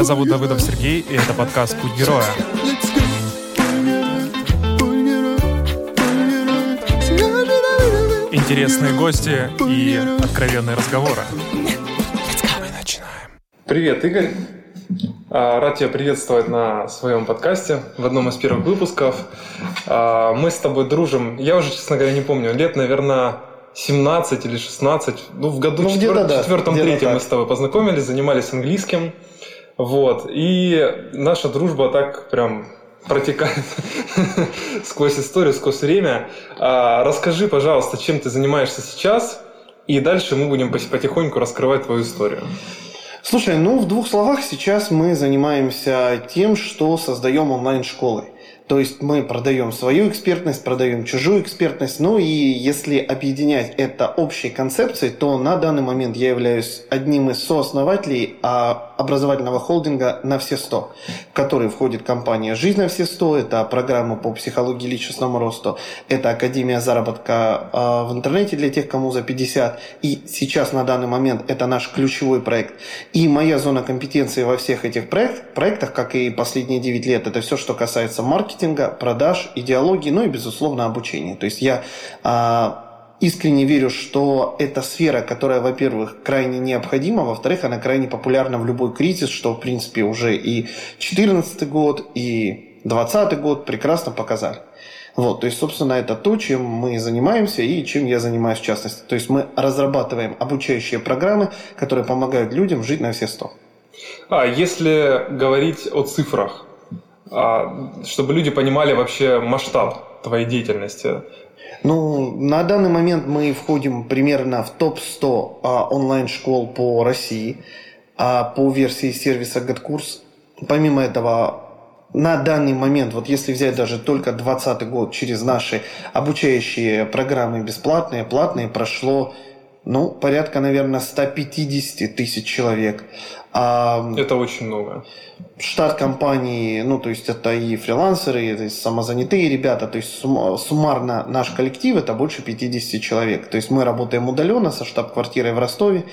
Меня зовут Давыдов Сергей, и это подкаст «Путь героя». Интересные гости и откровенные разговоры. Привет, Игорь. А, рад тебя приветствовать на своем подкасте в одном из первых выпусков. А, мы с тобой дружим, я уже, честно говоря, не помню, лет, наверное, 17 или 16. Ну, в году Ну, четвер... да, четвертом, где-то третьем так. мы с тобой познакомились, занимались английским. Вот. И наша дружба так прям протекает сквозь историю, сквозь время. А, расскажи, пожалуйста, чем ты занимаешься сейчас, и дальше мы будем потихоньку раскрывать твою историю. Слушай, ну в двух словах сейчас мы занимаемся тем, что создаем онлайн-школы. То есть мы продаем свою экспертность, продаем чужую экспертность. Ну и если объединять это общей концепцией, то на данный момент я являюсь одним из сооснователей а, образовательного холдинга «На все 100», в который входит компания «Жизнь на все 100», это программа по психологии личностному росту, это Академия заработка а, в интернете для тех, кому за 50. И сейчас на данный момент это наш ключевой проект. И моя зона компетенции во всех этих проект, проектах, как и последние 9 лет, это все, что касается маркетинга, продаж, идеологии, ну и, безусловно, обучения. То есть я а, искренне верю, что это сфера, которая, во-первых, крайне необходима, во-вторых, она крайне популярна в любой кризис, что, в принципе, уже и 2014 год, и 2020 год прекрасно показали. Вот, то есть, собственно, это то, чем мы занимаемся и чем я занимаюсь в частности. То есть мы разрабатываем обучающие программы, которые помогают людям жить на все сто. А если говорить о цифрах, а, чтобы люди понимали вообще масштаб твоей деятельности, Ну, на данный момент мы входим примерно в топ-100 а, онлайн-школ по России а, по версии сервиса GetCourse. Помимо этого, на данный момент, вот если взять даже только 2020 год, через наши обучающие программы бесплатные, платные, прошло ну, порядка, наверное, 150 тысяч человек. А, это очень много. штат компании, ну, то есть это и фрилансеры, и, то есть самозанятые ребята, то есть сумма- суммарно наш коллектив это больше 50 человек. То есть мы работаем удаленно со штаб-квартирой в Ростове,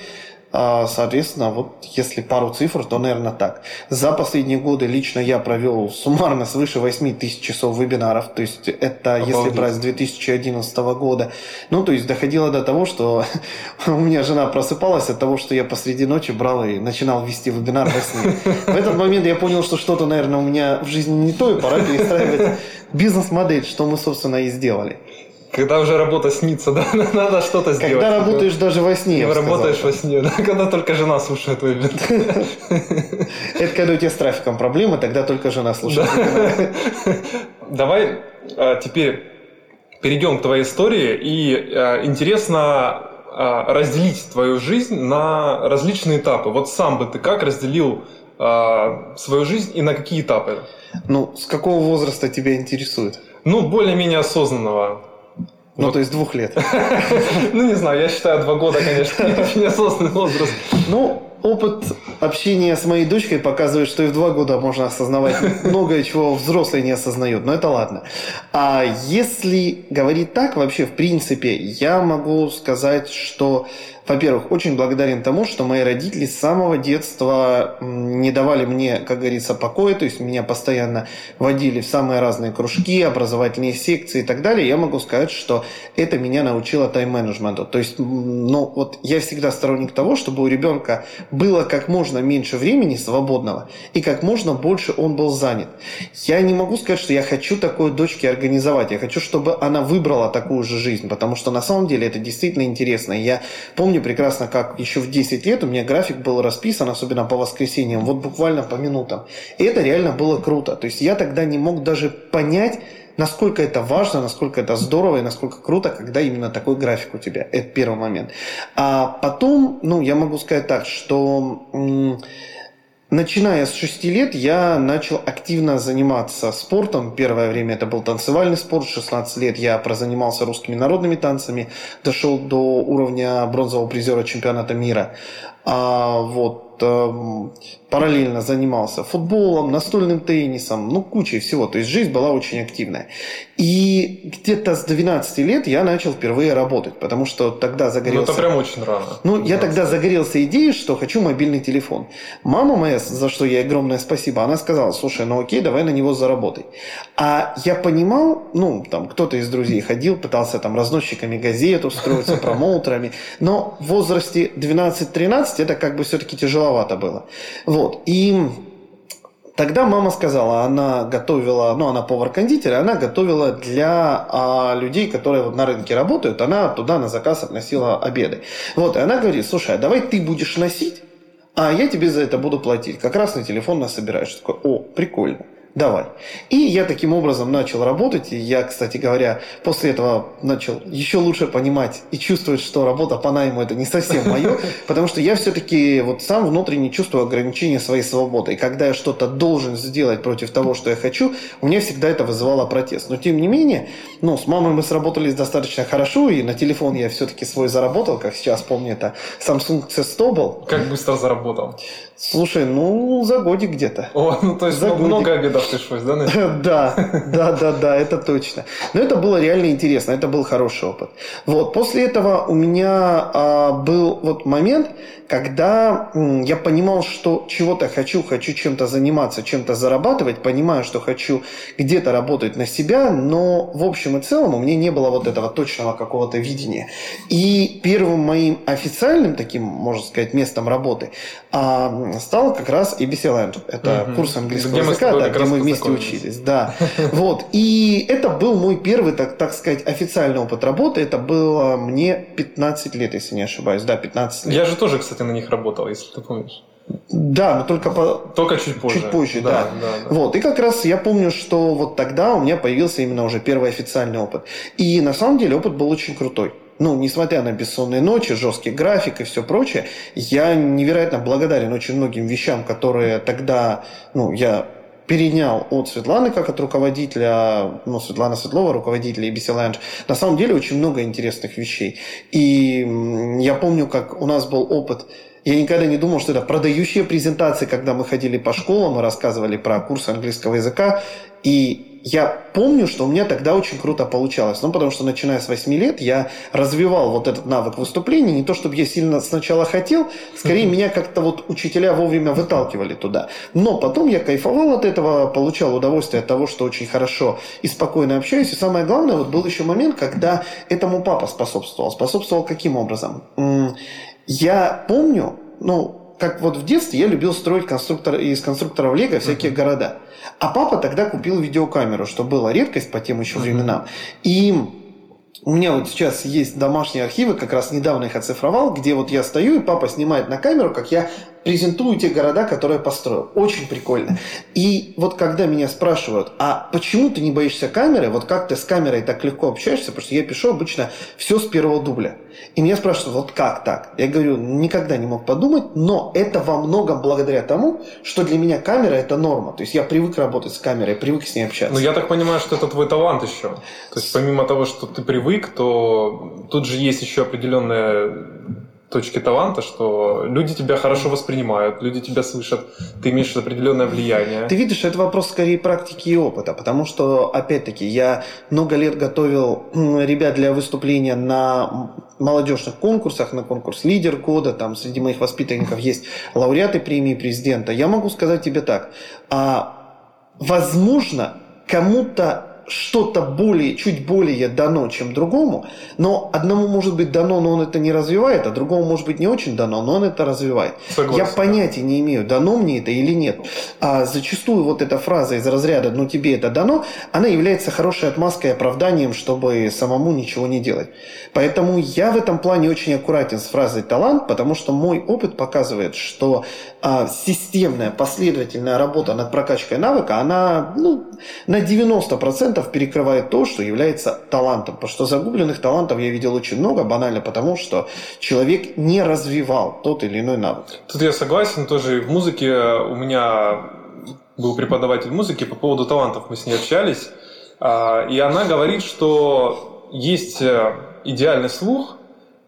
соответственно, вот если пару цифр, то, наверное, так. За последние годы лично я провел суммарно свыше 8 тысяч часов вебинаров, то есть это если Обалдеть. брать с 2011 года. Ну, то есть доходило до того, что у меня жена просыпалась от того, что я посреди ночи брал и начинал вести вебинар во сне. В этот момент я понял, что что-то, наверное, у меня в жизни не то, и пора перестраивать бизнес-модель, что мы, собственно, и сделали. Когда уже работа снится, да, надо что-то сделать. Когда работаешь даже во сне, сказал. работаешь во сне, да, когда только жена слушает вебинар. Это когда у тебя с трафиком проблемы, тогда только жена слушает. Давай а, теперь перейдем к твоей истории. И а, интересно а, разделить твою жизнь на различные этапы. Вот сам бы ты как разделил свою жизнь и на какие этапы? Ну, с какого возраста тебя интересует? Ну, более-менее осознанного. Ну, Вот. то есть двух лет. Ну, не знаю, я считаю, два года, конечно, не очень осознанный возраст. Ну, опыт общения с моей дочкой показывает, что и в два года можно осознавать многое, чего взрослые не осознают. Но это ладно. А если говорить так, вообще, в принципе, я могу сказать, что, во-первых, очень благодарен тому, что мои родители с самого детства не давали мне, как говорится, покоя, то есть меня постоянно водили в самые разные кружки, образовательные секции и так далее. Я могу сказать, что это меня научило тайм-менеджменту. То есть, ну, вот я всегда сторонник того, чтобы у ребенка было как можно меньше времени свободного и как можно больше он был занят. Я не могу сказать, что я хочу такой дочке организовать. Я хочу, чтобы она выбрала такую же жизнь, потому что на самом деле это действительно интересно. Я помню прекрасно, как еще в 10 лет у меня график был расписан, особенно по воскресеньям, вот буквально по минутам. И это реально было круто. То есть я тогда не мог даже понять, насколько это важно, насколько это здорово и насколько круто, когда именно такой график у тебя. Это первый момент. А потом, ну, я могу сказать так, что Начиная с 6 лет я начал активно заниматься спортом. Первое время это был танцевальный спорт. В 16 лет я прозанимался русскими народными танцами. Дошел до уровня бронзового призера чемпионата мира. А, вот. Параллельно занимался футболом, настольным теннисом, ну, кучей всего. То есть жизнь была очень активная. И где-то с 12 лет я начал впервые работать, потому что тогда загорелся... Ну, это прям очень рано. Ну, я тогда загорелся идеей, что хочу мобильный телефон. Мама моя, за что ей огромное спасибо, она сказала, слушай, ну окей, давай на него заработай. А я понимал, ну, там, кто-то из друзей ходил, пытался там разносчиками газет устроиться, промоутерами, но в возрасте 12-13 это как бы все-таки тяжеловато было. Вот. И Тогда мама сказала, она готовила, ну, она повар-кондитер, она готовила для а, людей, которые вот на рынке работают, она туда на заказ относила обеды. Вот, и она говорит, слушай, а давай ты будешь носить, а я тебе за это буду платить. Как раз на телефон насобираешь. Такой, о, прикольно давай. И я таким образом начал работать. И я, кстати говоря, после этого начал еще лучше понимать и чувствовать, что работа по найму это не совсем мое, потому что я все-таки вот сам внутренне чувствую ограничения своей свободы. И когда я что-то должен сделать против того, что я хочу, у меня всегда это вызывало протест. Но тем не менее, ну, с мамой мы сработались достаточно хорошо, и на телефон я все-таки свой заработал, как сейчас помню, это Samsung C100 был. Как быстро заработал? Слушай, ну, за годик где-то. О, ну то есть за много обедов пришлось, да? Да, да, да, да, это точно. Но это было реально интересно, это был хороший опыт. Вот, после этого у меня а, был вот момент, когда я понимал, что чего-то хочу, хочу чем-то заниматься, чем-то зарабатывать, понимаю, что хочу где-то работать на себя, но в общем и целом у меня не было вот этого точного какого-то видения. И первым моим официальным таким, можно сказать, местом работы а, стал как раз ABC Land. Это угу. курс английского где языка, да, где мы вместе учились. Да. Вот. И это был мой первый, так, так сказать, официальный опыт работы. Это было мне 15 лет, если не ошибаюсь. Да, 15 лет. Я же тоже, кстати, на них работал, если ты помнишь. Да, но только по... Только чуть позже. Чуть позже, да. Да, да, да. Вот. И как раз я помню, что вот тогда у меня появился именно уже первый официальный опыт. И на самом деле опыт был очень крутой ну, несмотря на бессонные ночи, жесткий график и все прочее, я невероятно благодарен очень многим вещам, которые тогда, ну, я перенял от Светланы как от руководителя, ну, Светлана Светлова, руководителя ABC Lounge. На самом деле очень много интересных вещей. И я помню, как у нас был опыт я никогда не думал, что это продающие презентации, когда мы ходили по школам и рассказывали про курсы английского языка. И я помню, что у меня тогда очень круто получалось. Ну, потому что начиная с 8 лет я развивал вот этот навык выступления. Не то, чтобы я сильно сначала хотел, скорее mm-hmm. меня как-то вот учителя вовремя выталкивали туда. Но потом я кайфовал от этого, получал удовольствие от того, что очень хорошо и спокойно общаюсь. И самое главное, вот был еще момент, когда этому папа способствовал. Способствовал каким образом? Я помню, ну, как вот в детстве я любил строить конструктор, из конструкторов Лего всякие mm-hmm. города. А папа тогда купил видеокамеру, что была редкость по тем еще временам. И у меня вот сейчас есть домашние архивы, как раз недавно их оцифровал, где вот я стою, и папа снимает на камеру, как я презентую те города, которые построил. Очень прикольно. И вот когда меня спрашивают, а почему ты не боишься камеры, вот как ты с камерой так легко общаешься, потому что я пишу обычно все с первого дубля. И меня спрашивают, вот как так? Я говорю, никогда не мог подумать, но это во многом благодаря тому, что для меня камера это норма. То есть я привык работать с камерой, привык с ней общаться. Ну я так понимаю, что это твой талант еще. То есть помимо того, что ты привык, то тут же есть еще определенная точки таланта, что люди тебя хорошо воспринимают, люди тебя слышат, ты имеешь определенное влияние. Ты видишь, это вопрос скорее практики и опыта, потому что, опять-таки, я много лет готовил ребят для выступления на молодежных конкурсах, на конкурс «Лидер года», там среди моих воспитанников есть лауреаты премии президента. Я могу сказать тебе так, а, возможно, кому-то что-то более, чуть более дано, чем другому, но одному может быть дано, но он это не развивает, а другому может быть не очень дано, но он это развивает. Согласен, Я понятия не имею, дано мне это или нет. А зачастую вот эта фраза из разряда «ну тебе это дано», она является хорошей отмазкой и оправданием, чтобы самому ничего не делать. Поэтому я в этом плане очень аккуратен с фразой «талант», потому что мой опыт показывает, что а, системная, последовательная работа над прокачкой навыка, она ну, на 90% 100% перекрывает то, что является талантом. Потому что загубленных талантов я видел очень много, банально потому, что человек не развивал тот или иной навык. Тут я согласен, тоже в музыке у меня был преподаватель музыки, по поводу талантов мы с ней общались, а, и она говорит, что есть э, идеальный слух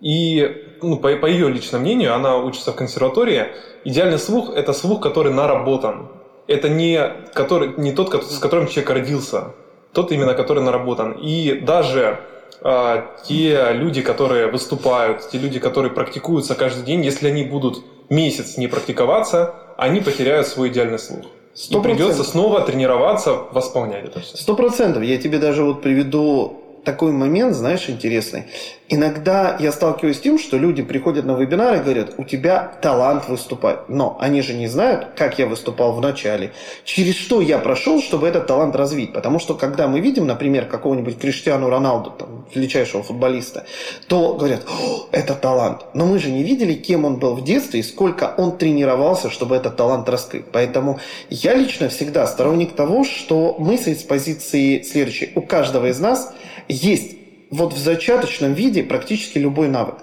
и ну, по, по ее личному мнению, она учится в консерватории, идеальный слух – это слух, который наработан. Это не, который, не тот, с которым человек родился, тот именно, который наработан. И даже э, те люди, которые выступают, те люди, которые практикуются каждый день, если они будут месяц не практиковаться, они потеряют свой идеальный слух. 100%. И придется снова тренироваться, восполнять это все. Сто процентов. Я тебе даже вот приведу такой момент, знаешь, интересный. Иногда я сталкиваюсь с тем, что люди приходят на вебинар и говорят, у тебя талант выступать. Но они же не знают, как я выступал в начале, через что я прошел, чтобы этот талант развить. Потому что когда мы видим, например, какого-нибудь Криштиану Роналду, там, величайшего футболиста, то говорят, это талант. Но мы же не видели, кем он был в детстве и сколько он тренировался, чтобы этот талант раскрыть. Поэтому я лично всегда сторонник того, что мыслить с позиции следующей. У каждого из нас есть вот в зачаточном виде практически любой навык.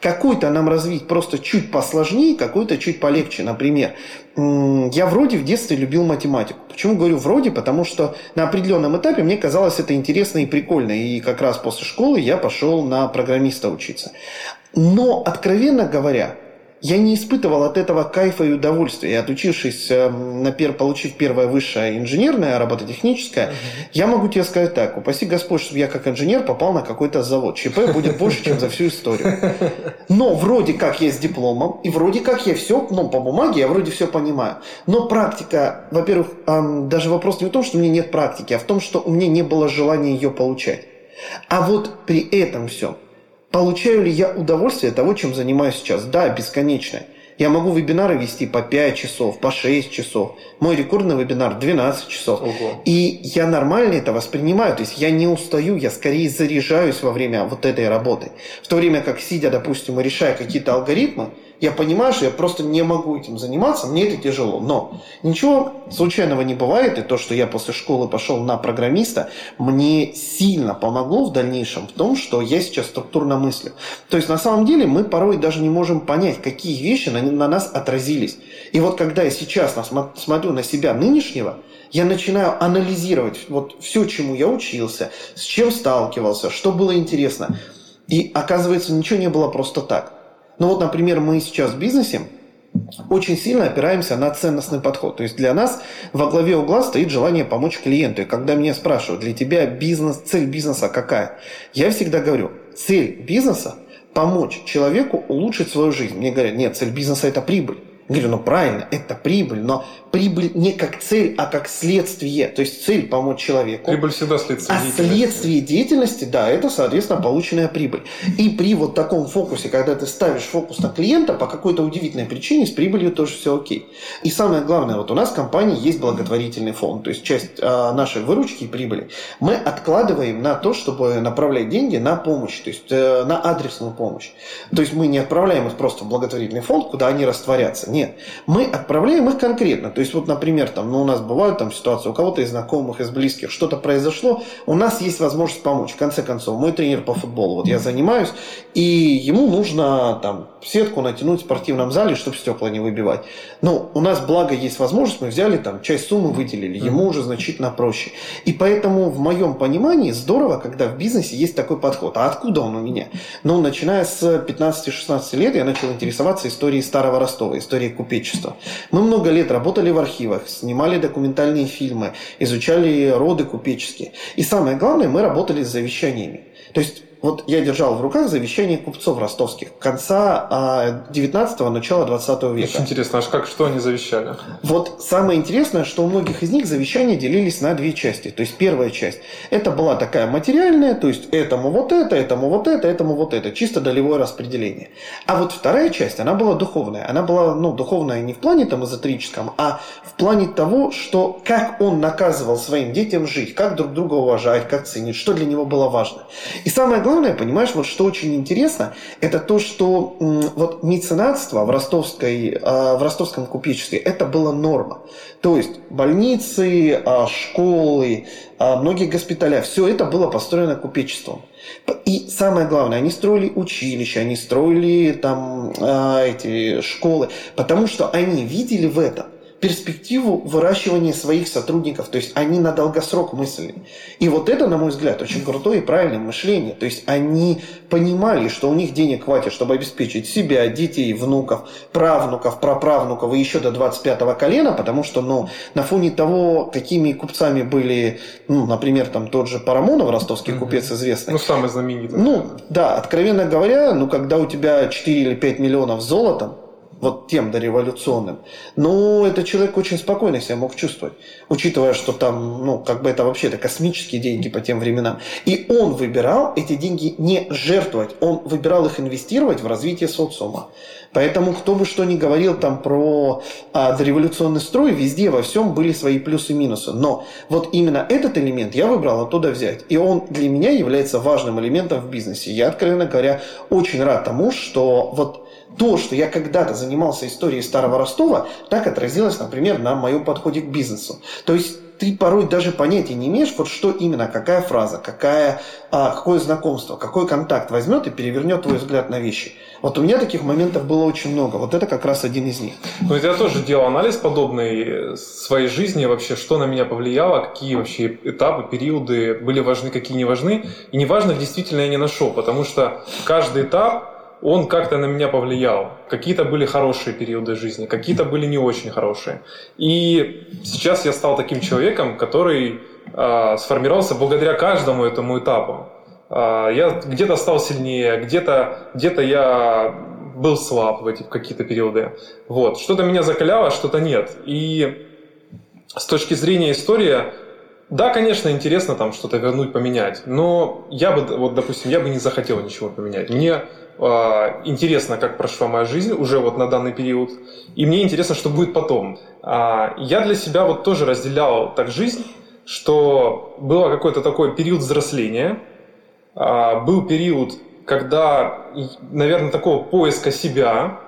Какой-то нам развить просто чуть посложнее, какой-то чуть полегче. Например, я вроде в детстве любил математику. Почему говорю вроде? Потому что на определенном этапе мне казалось это интересно и прикольно. И как раз после школы я пошел на программиста учиться. Но, откровенно говоря, я не испытывал от этого кайфа и удовольствия. И отучившись, эм, на пер... получив первое высшее инженерное, робототехническое, uh-huh. я могу тебе сказать так, упаси Господь, чтобы я как инженер попал на какой-то завод. ЧП будет больше, чем за всю историю. Но вроде как я с дипломом, и вроде как я все, ну, по бумаге я вроде все понимаю. Но практика, во-первых, даже вопрос не в том, что у меня нет практики, а в том, что у меня не было желания ее получать. А вот при этом все Получаю ли я удовольствие от того, чем занимаюсь сейчас? Да, бесконечное. Я могу вебинары вести по 5 часов, по 6 часов. Мой рекордный вебинар 12 часов. Ого. И я нормально это воспринимаю. То есть я не устаю, я скорее заряжаюсь во время вот этой работы. В то время как сидя, допустим, и решая какие-то алгоритмы, я понимаю, что я просто не могу этим заниматься, мне это тяжело. Но ничего случайного не бывает, и то, что я после школы пошел на программиста, мне сильно помогло в дальнейшем в том, что я сейчас структурно мыслю. То есть на самом деле мы порой даже не можем понять, какие вещи на, на нас отразились. И вот когда я сейчас смотрю на себя нынешнего, я начинаю анализировать вот все, чему я учился, с чем сталкивался, что было интересно. И оказывается, ничего не было просто так. Ну вот, например, мы сейчас в бизнесе очень сильно опираемся на ценностный подход. То есть для нас во главе угла стоит желание помочь клиенту. И когда меня спрашивают, для тебя бизнес, цель бизнеса какая? Я всегда говорю, цель бизнеса – помочь человеку улучшить свою жизнь. Мне говорят, нет, цель бизнеса – это прибыль. Я говорю, ну правильно, это прибыль, но прибыль не как цель, а как следствие. То есть цель помочь человеку. Прибыль всегда следствие А следствие деятельности, да, это, соответственно, полученная прибыль. И при вот таком фокусе, когда ты ставишь фокус на клиента, по какой-то удивительной причине с прибылью тоже все окей. И самое главное, вот у нас в компании есть благотворительный фонд, то есть часть а, нашей выручки и прибыли мы откладываем на то, чтобы направлять деньги на помощь, то есть э, на адресную помощь. То есть мы не отправляем их просто в благотворительный фонд, куда они растворятся. Нет, мы отправляем их конкретно. То есть вот, например, там, ну, у нас бывают там ситуации, у кого-то из знакомых, из близких что-то произошло, у нас есть возможность помочь. В конце концов, мой тренер по футболу, вот я занимаюсь, и ему нужно там сетку натянуть в спортивном зале, чтобы стекла не выбивать. Ну, у нас, благо, есть возможность, мы взяли там часть суммы выделили, ему уже значительно проще. И поэтому, в моем понимании, здорово, когда в бизнесе есть такой подход. А откуда он у меня? Ну, начиная с 15-16 лет я начал интересоваться историей Старого Ростова, историей купечества. Мы много лет работали в архивах, снимали документальные фильмы, изучали роды купеческие. И самое главное, мы работали с завещаниями. То есть вот я держал в руках завещание купцов ростовских конца 19-го, начала 20 века. Очень интересно, аж как, что они завещали? Вот самое интересное, что у многих из них завещания делились на две части. То есть первая часть, это была такая материальная, то есть этому вот это, этому вот это, этому вот это, чисто долевое распределение. А вот вторая часть, она была духовная. Она была, ну, духовная не в плане там эзотерическом, а в плане того, что как он наказывал своим детям жить, как друг друга уважать, как ценить, что для него было важно. И самое главное, главное, понимаешь, вот что очень интересно, это то, что вот меценатство в, ростовской, а, в ростовском купечестве, это была норма. То есть больницы, а, школы, а, многие госпиталя, все это было построено купечеством. И самое главное, они строили училища, они строили там эти школы, потому что они видели в этом перспективу выращивания своих сотрудников. То есть они на долгосрок мыслили. И вот это, на мой взгляд, очень крутое и правильное мышление. То есть они понимали, что у них денег хватит, чтобы обеспечить себя, детей, внуков, правнуков, праправнуков и еще до 25-го колена, потому что ну, на фоне того, какими купцами были, ну, например, там тот же Парамонов, ростовский mm-hmm. купец известный. Ну, самый знаменитый. Ну, да, откровенно говоря, ну, когда у тебя 4 или 5 миллионов золотом, вот тем дореволюционным. Но этот человек очень спокойно себя мог чувствовать, учитывая, что там, ну, как бы это вообще-то космические деньги по тем временам. И он выбирал эти деньги не жертвовать, он выбирал их инвестировать в развитие социума. Поэтому кто бы что ни говорил там про а, дореволюционный строй, везде во всем были свои плюсы и минусы. Но вот именно этот элемент я выбрал оттуда взять. И он для меня является важным элементом в бизнесе. Я, откровенно говоря, очень рад тому, что вот то, что я когда-то занимался историей Старого Ростова, так отразилось, например, на моем подходе к бизнесу. То есть ты порой даже понятия не имеешь, вот что именно, какая фраза, какая, а, какое знакомство, какой контакт возьмет и перевернет твой взгляд на вещи. Вот у меня таких моментов было очень много. Вот это как раз один из них. Ну, я тоже делал анализ подобный своей жизни, вообще, что на меня повлияло, какие вообще этапы, периоды были важны, какие не важны. И неважно, действительно я не нашел, потому что каждый этап он как-то на меня повлиял. Какие-то были хорошие периоды жизни, какие-то были не очень хорошие. И сейчас я стал таким человеком, который э, сформировался благодаря каждому этому этапу. Э, я где-то стал сильнее, где-то где я был слаб в эти какие-то периоды. Вот. Что-то меня закаляло, что-то нет. И с точки зрения истории, да, конечно, интересно там что-то вернуть, поменять, но я бы, вот, допустим, я бы не захотел ничего поменять. Мне а, интересно, как прошла моя жизнь уже вот на данный период, и мне интересно, что будет потом. А, я для себя вот тоже разделял так жизнь, что было какой-то такой период взросления, а, был период, когда, наверное, такого поиска себя,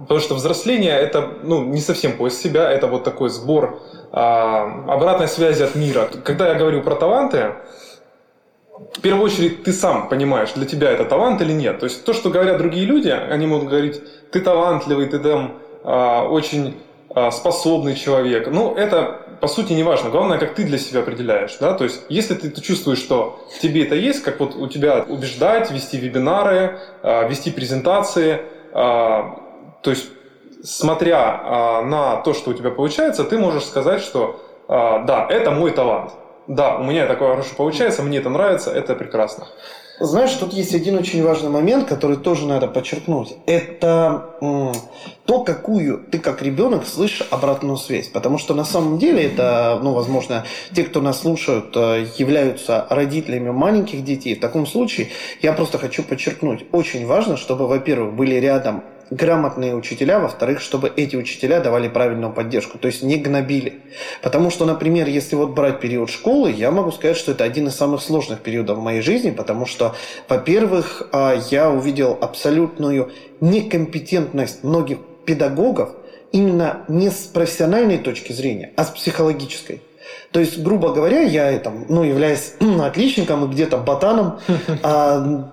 потому что взросление это ну, не совсем поиск себя, это вот такой сбор обратной связи от мира. Когда я говорю про таланты, в первую очередь ты сам понимаешь, для тебя это талант или нет. То есть то, что говорят другие люди, они могут говорить, ты талантливый, ты там а, очень а, способный человек. Ну, это по сути не важно. Главное, как ты для себя определяешь. Да? То есть, если ты, ты чувствуешь, что тебе это есть, как вот у тебя убеждать, вести вебинары, а, вести презентации, а, то есть, смотря а, на то, что у тебя получается, ты можешь сказать, что а, да, это мой талант да, у меня такое хорошо получается, мне это нравится, это прекрасно. Знаешь, тут есть один очень важный момент, который тоже надо подчеркнуть. Это то, какую ты как ребенок слышишь обратную связь. Потому что на самом деле это, ну, возможно, те, кто нас слушают, э, являются родителями маленьких детей. В таком случае я просто хочу подчеркнуть. Очень важно, чтобы, во-первых, были рядом грамотные учителя, во-вторых, чтобы эти учителя давали правильную поддержку, то есть не гнобили. Потому что, например, если вот брать период школы, я могу сказать, что это один из самых сложных периодов в моей жизни, потому что, во-первых, а, я увидел абсолютную некомпетентность многих педагогов именно не с профессиональной точки зрения, а с психологической. То есть, грубо говоря, я там, ну, являюсь отличником и где-то ботаном, а,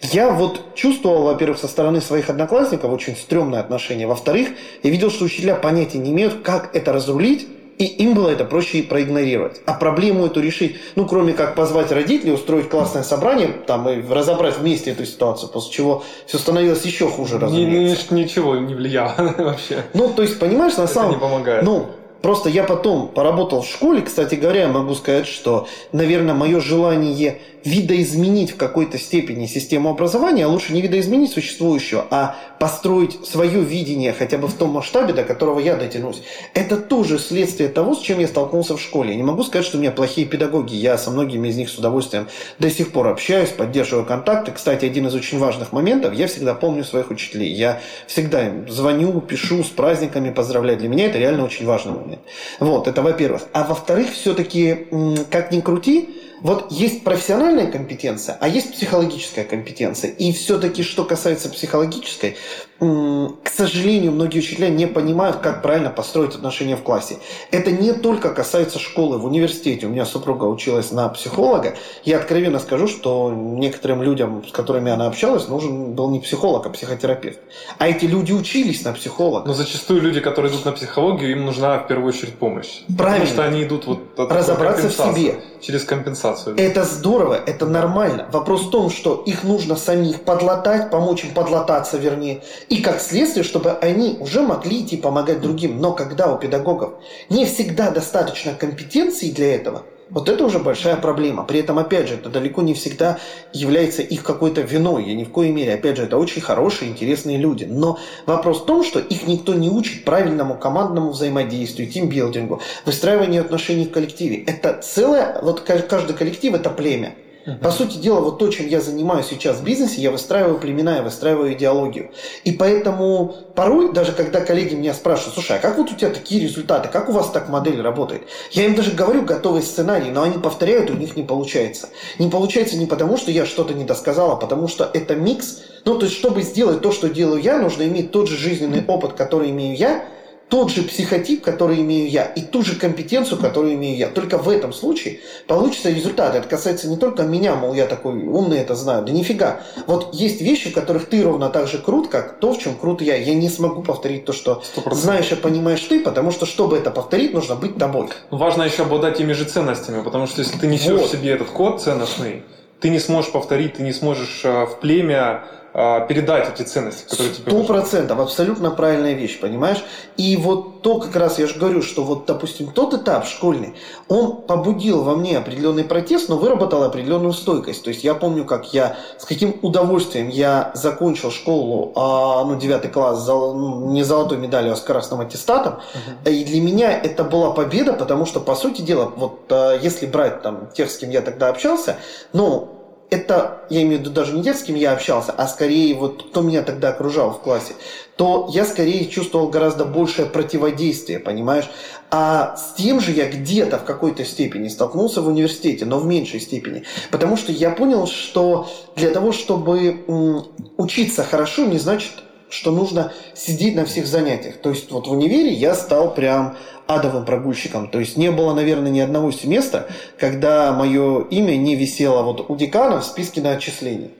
я вот чувствовал, во-первых, со стороны своих одноклассников очень стрёмное отношение. Во-вторых, я видел, что учителя понятия не имеют, как это разрулить, и им было это проще проигнорировать. А проблему эту решить, ну, кроме как позвать родителей, устроить классное собрание, там, и разобрать вместе эту ситуацию, после чего все становилось еще хуже, разумеется. Ничего не влияло вообще. Ну, то есть, понимаешь, на самом... Это не помогает. Ну, Просто я потом поработал в школе, кстати говоря, могу сказать, что, наверное, мое желание видоизменить в какой-то степени систему образования, а лучше не видоизменить существующую, а построить свое видение хотя бы в том масштабе, до которого я дотянусь. Это тоже следствие того, с чем я столкнулся в школе. Я не могу сказать, что у меня плохие педагоги. Я со многими из них с удовольствием до сих пор общаюсь, поддерживаю контакты. Кстати, один из очень важных моментов, я всегда помню своих учителей. Я всегда им звоню, пишу с праздниками, поздравляю. Для меня это реально очень важный момент. Вот, это во-первых. А во-вторых, все-таки, как ни крути, Вот есть профессиональная компетенция, а есть психологическая компетенция. И все-таки, что касается психологической, к сожалению, многие учителя не понимают, как правильно построить отношения в классе. Это не только касается школы, в университете. У меня супруга училась на психолога. Я откровенно скажу, что некоторым людям, с которыми она общалась, нужен был не психолог, а психотерапевт. А эти люди учились на психолога. Но зачастую люди, которые идут на психологию, им нужна в первую очередь помощь. Правильно. Потому что они идут вот от Разобраться в себе. Через компенсацию. Это здорово, это нормально. Вопрос в том, что их нужно самих подлатать, помочь им подлататься, вернее и как следствие, чтобы они уже могли идти помогать другим. Но когда у педагогов не всегда достаточно компетенции для этого, вот это уже большая проблема. При этом, опять же, это далеко не всегда является их какой-то виной. Я ни в коей мере. Опять же, это очень хорошие, интересные люди. Но вопрос в том, что их никто не учит правильному командному взаимодействию, тимбилдингу, выстраиванию отношений в коллективе. Это целое, вот каждый коллектив – это племя. По сути дела, вот то, чем я занимаюсь сейчас в бизнесе, я выстраиваю племена, я выстраиваю идеологию. И поэтому порой, даже когда коллеги меня спрашивают, слушай, а как вот у тебя такие результаты, как у вас так модель работает? Я им даже говорю готовый сценарий, но они повторяют, у них не получается. Не получается не потому, что я что-то не досказал, а потому что это микс. Ну, то есть, чтобы сделать то, что делаю я, нужно иметь тот же жизненный опыт, который имею я, тот же психотип, который имею я, и ту же компетенцию, которую имею я. Только в этом случае получится результат. Это касается не только меня, мол, я такой умный это знаю. Да нифига. Вот есть вещи, в которых ты ровно так же крут, как то, в чем крут я. Я не смогу повторить то, что 100%. знаешь и понимаешь ты, потому что, чтобы это повторить, нужно быть тобой. Ну, важно еще обладать теми же ценностями, потому что если ты несешь вот. в себе этот код ценностный, ты не сможешь повторить, ты не сможешь э, в племя передать эти ценности, которые тебе Сто процентов, абсолютно правильная вещь, понимаешь? И вот то, как раз я же говорю, что вот, допустим, тот этап школьный, он побудил во мне определенный протест, но выработал определенную стойкость. То есть я помню, как я, с каким удовольствием я закончил школу, а, ну, девятый класс, зол, ну, не золотой медалью, а с красным аттестатом. Uh-huh. И для меня это была победа, потому что, по сути дела, вот а, если брать там тех, с кем я тогда общался, ну, это, я имею в виду даже не те, с кем я общался, а скорее вот кто меня тогда окружал в классе, то я скорее чувствовал гораздо большее противодействие, понимаешь? А с тем же я где-то в какой-то степени столкнулся в университете, но в меньшей степени. Потому что я понял, что для того, чтобы учиться хорошо, не значит что нужно сидеть на всех занятиях. То есть вот в универе я стал прям адовым прогульщиком. То есть не было, наверное, ни одного семестра, когда мое имя не висело вот у декана в списке на отчисление.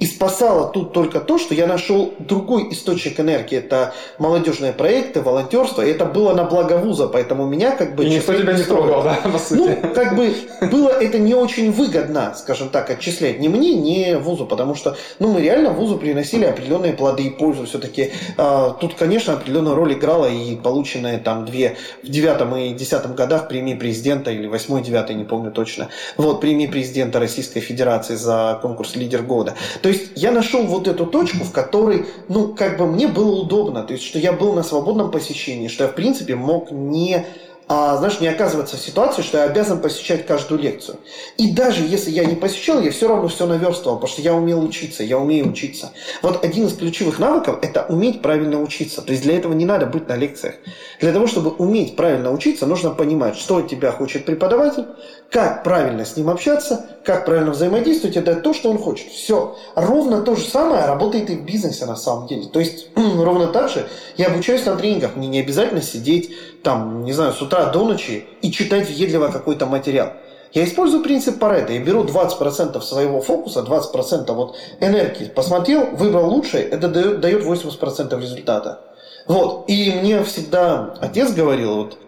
И спасало тут только то, что я нашел другой источник энергии. Это молодежные проекты, волонтерство. И это было на благо вуза, поэтому меня как бы... И никто тебя не трогал, да, по сути. Ну, как бы было это не очень выгодно, скажем так, отчислять ни мне, ни вузу, потому что ну, мы реально вузу приносили определенные плоды и пользу. Все-таки а, тут, конечно, определенную роль играла и полученные там две в девятом и десятом годах премии президента, или восьмой, девятый, не помню точно, вот, премии президента Российской Федерации за конкурс «Лидер года». То есть я нашел вот эту точку, в которой, ну, как бы мне было удобно, то есть, что я был на свободном посещении, что я, в принципе, мог не а, знаешь, не оказываться в ситуации, что я обязан посещать каждую лекцию. И даже если я не посещал, я все равно все наверстывал, потому что я умел учиться, я умею учиться. Вот один из ключевых навыков – это уметь правильно учиться. То есть для этого не надо быть на лекциях. Для того, чтобы уметь правильно учиться, нужно понимать, что от тебя хочет преподаватель, как правильно с ним общаться, как правильно взаимодействовать, это то, что он хочет. Все. Ровно то же самое работает и в бизнесе на самом деле. То есть ровно так же я обучаюсь на тренингах. Мне не обязательно сидеть там, не знаю, с утра до ночи и читать въедливо какой-то материал. Я использую принцип Паретта. Я беру 20% своего фокуса, 20% вот энергии. Посмотрел, выбрал лучшее, это дает 80% результата. Вот. И мне всегда отец говорил, вот,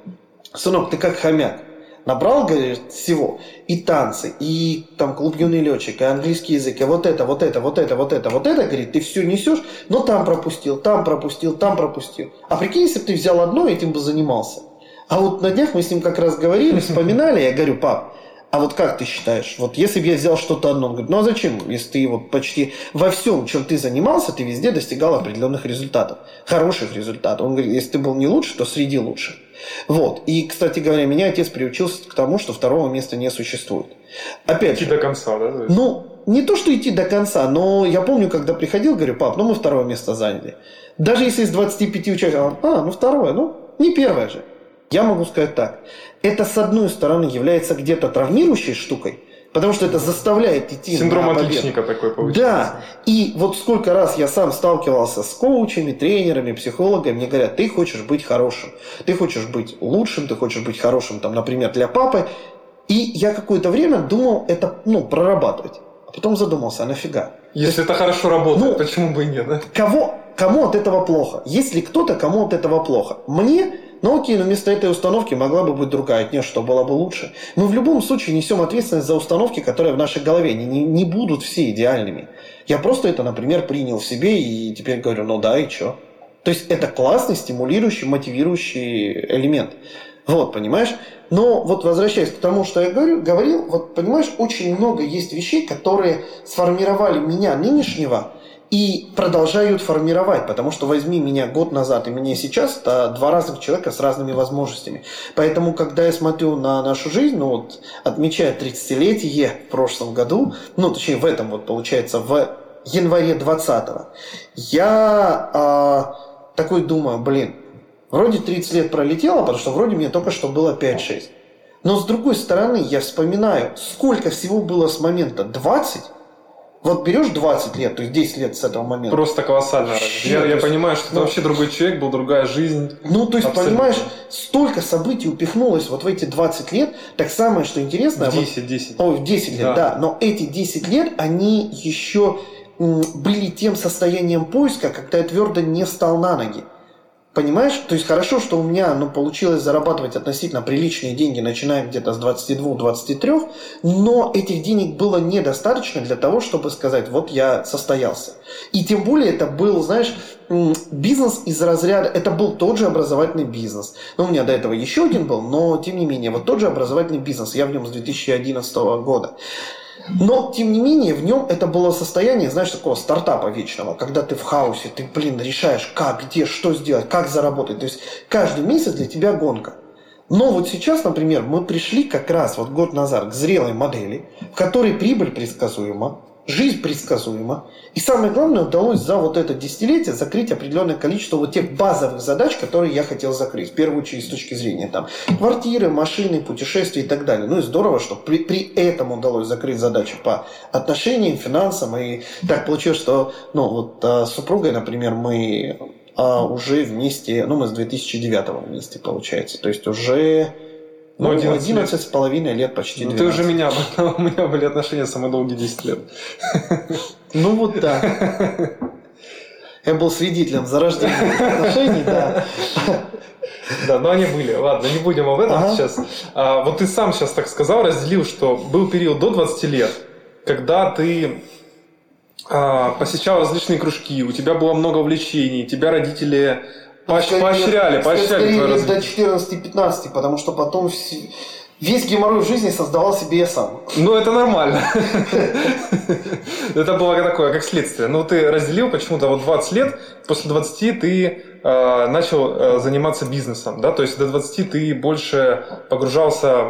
сынок, ты как хомяк набрал, говорит, всего. И танцы, и там клуб юный летчик, и английский язык, и вот это, вот это, вот это, вот это, вот это, говорит, ты все несешь, но там пропустил, там пропустил, там пропустил. А прикинь, если бы ты взял одно, этим бы занимался. А вот на днях мы с ним как раз говорили, вспоминали, я говорю, пап, а вот как ты считаешь, вот если бы я взял что-то одно, он говорит, ну а зачем, если ты вот почти во всем, чем ты занимался, ты везде достигал определенных результатов, хороших результатов. Он говорит, если ты был не лучше, то среди лучших. Вот. И, кстати говоря, меня отец приучился к тому, что второго места не существует. Опять идти же, до конца, да? Ну, не то, что идти до конца, но я помню, когда приходил, говорю, пап, ну мы второе место заняли. Даже если из 25 участников, а, ну второе, ну не первое же. Я могу сказать так. Это, с одной стороны, является где-то травмирующей штукой, Потому что это заставляет идти Синдром на победу. отличника такой получается. Да, и вот сколько раз я сам сталкивался с коучами, тренерами, психологами, мне говорят, ты хочешь быть хорошим, ты хочешь быть лучшим, ты хочешь быть хорошим, там, например, для папы. И я какое-то время думал это, ну, прорабатывать. А потом задумался, а нафига? Если это хорошо работает, Ну, почему бы и нет, да? Кого, кому от этого плохо? Есть ли кто-то, кому от этого плохо? Мне? Ну окей, но вместо этой установки могла бы быть другая. Нет, что было бы лучше. Мы в любом случае несем ответственность за установки, которые в нашей голове. Они не, не будут все идеальными. Я просто это, например, принял в себе и теперь говорю, ну да, и что? То есть это классный, стимулирующий, мотивирующий элемент. Вот, понимаешь? Но вот возвращаясь к тому, что я говорю, говорил, вот понимаешь, очень много есть вещей, которые сформировали меня нынешнего и продолжают формировать, потому что возьми меня год назад и меня сейчас, это два разных человека с разными возможностями. Поэтому, когда я смотрю на нашу жизнь, ну вот, отмечая 30-летие в прошлом году, ну, точнее, в этом вот, получается, в январе 20-го, я а, такой думаю, блин, вроде 30 лет пролетело, потому что вроде мне только что было 5-6. Но с другой стороны, я вспоминаю, сколько всего было с момента 20, вот берешь 20 лет, то есть 10 лет с этого момента. Просто колоссально. Вообще, Я, я есть, понимаю, что это ну, вообще другой человек был, другая жизнь. Ну, то есть, Абсолютно. понимаешь, столько событий упихнулось вот в эти 20 лет. Так самое, что интересно... В вот- 10, 10. Ой, в 10 лет, Да. да. Но эти 10 лет, они еще были тем состоянием поиска, когда я твердо не встал на ноги. Понимаешь? То есть хорошо, что у меня ну, получилось зарабатывать относительно приличные деньги, начиная где-то с 22-23, но этих денег было недостаточно для того, чтобы сказать, вот я состоялся. И тем более это был, знаешь, бизнес из разряда, это был тот же образовательный бизнес. Ну, у меня до этого еще один был, но тем не менее, вот тот же образовательный бизнес, я в нем с 2011 года. Но, тем не менее, в нем это было состояние, знаешь, такого стартапа вечного, когда ты в хаосе, ты, блин, решаешь, как, где, что сделать, как заработать. То есть каждый месяц для тебя гонка. Но вот сейчас, например, мы пришли как раз вот год назад к зрелой модели, в которой прибыль предсказуема, жизнь предсказуема. И самое главное, удалось за вот это десятилетие закрыть определенное количество вот тех базовых задач, которые я хотел закрыть. В первую очередь с точки зрения там, квартиры, машины, путешествий и так далее. Ну и здорово, что при, при этом удалось закрыть задачи по отношениям, финансам. И так получилось, что ну, вот, а, с супругой, например, мы а, уже вместе, ну мы с 2009 вместе получается. То есть уже Ну, ну, 11 лет. 11 с половиной лет почти Ну, 12. ты уже меня, у меня были отношения самые долгие 10 лет. Ну вот да. Я был свидетелем зарождения отношений, да. Да, но они были. Ладно, не будем об этом Ага. сейчас. А, вот ты сам сейчас так сказал, разделил, что был период до 20 лет, когда ты а, посещал различные кружки, у тебя было много увлечений, тебя родители поощряли, поощряли твое лет до развитие. 14-15, потому что потом все- весь геморрой в жизни создавал себе я сам. Ну, это нормально. Это было такое, как следствие. Ну, ты разделил почему-то вот 20 лет, после 20 ты э, начал э, заниматься бизнесом, да, то есть до 20 ты больше погружался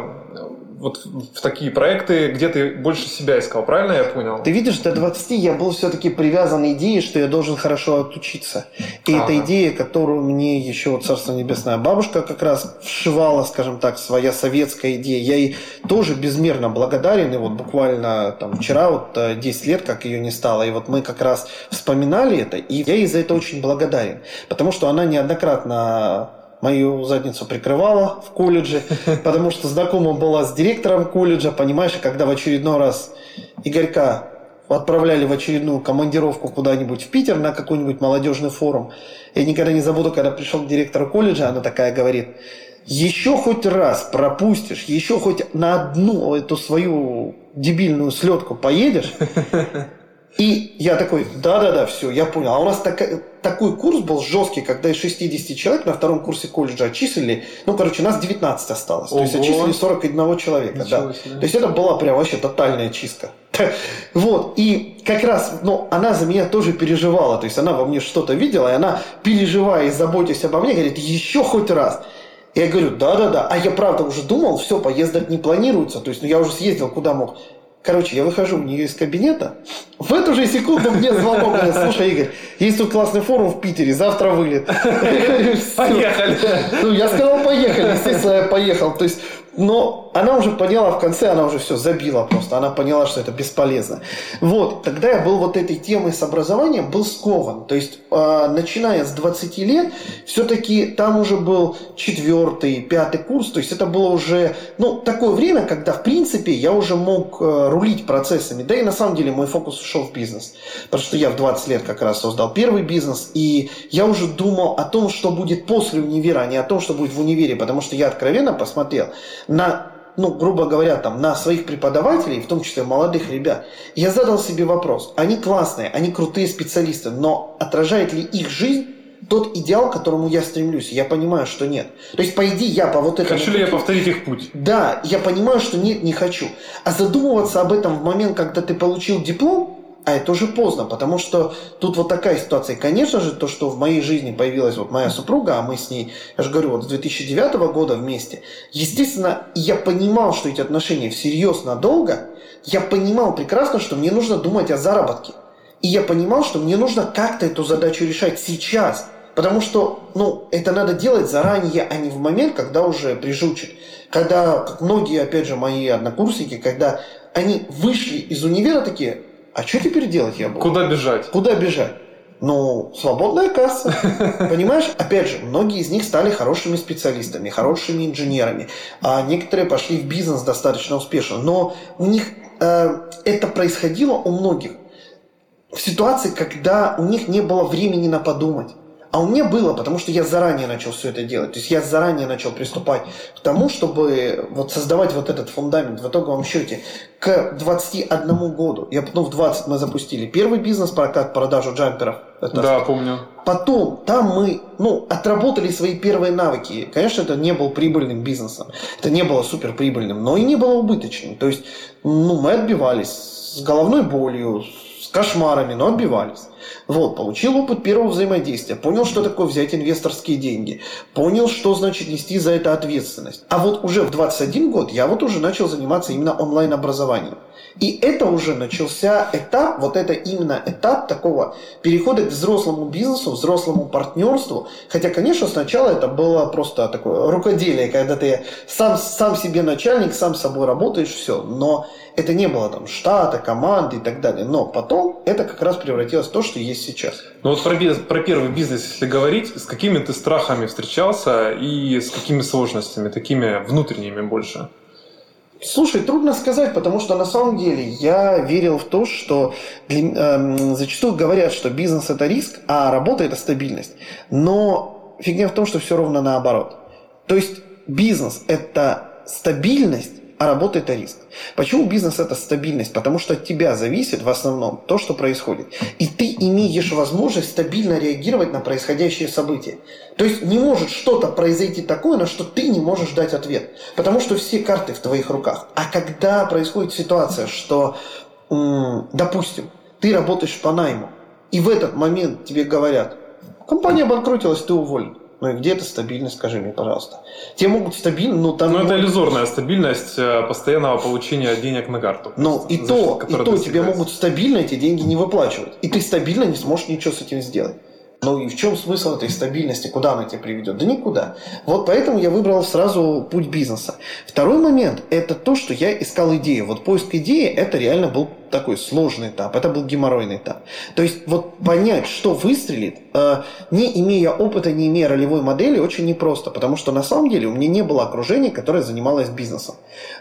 вот в такие проекты, где ты больше себя искал, правильно я понял? Ты видишь, до 20 я был все-таки привязан идее, что я должен хорошо отучиться. И Ага. это идея, которую мне еще вот Царство Небесное бабушка как раз вшивала, скажем так, своя советская идея. Я ей тоже безмерно благодарен. И вот буквально там вчера вот э, 10 лет, как ее не стало. И вот мы как раз вспоминали это. И я ей за это очень благодарен. Потому что она неоднократно мою задницу прикрывала в колледже, потому что знакома была с директором колледжа, понимаешь, и когда в очередной раз Игорька отправляли в очередную командировку куда-нибудь в Питер на какой-нибудь молодежный форум. Я никогда не забуду, когда пришел к директору колледжа, она такая говорит, еще хоть раз пропустишь, еще хоть на одну эту свою дебильную слетку поедешь, и я такой, да-да-да, все, я понял. А у нас така- такой курс был жесткий, когда из 60 человек на втором курсе колледжа отчислили, ну, короче, нас 19 осталось. То есть Ого. отчислили 41 человека, Ничего да. себе. То есть это была прям вообще тотальная чистка. Вот, и как раз, ну, она за меня тоже переживала, то есть она во мне что-то видела, и она, переживая и заботясь обо мне, говорит, еще хоть раз. Я говорю, да-да-да, а я правда уже думал, все, поездок не планируется, то есть ну, я уже съездил куда мог. Короче, я выхожу у нее из кабинета, в эту же секунду мне звонок, говорит, слушай, Игорь, есть тут классный форум в Питере, завтра вылет. Поехали! Ну, я сказал, поехали, естественно, я поехал. То есть, Но она уже поняла в конце, она уже все забила просто. Она поняла, что это бесполезно. Вот, тогда я был вот этой темой с образованием, был скован. То есть, э, начиная с 20 лет, все-таки там уже был четвертый, пятый курс. То есть, это было уже, ну, такое время, когда, в принципе, я уже мог э, рулить процессами. Да и на самом деле мой фокус ушел в бизнес. Потому что я в 20 лет как раз создал первый бизнес. И я уже думал о том, что будет после универа, а не о том, что будет в универе. Потому что я откровенно посмотрел на ну, грубо говоря, там, на своих преподавателей, в том числе молодых ребят, я задал себе вопрос. Они классные, они крутые специалисты, но отражает ли их жизнь тот идеал, к которому я стремлюсь? Я понимаю, что нет. То есть, по идее, я по вот этому... Хочу ли я повторить их путь? Да, я понимаю, что нет, не хочу. А задумываться об этом в момент, когда ты получил диплом, а это уже поздно, потому что тут вот такая ситуация. конечно же, то, что в моей жизни появилась вот моя супруга, а мы с ней, я же говорю, вот с 2009 года вместе, естественно, я понимал, что эти отношения всерьез надолго, я понимал прекрасно, что мне нужно думать о заработке. И я понимал, что мне нужно как-то эту задачу решать сейчас. Потому что, ну, это надо делать заранее, а не в момент, когда уже прижучит. Когда, как многие, опять же, мои однокурсники, когда они вышли из универа такие, а что теперь делать я буду? Куда бежать? Куда бежать? Ну, свободная касса. Понимаешь? Опять же, многие из них стали хорошими специалистами, хорошими инженерами. А некоторые пошли в бизнес достаточно успешно. Но у них э, это происходило у многих в ситуации, когда у них не было времени на подумать. А у меня было, потому что я заранее начал все это делать. То есть я заранее начал приступать к тому, чтобы вот создавать вот этот фундамент в итоговом счете. К 21 году, я потом в 20 мы запустили первый бизнес-прокат продажу джамперов. Это да, помню. Потом там мы ну, отработали свои первые навыки. Конечно, это не был прибыльным бизнесом. Это не было супер прибыльным, но и не было убыточным. То есть ну, мы отбивались с головной болью, с кошмарами, но отбивались. Вот, получил опыт первого взаимодействия, понял, что такое взять инвесторские деньги, понял, что значит нести за это ответственность. А вот уже в 21 год я вот уже начал заниматься именно онлайн-образованием. И это уже начался этап, вот это именно этап такого перехода к взрослому бизнесу, взрослому партнерству. Хотя, конечно, сначала это было просто такое рукоделие, когда ты сам, сам себе начальник, сам с собой работаешь, все. Но это не было там штата, команды и так далее. Но потом это как раз превратилось в то, что есть сейчас. Ну вот про, про первый бизнес, если говорить, с какими ты страхами встречался и с какими сложностями, такими внутренними больше? Слушай, трудно сказать, потому что на самом деле я верил в то, что для, э, зачастую говорят, что бизнес это риск, а работа это стабильность. Но фигня в том, что все ровно наоборот. То есть бизнес это стабильность, а работа – это риск. Почему бизнес – это стабильность? Потому что от тебя зависит в основном то, что происходит. И ты имеешь возможность стабильно реагировать на происходящие события. То есть не может что-то произойти такое, на что ты не можешь дать ответ. Потому что все карты в твоих руках. А когда происходит ситуация, что, допустим, ты работаешь по найму, и в этот момент тебе говорят, компания обанкротилась, ты уволен. Ну и где эта стабильность, скажи мне, пожалуйста. Те могут стабильно, но там... Ну, это иллюзорная стабильность э, постоянного получения денег на карту. Ну, и то, и то тебе могут стабильно эти деньги не выплачивать. И ты стабильно не сможешь ничего с этим сделать. Ну и в чем смысл этой стабильности? Куда она тебя приведет? Да никуда. Вот поэтому я выбрал сразу путь бизнеса. Второй момент – это то, что я искал идею. Вот поиск идеи – это реально был такой сложный этап, это был геморройный этап. То есть вот понять, что выстрелит, э, не имея опыта, не имея ролевой модели, очень непросто, потому что на самом деле у меня не было окружения, которое занималось бизнесом.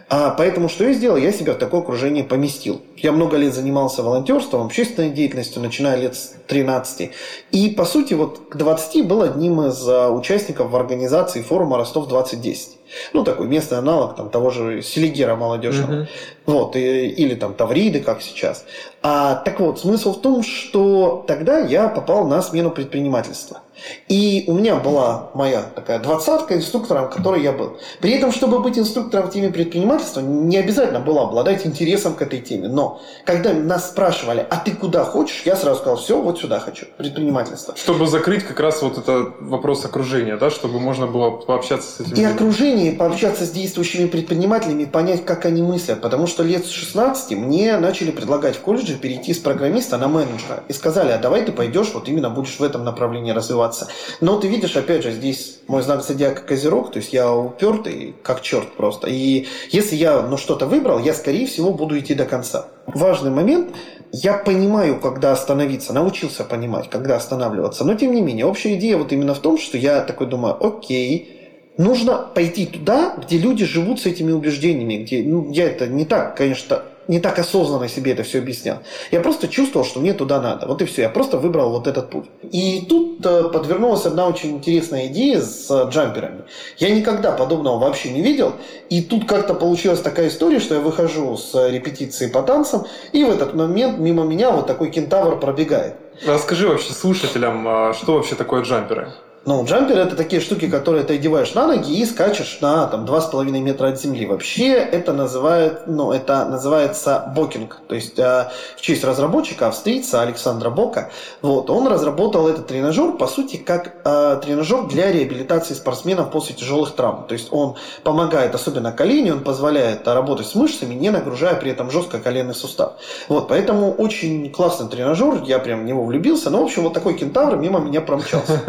А, поэтому что я сделал? Я себя в такое окружение поместил. Я много лет занимался волонтерством, общественной деятельностью, начиная лет с 13. И, по сути, вот к 20 был одним из э, участников в организации форума «Ростов-2010». Ну, такой местный аналог там, того же Селигера молодежного. Угу. Вот, и, или там Тавриды, как сейчас. А, так вот, смысл в том, что тогда я попал на смену предпринимательства. И у меня была моя такая двадцатка инструктором, которой я был. При этом, чтобы быть инструктором в теме предпринимательства, не обязательно было обладать интересом к этой теме. Но когда нас спрашивали, а ты куда хочешь, я сразу сказал, все, вот сюда хочу, предпринимательство. Чтобы закрыть как раз вот это вопрос окружения, да, чтобы можно было пообщаться с этим. И окружение, пообщаться с действующими предпринимателями, понять, как они мыслят. Потому что лет с 16 мне начали предлагать в колледже перейти с программиста на менеджера. И сказали, а давай ты пойдешь, вот именно будешь в этом направлении развиваться ситуация. Но ты видишь, опять же, здесь мой знак зодиака Козерог, то есть я упертый, как черт просто. И если я ну, что-то выбрал, я, скорее всего, буду идти до конца. Важный момент, я понимаю, когда остановиться, научился понимать, когда останавливаться. Но, тем не менее, общая идея вот именно в том, что я такой думаю, окей, нужно пойти туда, где люди живут с этими убеждениями, где, ну, я это не так, конечно, не так осознанно себе это все объяснял. Я просто чувствовал, что мне туда надо. Вот и все. Я просто выбрал вот этот путь. И тут э, подвернулась одна очень интересная идея с э, джамперами. Я никогда подобного вообще не видел. И тут как-то получилась такая история, что я выхожу с репетиции по танцам, и в этот момент мимо меня вот такой кентавр пробегает. Расскажи вообще слушателям, а что вообще такое джамперы? Ну, джамперы это такие штуки, которые ты одеваешь на ноги и скачешь на там 2,5 метра от земли. Вообще это, называет, ну, это называется бокинг. То есть э, в честь разработчика, австрийца Александра Бока, вот, он разработал этот тренажер, по сути, как э, тренажер для реабилитации спортсменов после тяжелых травм. То есть он помогает, особенно коленю, он позволяет работать с мышцами, не нагружая при этом жестко коленный сустав. Вот, поэтому очень классный тренажер, я прям в него влюбился. Ну, в общем, вот такой кентавр мимо меня промчался.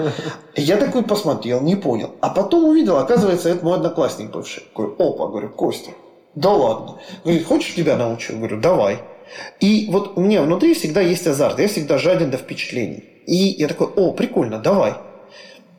Я такой посмотрел, не понял. А потом увидел, оказывается, это мой одноклассник бывший. Говорю, опа, говорю, Костя, да ладно. Говорит, хочешь тебя научу? Говорю, давай. И вот у меня внутри всегда есть азарт, я всегда жаден до впечатлений. И я такой, о, прикольно, давай.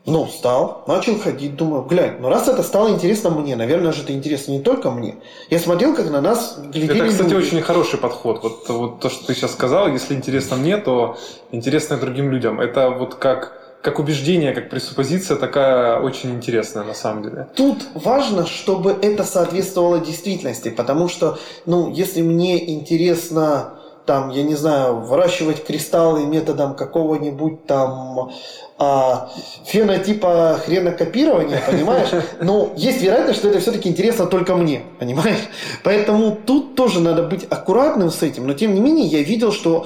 Ну, встал, начал ходить, думаю, глянь, ну раз это стало интересно мне, наверное же это интересно не только мне. Я смотрел, как на нас глядели Это, кстати, люди. очень хороший подход. Вот, вот то, что ты сейчас сказал, если интересно мне, то интересно и другим людям. Это вот как как убеждение, как пресуппозиция такая очень интересная на самом деле. Тут важно, чтобы это соответствовало действительности, потому что, ну, если мне интересно там, я не знаю, выращивать кристаллы методом какого-нибудь там а, фенотипа хренокопирования, понимаешь? Но есть вероятность, что это все-таки интересно только мне, понимаешь? Поэтому тут тоже надо быть аккуратным с этим, но тем не менее я видел, что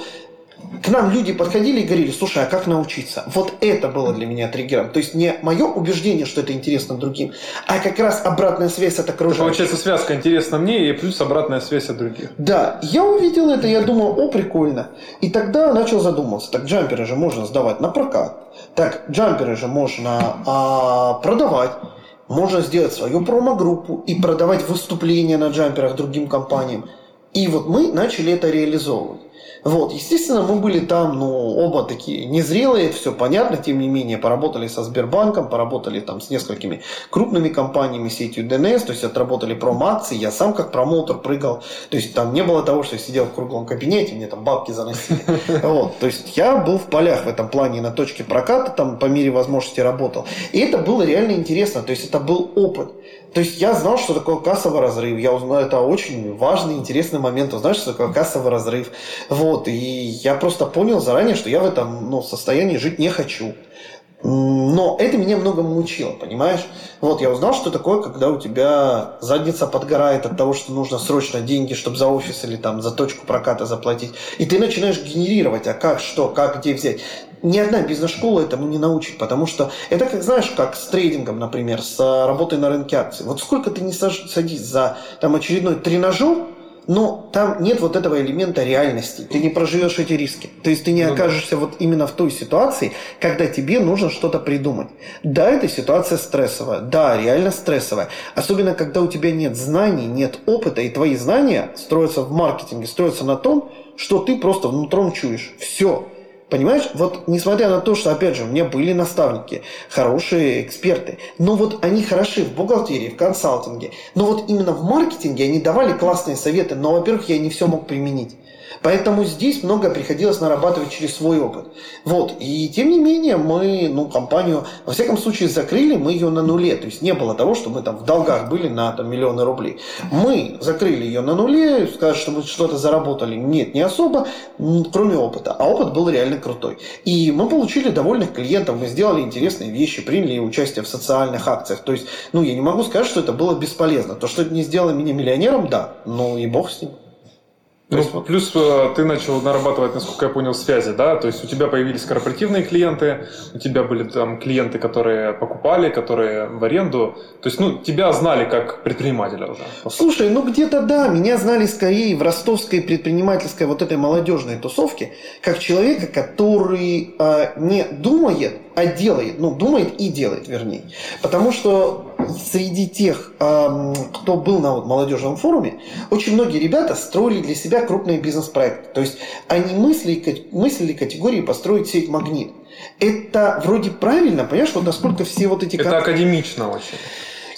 к нам люди подходили и говорили, слушай, а как научиться? Вот это было для меня триггером. То есть не мое убеждение, что это интересно другим, а как раз обратная связь от окружающих. Получается связка интересна мне и плюс обратная связь от других. Да, я увидел это, я думал, о, прикольно. И тогда начал задумываться, так джамперы же можно сдавать на прокат, так джамперы же можно а, продавать, можно сделать свою промо-группу и продавать выступления на джамперах другим компаниям. И вот мы начали это реализовывать. Вот, естественно, мы были там, ну, оба такие незрелые, все понятно, тем не менее, поработали со Сбербанком, поработали там с несколькими крупными компаниями, сетью ДНС, то есть отработали промо-акции, я сам как промоутер прыгал, то есть там не было того, что я сидел в круглом кабинете, мне там бабки заносили. Вот, то есть я был в полях в этом плане на точке проката, там по мере возможности работал. И это было реально интересно, то есть это был опыт. То есть я знал, что такое кассовый разрыв. Я узнал, это очень важный, интересный момент. Узнать, что такое кассовый разрыв. Вот. И я просто понял заранее, что я в этом ну, состоянии жить не хочу. Но это меня многому учило, понимаешь? Вот, я узнал, что такое, когда у тебя задница подгорает от того, что нужно срочно деньги, чтобы за офис или там за точку проката заплатить. И ты начинаешь генерировать, а как, что, как, где взять. Ни одна бизнес-школа этому не научит, потому что это, как знаешь, как с трейдингом, например, с работой на рынке акций. Вот сколько ты не садись за там очередной тренажер, но там нет вот этого элемента реальности. Ты не проживешь эти риски. То есть ты не ну, окажешься да. вот именно в той ситуации, когда тебе нужно что-то придумать. Да, эта ситуация стрессовая. Да, реально стрессовая. Особенно, когда у тебя нет знаний, нет опыта, и твои знания строятся в маркетинге, строятся на том, что ты просто внутром чуешь. Все. Понимаешь, вот несмотря на то, что, опять же, у меня были наставники, хорошие эксперты, но вот они хороши в бухгалтерии, в консалтинге, но вот именно в маркетинге они давали классные советы, но, во-первых, я не все мог применить. Поэтому здесь много приходилось нарабатывать через свой опыт. Вот. И тем не менее мы ну, компанию, во всяком случае, закрыли мы ее на нуле. То есть не было того, что мы там в долгах были на там, миллионы рублей. Мы закрыли ее на нуле, сказать, что мы что-то заработали. Нет, не особо, кроме опыта. А опыт был реально крутой. И мы получили довольных клиентов, мы сделали интересные вещи, приняли участие в социальных акциях. То есть, ну, я не могу сказать, что это было бесполезно. То, что это не сделало меня миллионером, да, ну и бог с ним. Ну, есть, плюс э, ты начал нарабатывать, насколько я понял, связи, да? То есть у тебя появились корпоративные клиенты, у тебя были там клиенты, которые покупали, которые в аренду. То есть, ну, тебя знали как предпринимателя уже. Слушай, ну где-то да, меня знали скорее в ростовской предпринимательской вот этой молодежной тусовке, как человека, который э, не думает, а делает. Ну, думает и делает, вернее. Потому что среди тех, кто был на вот молодежном форуме, очень многие ребята строили для себя крупные бизнес-проекты. То есть они мыслили, мыслили категории построить сеть «Магнит». Это вроде правильно, понимаешь, вот насколько все вот эти... Это академично очень.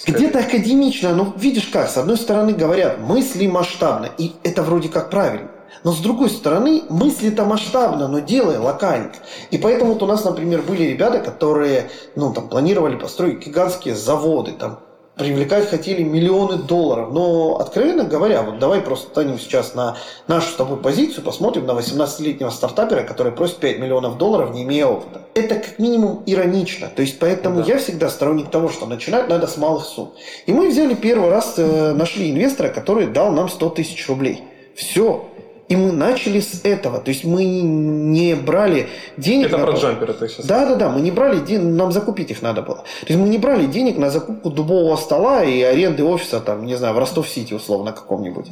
Где-то академично, но видишь как, с одной стороны говорят, мысли масштабно, и это вроде как правильно. Но с другой стороны, мысли-то масштабно, но делай локально. И поэтому вот у нас, например, были ребята, которые ну, там, планировали построить гигантские заводы, там, привлекать хотели миллионы долларов. Но, откровенно говоря, вот давай просто станем сейчас на нашу с тобой позицию, посмотрим на 18-летнего стартапера, который просит 5 миллионов долларов, не имея опыта. Это как минимум иронично. То есть, поэтому да. я всегда сторонник того, что начинать надо с малых сумм. И мы взяли первый раз, э, нашли инвестора, который дал нам 100 тысяч рублей. Все. И мы начали с этого. То есть мы не брали денег... Это на... про джампер это сейчас. Да, да, да. Мы не брали денег, нам закупить их надо было. То есть мы не брали денег на закупку дубового стола и аренды офиса, там, не знаю, в Ростов-Сити условно каком-нибудь.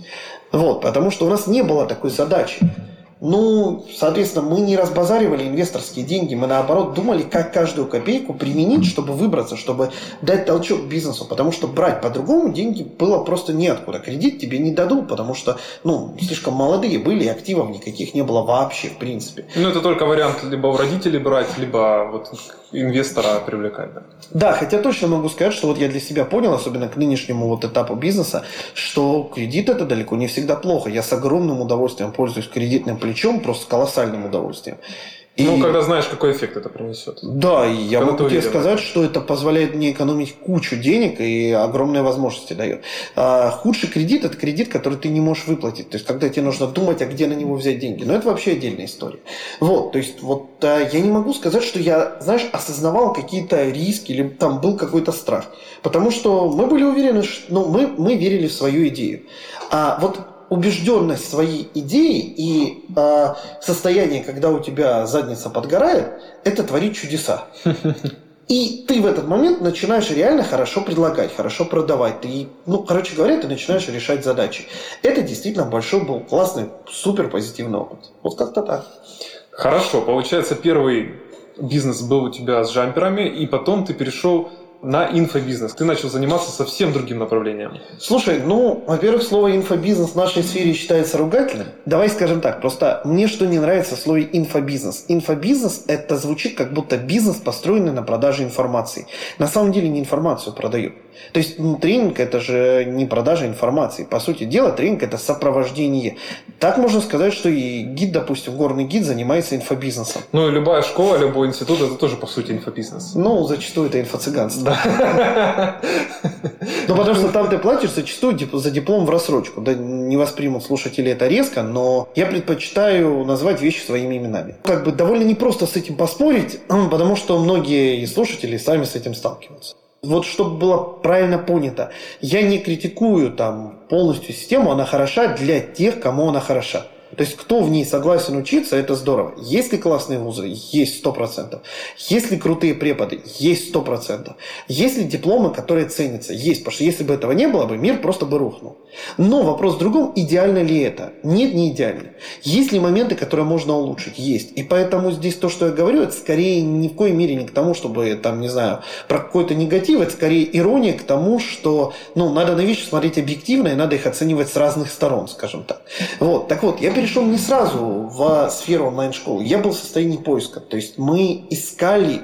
Вот, потому что у нас не было такой задачи. Ну, соответственно, мы не разбазаривали инвесторские деньги, мы наоборот думали, как каждую копейку применить, чтобы выбраться, чтобы дать толчок бизнесу, потому что брать по-другому деньги было просто неоткуда. Кредит тебе не дадут, потому что, ну, слишком молодые были, активов никаких не было вообще, в принципе. Ну, это только вариант либо у родителей брать, либо вот инвестора привлекать. Да. да, хотя точно могу сказать, что вот я для себя понял, особенно к нынешнему вот этапу бизнеса, что кредит это далеко не всегда плохо. Я с огромным удовольствием пользуюсь кредитным плечом, просто с колоссальным удовольствием. И... Ну, когда знаешь, какой эффект это принесет. Да, и я когда могу тебе сказать, что это позволяет мне экономить кучу денег и огромные возможности дает. А худший кредит – это кредит, который ты не можешь выплатить. То есть, когда тебе нужно думать, а где на него взять деньги. Но это вообще отдельная история. Вот, то есть, вот а, я не могу сказать, что я, знаешь, осознавал какие-то риски или там был какой-то страх. Потому что мы были уверены, что ну, мы, мы верили в свою идею. А вот убежденность своей идеи и э, состояние, когда у тебя задница подгорает, это творит чудеса. И ты в этот момент начинаешь реально хорошо предлагать, хорошо продавать. Ты, ну, короче говоря, ты начинаешь решать задачи. Это действительно большой был классный, супер позитивный опыт. Вот как-то так. Хорошо, получается, первый бизнес был у тебя с джамперами, и потом ты перешел на инфобизнес. Ты начал заниматься совсем другим направлением. Слушай, ну, во-первых, слово инфобизнес в нашей сфере считается ругательным. Давай скажем так, просто мне что не нравится в слове инфобизнес. Инфобизнес – это звучит как будто бизнес, построенный на продаже информации. На самом деле не информацию продают. То есть ну, тренинг – это же не продажа информации. По сути дела, тренинг – это сопровождение. Так можно сказать, что и гид, допустим, горный гид занимается инфобизнесом. Ну, и любая школа, любой институт – это тоже, по сути, инфобизнес. Ну, зачастую это инфо-цыганство. Ну, потому что там ты платишь зачастую за диплом в рассрочку. Да не воспримут слушатели это резко, но я предпочитаю назвать вещи своими именами. Как бы довольно непросто с этим поспорить, потому что многие слушатели сами с этим сталкиваются. Вот чтобы было правильно понято, я не критикую там полностью систему, она хороша для тех, кому она хороша. То есть, кто в ней согласен учиться, это здорово. Есть ли классные вузы? Есть сто процентов. Есть ли крутые преподы? Есть сто процентов. Есть ли дипломы, которые ценятся? Есть, потому что если бы этого не было бы, мир просто бы рухнул. Но вопрос в другом, идеально ли это? Нет, не идеально. Есть ли моменты, которые можно улучшить? Есть. И поэтому здесь то, что я говорю, это скорее ни в коей мере не к тому, чтобы, там, не знаю, про какой-то негатив, это скорее ирония к тому, что, ну, надо на вещи смотреть объективно, и надо их оценивать с разных сторон, скажем так. Вот, так вот, я перешел не сразу в сферу онлайн-школы. Я был в состоянии поиска. То есть мы искали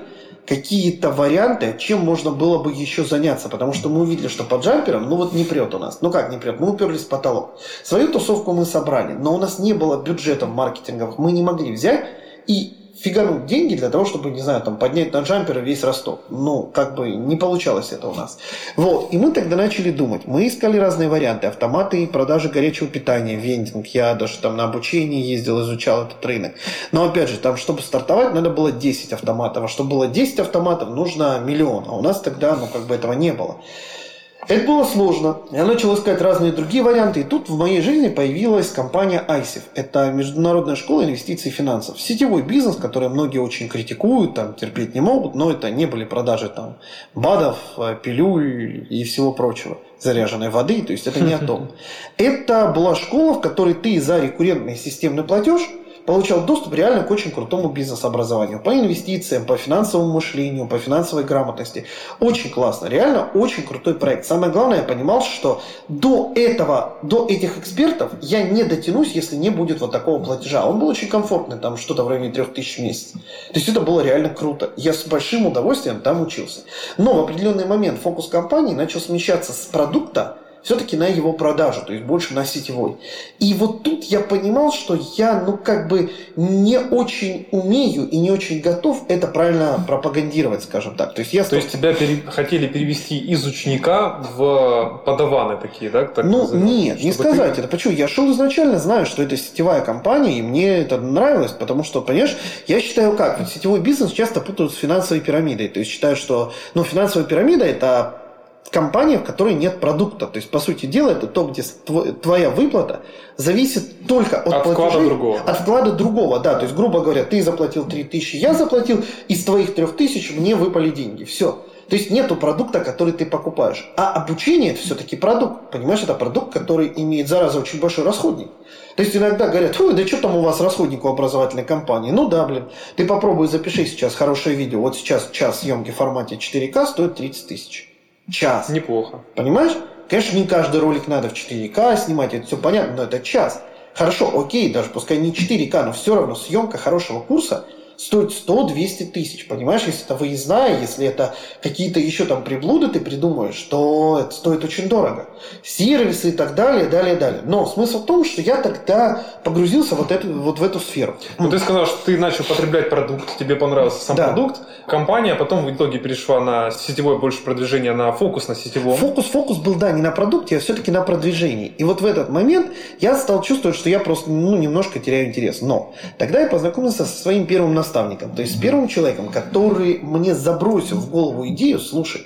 какие-то варианты, чем можно было бы еще заняться, потому что мы увидели, что по джамперам, ну вот не прет у нас. Ну как не прет? Мы уперлись в потолок. Свою тусовку мы собрали, но у нас не было бюджетов маркетинговых. Мы не могли взять и фигануть деньги для того, чтобы, не знаю, там, поднять на джамперы весь Ростов. Ну, как бы не получалось это у нас. Вот. И мы тогда начали думать. Мы искали разные варианты. Автоматы и продажи горячего питания, вендинг. Я даже там на обучение ездил, изучал этот рынок. Но, опять же, там, чтобы стартовать, надо было 10 автоматов. А чтобы было 10 автоматов, нужно миллион. А у нас тогда, ну, как бы этого не было. Это было сложно. Я начал искать разные другие варианты. И тут в моей жизни появилась компания ISIF. Это Международная школа инвестиций и финансов. Сетевой бизнес, который многие очень критикуют, там, терпеть не могут, но это не были продажи там, БАДов, э, пилюль и всего прочего заряженной воды, то есть это не о том. Это была школа, в которой ты за рекуррентный системный платеж – получал доступ реально к очень крутому бизнес-образованию. По инвестициям, по финансовому мышлению, по финансовой грамотности. Очень классно. Реально очень крутой проект. Самое главное, я понимал, что до этого, до этих экспертов я не дотянусь, если не будет вот такого платежа. Он был очень комфортный, там что-то в районе 3000 в месяц. То есть это было реально круто. Я с большим удовольствием там учился. Но в определенный момент фокус компании начал смещаться с продукта все-таки на его продажу, то есть больше на сетевой. И вот тут я понимал, что я, ну, как бы не очень умею и не очень готов это правильно пропагандировать, скажем так. То есть, я... То есть тебя пере... хотели перевести из ученика в подаваны такие, да? Так ну, нет, не сказать ты... это. Почему? Я шел изначально, знаю, что это сетевая компания, и мне это нравилось, потому что, понимаешь, я считаю как, вот сетевой бизнес часто путают с финансовой пирамидой. То есть считаю, что, ну, финансовая пирамида – это компания, в которой нет продукта. То есть, по сути дела, это то, где твоя выплата зависит только от, от платежей, вклада другого. От вклада другого, да. То есть, грубо говоря, ты заплатил 3000, я заплатил, из твоих 3000 мне выпали деньги. Все. То есть нету продукта, который ты покупаешь. А обучение это все-таки продукт. Понимаешь, это продукт, который имеет зараза очень большой расходник. То есть иногда говорят, ой, да что там у вас расходник у образовательной компании? Ну да, блин, ты попробуй запиши сейчас хорошее видео. Вот сейчас час съемки в формате 4К стоит 30 тысяч час. Неплохо. Понимаешь? Конечно, не каждый ролик надо в 4К снимать, это все понятно, но это час. Хорошо, окей, даже пускай не 4К, но все равно съемка хорошего курса – стоит 100-200 тысяч. Понимаешь, если это выездная, если это какие-то еще там приблуды ты придумаешь, то это стоит очень дорого. Сервисы и так далее, далее, далее. Но смысл в том, что я тогда погрузился вот, эту, вот в эту сферу. Ну, ты сказал, что ты начал потреблять продукт, тебе понравился сам да. продукт. Компания потом в итоге перешла на сетевое больше продвижение, на фокус на сетевом. Фокус, фокус был, да, не на продукте, а все-таки на продвижении. И вот в этот момент я стал чувствовать, что я просто ну, немножко теряю интерес. Но тогда я познакомился со своим первым наставником наставником, то есть с первым человеком, который мне забросил в голову идею, слушай,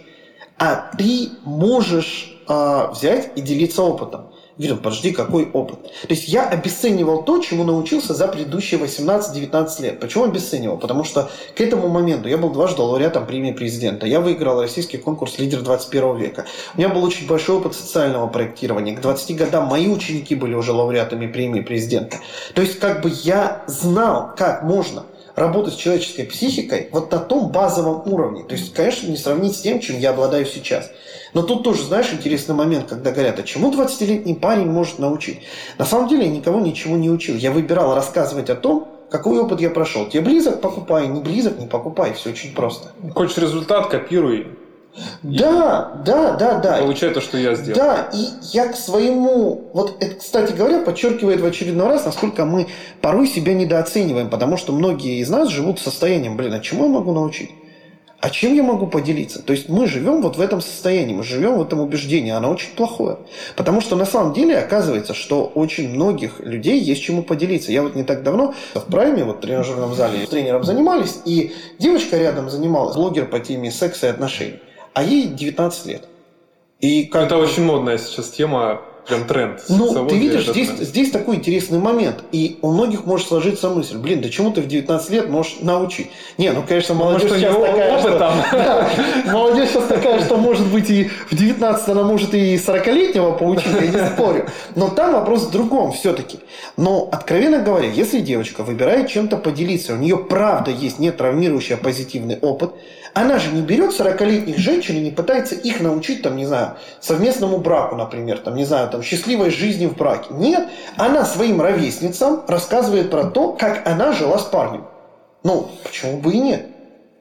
а ты можешь э, взять и делиться опытом. Говорю, подожди, какой опыт? То есть я обесценивал то, чему научился за предыдущие 18-19 лет. Почему обесценивал? Потому что к этому моменту я был дважды лауреатом премии президента. Я выиграл российский конкурс «Лидер 21 века». У меня был очень большой опыт социального проектирования. К 20 годам мои ученики были уже лауреатами премии президента. То есть как бы я знал, как можно – работать с человеческой психикой вот на том базовом уровне. То есть, конечно, не сравнить с тем, чем я обладаю сейчас. Но тут тоже, знаешь, интересный момент, когда говорят, а чему 20-летний парень может научить? На самом деле я никого ничего не учил. Я выбирал рассказывать о том, какой опыт я прошел. Тебе близок – покупай, не близок – не покупай. Все очень просто. Хочешь результат – копируй. Да, да, да, да. Получай то, что я сделал. Да, и я к своему... Вот это, кстати говоря, подчеркивает в очередной раз, насколько мы порой себя недооцениваем, потому что многие из нас живут состоянием, блин, а чему я могу научить? А чем я могу поделиться? То есть мы живем вот в этом состоянии, мы живем в этом убеждении, оно очень плохое. Потому что на самом деле оказывается, что очень многих людей есть чему поделиться. Я вот не так давно в прайме, вот в тренажерном зале, с тренером занимались, и девочка рядом занималась, блогер по теме секса и отношений а ей 19 лет. И как... Это очень модная сейчас тема прям тренд. Ну, ты видишь, здесь, здесь такой интересный момент. И у многих может сложиться мысль, блин, да чему ты в 19 лет можешь научить? Не, ну, конечно, молодежь может, сейчас такая, что... Да, молодежь сейчас такая, что может быть и в 19 она может и 40-летнего поучить, я не спорю. Но там вопрос в другом все-таки. Но, откровенно говоря, если девочка выбирает чем-то поделиться, у нее правда есть не травмирующий, а позитивный опыт, она же не берет 40-летних женщин и не пытается их научить, там, не знаю, совместному браку, например, там, не знаю, там, счастливой жизни в браке. Нет, она своим ровесницам рассказывает про то, как она жила с парнем. Ну, почему бы и нет?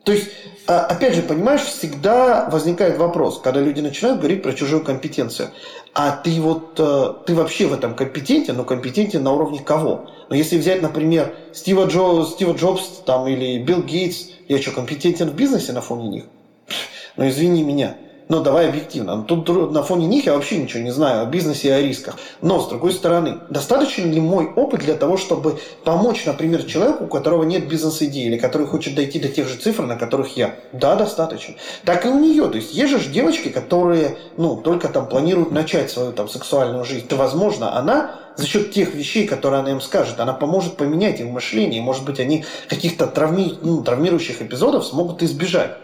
То есть, а, опять же, понимаешь, всегда возникает вопрос, когда люди начинают говорить про чужую компетенцию. А ты вот, э, ты вообще в этом компетентен, но компетентен на уровне кого? Но если взять, например, Стива, Джо, Стива Джобс там, или Билл Гейтс, я что, компетентен в бизнесе на фоне них? Ну, извини меня. Ну, давай объективно. Тут на фоне них я вообще ничего не знаю о бизнесе и о рисках. Но, с другой стороны, достаточно ли мой опыт для того, чтобы помочь, например, человеку, у которого нет бизнес-идеи или который хочет дойти до тех же цифр, на которых я? Да, достаточно. Так и у нее. То есть, есть же девочки, которые, ну, только там планируют начать свою там сексуальную жизнь. То, возможно, она за счет тех вещей, которые она им скажет, она поможет поменять им мышление. Может быть, они каких-то травми, ну, травмирующих эпизодов смогут избежать.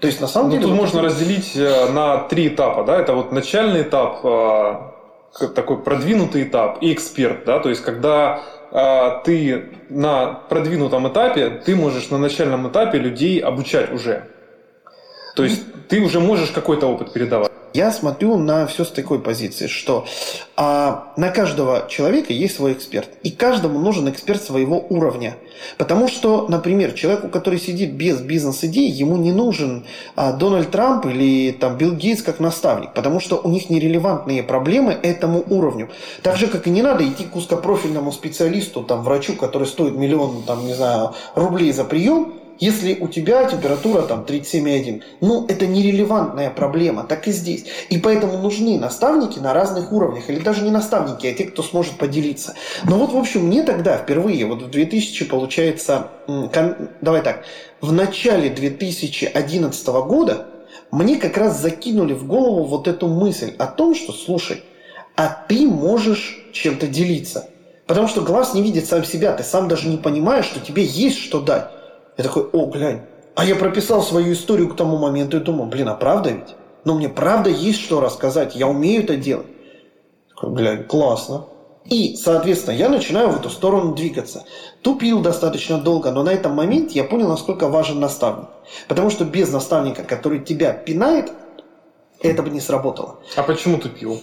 То есть, на самом ну, деле... Тут вот можно эти- разделить э, на три этапа. Да? Это вот начальный этап, э, такой продвинутый этап и эксперт. Да? То есть, когда э, ты на продвинутом этапе, ты можешь на начальном этапе людей обучать уже. То есть, ты уже можешь какой-то опыт передавать. Я смотрю на все с такой позиции, что а, на каждого человека есть свой эксперт. И каждому нужен эксперт своего уровня. Потому что, например, человеку, который сидит без бизнес-идей, ему не нужен а, Дональд Трамп или там, Билл Гейтс как наставник. Потому что у них нерелевантные проблемы этому уровню. Так же, как и не надо идти к узкопрофильному специалисту, там, врачу, который стоит миллион там, не знаю, рублей за прием, если у тебя температура там 37,1, ну это нерелевантная проблема, так и здесь. И поэтому нужны наставники на разных уровнях, или даже не наставники, а те, кто сможет поделиться. Но вот, в общем, мне тогда впервые, вот в 2000, получается, кон- давай так, в начале 2011 года мне как раз закинули в голову вот эту мысль о том, что, слушай, а ты можешь чем-то делиться. Потому что глаз не видит сам себя, ты сам даже не понимаешь, что тебе есть что дать. Я такой, о, глянь. А я прописал свою историю к тому моменту и думаю, блин, а правда ведь? Ну, мне правда есть что рассказать, я умею это делать. Такой, глянь, классно. И, соответственно, я начинаю в эту сторону двигаться. Тупил достаточно долго, но на этом моменте я понял, насколько важен наставник. Потому что без наставника, который тебя пинает, это бы не сработало. А почему ты пил?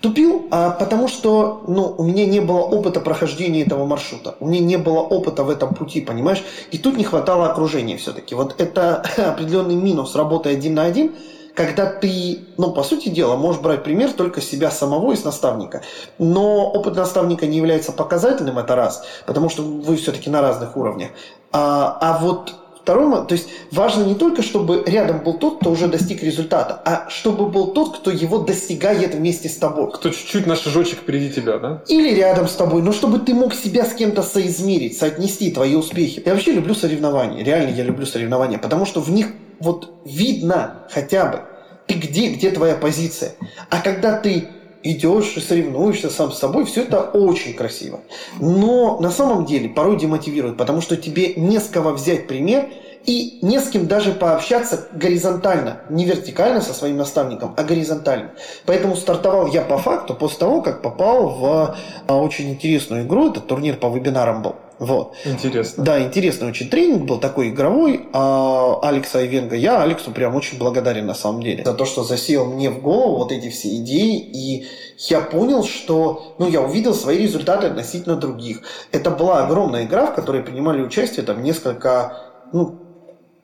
Тупил, а, потому что ну, у меня не было опыта прохождения этого маршрута. У меня не было опыта в этом пути, понимаешь? И тут не хватало окружения все-таки. Вот это определенный минус работы один на один, когда ты, ну, по сути дела, можешь брать пример только себя самого и с наставника. Но опыт наставника не является показательным, это раз, потому что вы все-таки на разных уровнях. А, а вот Второй момент, то есть важно не только, чтобы рядом был тот, кто уже достиг результата, а чтобы был тот, кто его достигает вместе с тобой. Кто чуть-чуть на шажочек впереди тебя, да? Или рядом с тобой, но чтобы ты мог себя с кем-то соизмерить, соотнести твои успехи. Я вообще люблю соревнования, реально я люблю соревнования, потому что в них вот видно хотя бы, ты где, где твоя позиция. А когда ты идешь соревнуешься сам с собой, все это очень красиво. Но на самом деле порой демотивирует, потому что тебе не с кого взять пример и не с кем даже пообщаться горизонтально, не вертикально со своим наставником, а горизонтально. Поэтому стартовал я по факту после того, как попал в а, очень интересную игру, это турнир по вебинарам был. Вот. Интересно. Да, интересный очень тренинг был такой игровой а, Алекса Ивенга. Я Алексу прям очень благодарен на самом деле за то, что засеял мне в голову вот эти все идеи. И я понял, что ну, я увидел свои результаты относительно других. Это была огромная игра, в которой принимали участие там несколько, ну,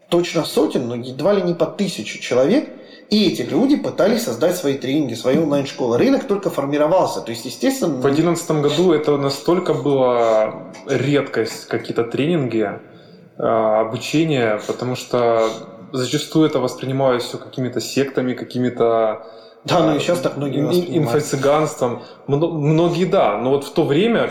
точно сотен, но едва ли не по тысячу человек. И эти люди пытались создать свои тренинги, свои онлайн-школы. Рынок только формировался. То есть, естественно... В 2011 году это настолько была редкость, какие-то тренинги, э, обучение, потому что зачастую это воспринималось все какими-то сектами, какими-то Да, ну и сейчас так многие инфо-цыганством. Мно- Многие да, но вот в то время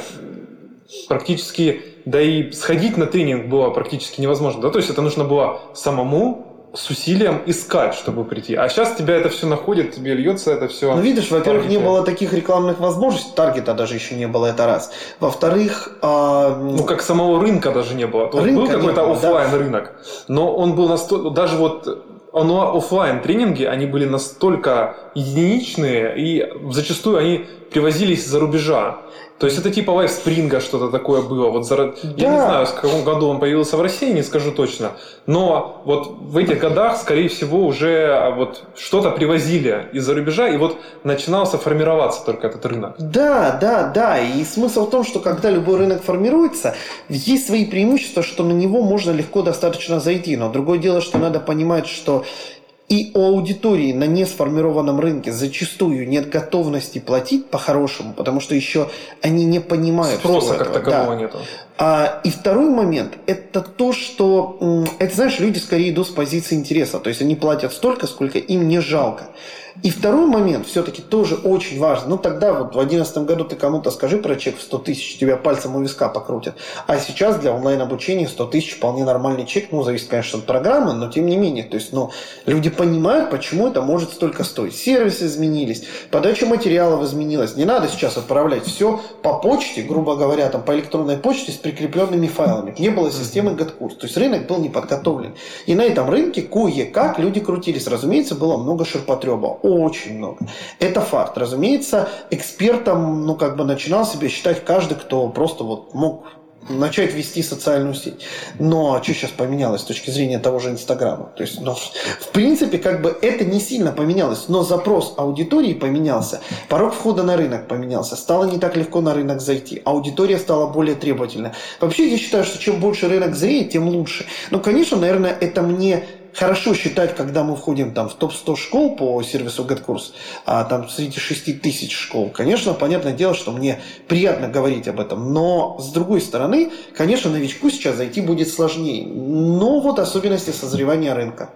практически, да и сходить на тренинг было практически невозможно. Да? То есть это нужно было самому с усилием искать, чтобы прийти. А сейчас тебя это все находит, тебе льется это все. Ну, видишь, во-первых, не было таких рекламных возможностей, таргета даже еще не было, это раз. Во-вторых, а, Ну, как самого рынка даже не было. Рынка был какой-то было, да. рынок, но он был настолько... Даже вот оно оффлайн тренинги, они были настолько единичные, и зачастую они привозились из-за рубежа. То есть это типа лайфспринга что-то такое было. Вот за... Я не Да. знаю, в каком году он появился в России, не скажу точно. Но вот в этих годах, скорее всего, уже а, вот что-то привозили из-за рубежа, и вот начинался формироваться только этот рынок. Да, да, да. И смысл в том, что когда любой рынок формируется, есть свои преимущества, что на него можно легко достаточно зайти. Но другое дело, что надо понимать, что и у аудитории на несформированном рынке зачастую нет готовности платить по-хорошему, потому что еще они не понимают Спроса как этого. такового Да. нету. А, и второй момент – это то, что, это, знаешь, люди скорее идут с позиции интереса. То есть они платят столько, сколько им не жалко. И второй момент все-таки тоже очень важный. Ну, тогда вот в 2011 году ты кому-то скажи про чек в 100 тысяч, тебя пальцем у виска покрутят. А сейчас для онлайн-обучения 100 тысяч вполне нормальный чек. Ну, зависит, конечно, от программы, но тем не менее. То есть, ну, люди понимают, почему это может столько стоить. Сервисы изменились, подача материалов изменилась. Не надо сейчас отправлять все по почте, грубо говоря, там, по электронной почте с прикрепленными файлами. Не было системы GetCourse. То есть, рынок был не подготовлен. И на этом рынке кое-как люди крутились. Разумеется, было много ширпотреба очень много. Это факт. Разумеется, экспертом, ну, как бы начинал себя считать каждый, кто просто вот мог начать вести социальную сеть. Но что сейчас поменялось с точки зрения того же Инстаграма? То есть, ну, в принципе, как бы это не сильно поменялось, но запрос аудитории поменялся, порог входа на рынок поменялся, стало не так легко на рынок зайти, аудитория стала более требовательна. Вообще, я считаю, что чем больше рынок зреет, тем лучше. Ну, конечно, наверное, это мне хорошо считать, когда мы входим там, в топ-100 школ по сервису GetCourse, а там среди 6 тысяч школ, конечно, понятное дело, что мне приятно говорить об этом. Но, с другой стороны, конечно, новичку сейчас зайти будет сложнее. Но вот особенности созревания рынка.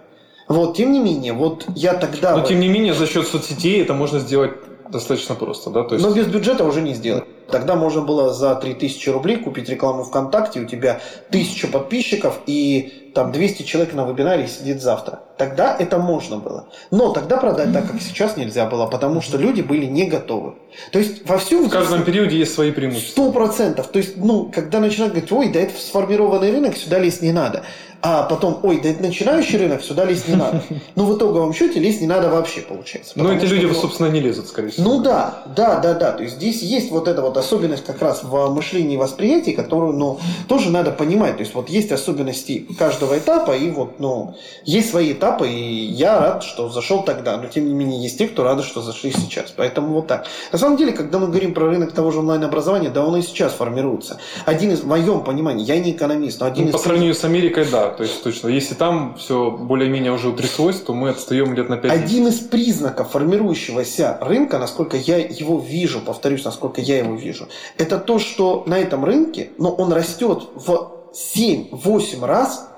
Вот, тем не менее, вот я тогда... Но, тем не менее, за счет соцсетей это можно сделать достаточно просто, да? То есть... Но без бюджета уже не сделать. Тогда можно было за 3000 рублей купить рекламу ВКонтакте, у тебя 1000 подписчиков и там 200 человек на вебинаре сидит завтра. Тогда это можно было. Но тогда продать так, как сейчас нельзя было, потому что люди были не готовы. То есть во всем... В каждом периоде есть свои преимущества. Сто процентов. То есть, ну, когда начинают говорить, ой, да это сформированный рынок, сюда лезть не надо а потом, ой, да это начинающий рынок, сюда лезть не надо. Но в итоговом счете лезть не надо вообще, получается. Но эти люди, ну, собственно, не лезут, скорее всего. Ну да, да, да, да. То есть здесь есть вот эта вот особенность как раз в мышлении и восприятии, которую, ну, тоже надо понимать. То есть вот есть особенности каждого этапа, и вот, ну, есть свои этапы, и я рад, что зашел тогда, но тем не менее есть те, кто рады, что зашли сейчас. Поэтому вот так. На самом деле, когда мы говорим про рынок того же онлайн-образования, да, он и сейчас формируется. Один из, в моем понимании, я не экономист, но один ну, из... По сравнению с Америкой, да то есть точно. Если там все более-менее уже утряслось, то мы отстаем лет на 5 Один из признаков формирующегося рынка, насколько я его вижу, повторюсь, насколько я его вижу, это то, что на этом рынке, но он растет в 7-8 раз,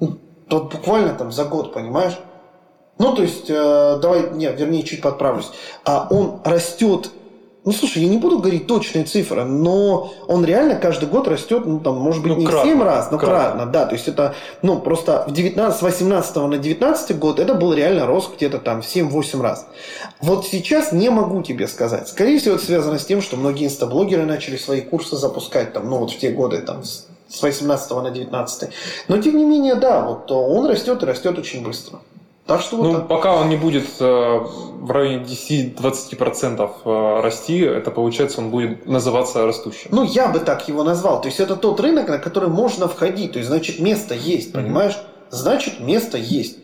ну, вот буквально там за год, понимаешь? Ну, то есть, э, давай, нет, вернее, чуть подправлюсь. А он растет ну, слушай, я не буду говорить точные цифры, но он реально каждый год растет, ну, там, может быть, ну, не кратно, в 7 раз, но кратно. кратно, да. То есть это, ну, просто в 19, с 18 на 19 год это был реально рост где-то там в 7-8 раз. Вот сейчас не могу тебе сказать. Скорее всего, это связано с тем, что многие инстаблогеры начали свои курсы запускать там, ну, вот в те годы, там, с 18 на 19. Но, тем не менее, да, вот он растет и растет очень быстро. Так что ну, вот пока он не будет э, в районе 10-20% э, расти, это получается, он будет называться растущим. Ну, я бы так его назвал. То есть это тот рынок, на который можно входить. То есть, значит, место есть, понимаешь? Mm-hmm. Значит, место есть.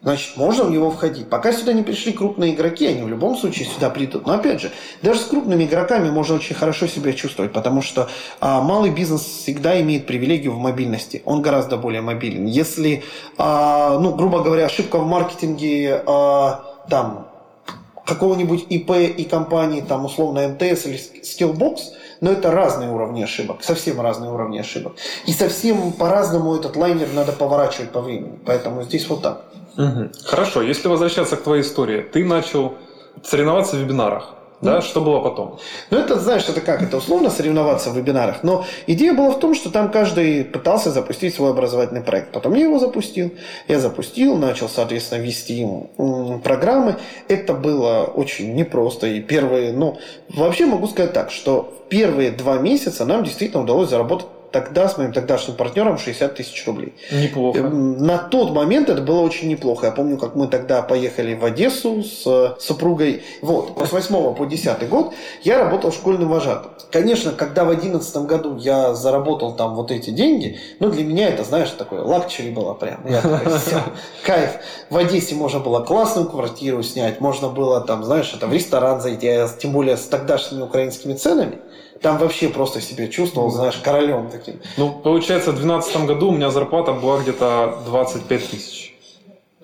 Значит, можно в него входить. Пока сюда не пришли крупные игроки, они в любом случае сюда придут. Но опять же, даже с крупными игроками можно очень хорошо себя чувствовать, потому что а, малый бизнес всегда имеет привилегию в мобильности. Он гораздо более мобилен. Если, а, ну, грубо говоря, ошибка в маркетинге а, там какого-нибудь ИП и компании, там условно МТС или Skillbox, но это разные уровни ошибок, совсем разные уровни ошибок. И совсем по-разному этот лайнер надо поворачивать по времени. Поэтому здесь вот так. Угу. Хорошо, если возвращаться к твоей истории, ты начал соревноваться в вебинарах. Да, ну, что было потом? Ну, это, знаешь, это как? Это условно соревноваться в вебинарах. Но идея была в том, что там каждый пытался запустить свой образовательный проект. Потом я его запустил. Я запустил, начал, соответственно, вести программы. Это было очень непросто. И первые, ну, вообще могу сказать так, что в первые два месяца нам действительно удалось заработать тогда с моим тогдашним партнером 60 тысяч рублей. Неплохо. Эм, на тот момент это было очень неплохо. Я помню, как мы тогда поехали в Одессу с супругой. Вот, с 8 по 10 год я работал школьным вожатым. Конечно, когда в 11 году я заработал там вот эти деньги, ну, для меня это, знаешь, такое лакчери было прям. Я такой, все, кайф. В Одессе можно было классную квартиру снять, можно было там, знаешь, это в ресторан зайти, а тем более с тогдашними украинскими ценами. Там вообще просто себя чувствовал, знаешь, королем таким. Ну, получается, в 2012 году у меня зарплата была где-то 25 тысяч.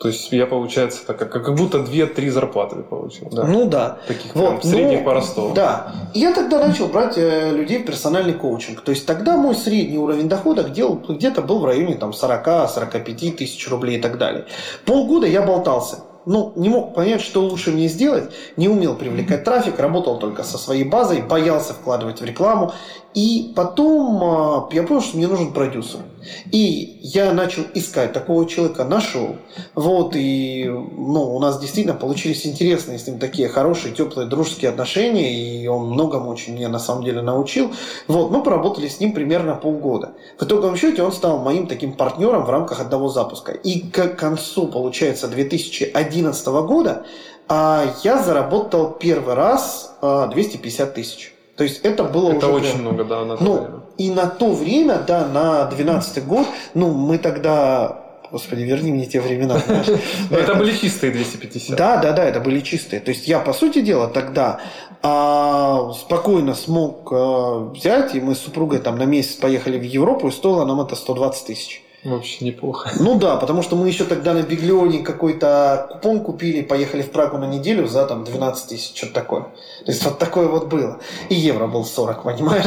То есть я, получается, так, как, как будто 2-3 зарплаты получил. Да. Ну да. Таких вот, прям, средних ну, по Ростову. Да. Я тогда начал брать э, людей в персональный коучинг. То есть тогда мой средний уровень дохода где-то был в районе там, 40-45 тысяч рублей и так далее. Полгода я болтался ну, не мог понять, что лучше мне сделать, не умел привлекать трафик, работал только со своей базой, боялся вкладывать в рекламу. И потом э, я понял, что мне нужен продюсер. И я начал искать такого человека, нашел. Вот, и ну, у нас действительно получились интересные с ним такие хорошие, теплые, дружеские отношения, и он многому очень меня на самом деле научил. Вот, мы поработали с ним примерно полгода. В итоговом счете он стал моим таким партнером в рамках одного запуска. И к концу, получается, 2011 года а, я заработал первый раз 250 а, тысяч. То есть это было это уже... очень прям... много, да, на то ну, время. И на то время, да, на 12 год, ну, мы тогда Господи, верни мне те времена. Но это были чистые 250. Да, да, да, это были чистые. То есть я, по сути дела, тогда а, спокойно смог а, взять, и мы с супругой там на месяц поехали в Европу, и стоило нам это 120 тысяч. Вообще неплохо. Ну да, потому что мы еще тогда на Биглионе какой-то купон купили, поехали в Прагу на неделю за там 12 тысяч, что-то такое. То есть вот такое вот было. И евро был 40, понимаешь?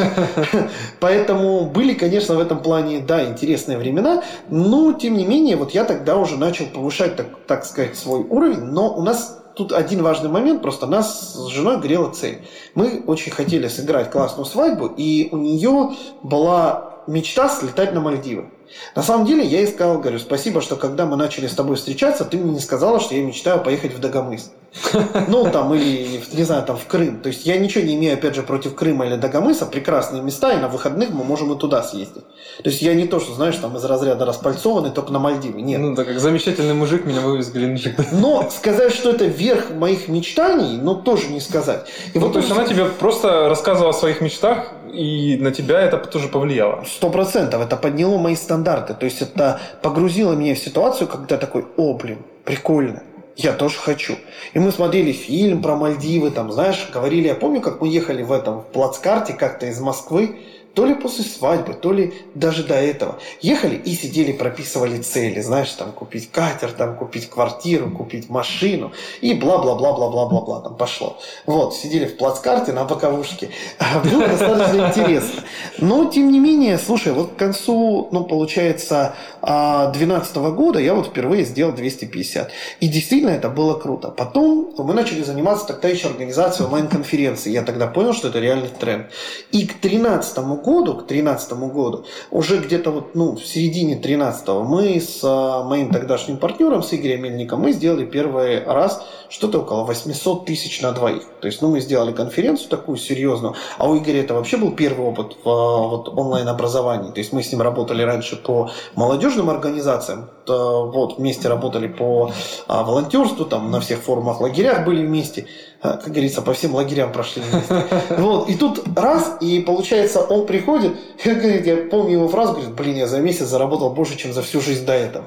Поэтому были, конечно, в этом плане, да, интересные времена, но тем не менее, вот я тогда уже начал повышать, так, так сказать, свой уровень, но у нас тут один важный момент, просто нас с женой грела цель. Мы очень хотели сыграть классную свадьбу, и у нее была мечта слетать на Мальдивы. На самом деле я ей сказал, говорю, спасибо, что когда мы начали с тобой встречаться, ты мне не сказала, что я мечтаю поехать в Дагомыс. Ну, там, или, не знаю, там, в Крым. То есть я ничего не имею, опять же, против Крыма или Дагомыса. Прекрасные места, и на выходных мы можем и туда съездить. То есть я не то, что, знаешь, там, из разряда распальцованный, только на Мальдивы. Нет. Ну, да, как замечательный мужик меня вывез в Геленджик. Но сказать, что это верх моих мечтаний, ну, тоже не сказать. И ну, вот то есть она тебе просто рассказывала о своих мечтах, и на тебя это тоже повлияло. Сто процентов. Это подняло мои стандарты. То есть это погрузило меня в ситуацию, когда такой, о, блин, прикольно. Я тоже хочу. И мы смотрели фильм про Мальдивы, там, знаешь, говорили, я помню, как мы ехали в этом в плацкарте как-то из Москвы, то ли после свадьбы, то ли даже до этого. Ехали и сидели, прописывали цели, знаешь, там купить катер, там купить квартиру, купить машину и бла-бла-бла-бла-бла-бла-бла там пошло. Вот, сидели в плацкарте на боковушке. Было достаточно интересно. Но, тем не менее, слушай, вот к концу, ну, получается, 2012 а, года я вот впервые сделал 250. И действительно это было круто. Потом мы начали заниматься тогда еще организацией онлайн-конференции. Я тогда понял, что это реальный тренд. И к 2013 году году, к 2013 году, уже где-то вот, ну, в середине 2013 мы с а, моим тогдашним партнером, с Игорем Мельником, мы сделали первый раз что-то около 800 тысяч на двоих. То есть, ну, мы сделали конференцию такую серьезную, а у Игоря это вообще был первый опыт в а, вот, онлайн-образовании. То есть, мы с ним работали раньше по молодежным организациям, вот, вместе работали по а, волонтерству, там, на всех форумах, лагерях были вместе. А, как говорится, по всем лагерям прошли. Вот, и тут раз, и получается, он приходит, и говорит, я помню его фразу, говорит, блин, я за месяц заработал больше, чем за всю жизнь до этого.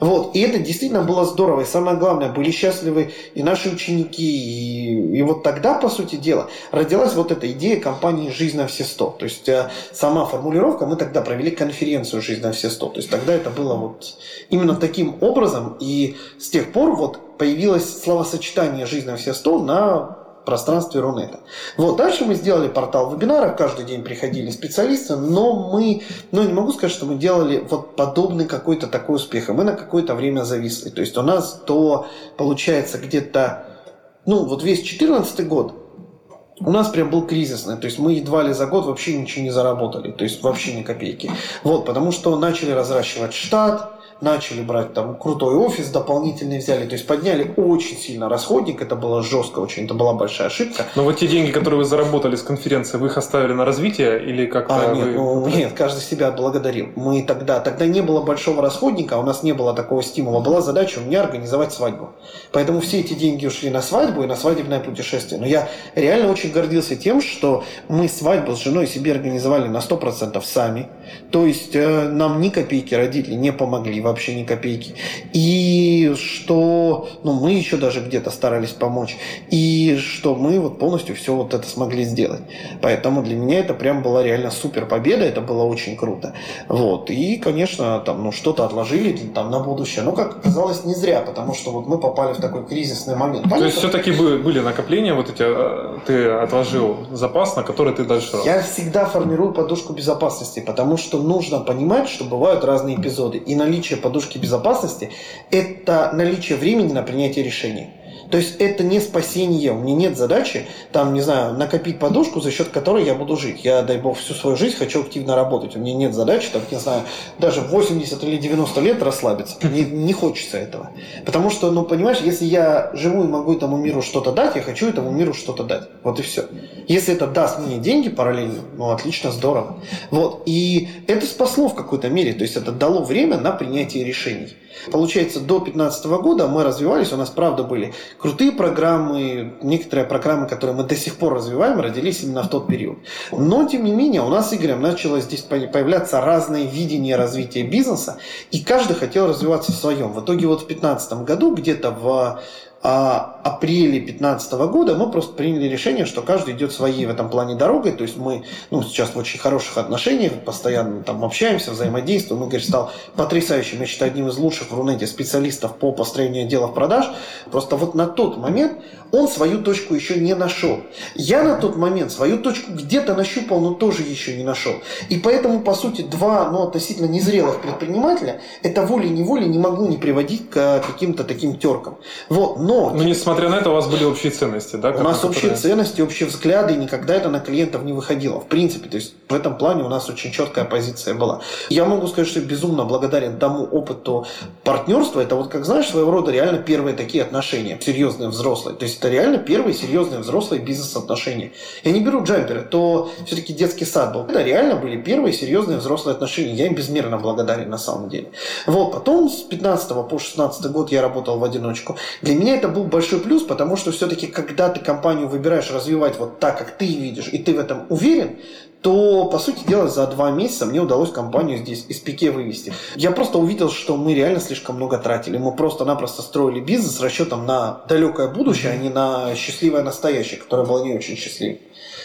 Вот. И это действительно было здорово. И самое главное, были счастливы и наши ученики. И, и вот тогда, по сути дела, родилась вот эта идея компании «Жизнь на все сто». То есть э, сама формулировка, мы тогда провели конференцию «Жизнь на все сто». То есть тогда это было вот именно таким образом. И с тех пор вот появилось словосочетание «Жизнь на все сто» на пространстве Рунета. Вот, дальше мы сделали портал вебинаров, каждый день приходили специалисты, но мы, ну, не могу сказать, что мы делали вот подобный какой-то такой успех, и мы на какое-то время зависли. То есть у нас то, получается, где-то, ну, вот весь 2014 год, у нас прям был кризисный, то есть мы едва ли за год вообще ничего не заработали, то есть вообще ни копейки. Вот, потому что начали разращивать штат, начали брать там крутой офис дополнительный взяли, то есть подняли очень сильно расходник, это было жестко очень, это была большая ошибка. Но вот те деньги, которые вы заработали с конференции, вы их оставили на развитие или как-то? А, нет, вы... ну, нет, каждый себя благодарил. Мы тогда, тогда не было большого расходника, у нас не было такого стимула, была задача у меня организовать свадьбу. Поэтому все эти деньги ушли на свадьбу и на свадебное путешествие. Но я реально очень гордился тем, что мы свадьбу с женой себе организовали на 100% сами. То есть э, нам ни копейки родители не помогли вообще ни копейки. И что ну, мы еще даже где-то старались помочь. И что мы вот полностью все вот это смогли сделать. Поэтому для меня это прям была реально супер победа, это было очень круто. Вот. И, конечно, там, ну, что-то отложили там, на будущее. Но, как оказалось, не зря, потому что вот мы попали в такой кризисный момент. Понятно? То есть, все-таки были накопления, вот эти, э, ты отложил запас, на который ты дальше? Я всегда формирую подушку безопасности, потому что нужно понимать, что бывают разные эпизоды. И наличие подушки безопасности – это наличие времени на принятие решений. То есть это не спасение. У меня нет задачи, там, не знаю, накопить подушку, за счет которой я буду жить. Я, дай бог, всю свою жизнь хочу активно работать. У меня нет задачи, там, не знаю, даже 80 или 90 лет расслабиться. Не, не хочется этого. Потому что, ну, понимаешь, если я живу и могу этому миру что-то дать, я хочу этому миру что-то дать. Вот и все. Если это даст мне деньги параллельно, ну, отлично, здорово. Вот. И это спасло в какой-то мере. То есть это дало время на принятие решений. Получается, до 2015 года мы развивались, у нас, правда, были крутые программы, некоторые программы, которые мы до сих пор развиваем, родились именно в тот период. Но, тем не менее, у нас с Игорем начало здесь появляться разные видения развития бизнеса, и каждый хотел развиваться в своем. В итоге вот в 2015 году, где-то в а, апреле 2015 года мы просто приняли решение, что каждый идет своей в этом плане дорогой. То есть мы ну, сейчас в очень хороших отношениях, постоянно там общаемся, взаимодействуем. Игорь стал потрясающим, я считаю, одним из лучших в Рунете специалистов по построению делов продаж. Просто вот на тот момент он свою точку еще не нашел. Я на тот момент свою точку где-то нащупал, но тоже еще не нашел. И поэтому, по сути, два ну, относительно незрелых предпринимателя это волей-неволей не могло не приводить к каким-то таким теркам. Вот, но но... Но несмотря на это, у вас были общие ценности, да? У нас которые... общие ценности, общие взгляды, и никогда это на клиентов не выходило. В принципе, то есть в этом плане у нас очень четкая позиция была. Я могу сказать, что я безумно благодарен тому опыту партнерства. Это вот, как знаешь, своего рода реально первые такие отношения, серьезные взрослые. То есть это реально первые серьезные взрослые бизнес-отношения. Я не беру джамперы, то все-таки детский сад был. Это реально были первые серьезные взрослые отношения. Я им безмерно благодарен на самом деле. Вот, потом с 15 по 16 год я работал в одиночку. Для меня это был большой плюс, потому что все-таки, когда ты компанию выбираешь развивать вот так, как ты видишь, и ты в этом уверен, то, по сути дела, за два месяца мне удалось компанию здесь из пике вывести. Я просто увидел, что мы реально слишком много тратили. Мы просто-напросто строили бизнес с расчетом на далекое будущее, а не на счастливое настоящее, которое было не очень счастливым.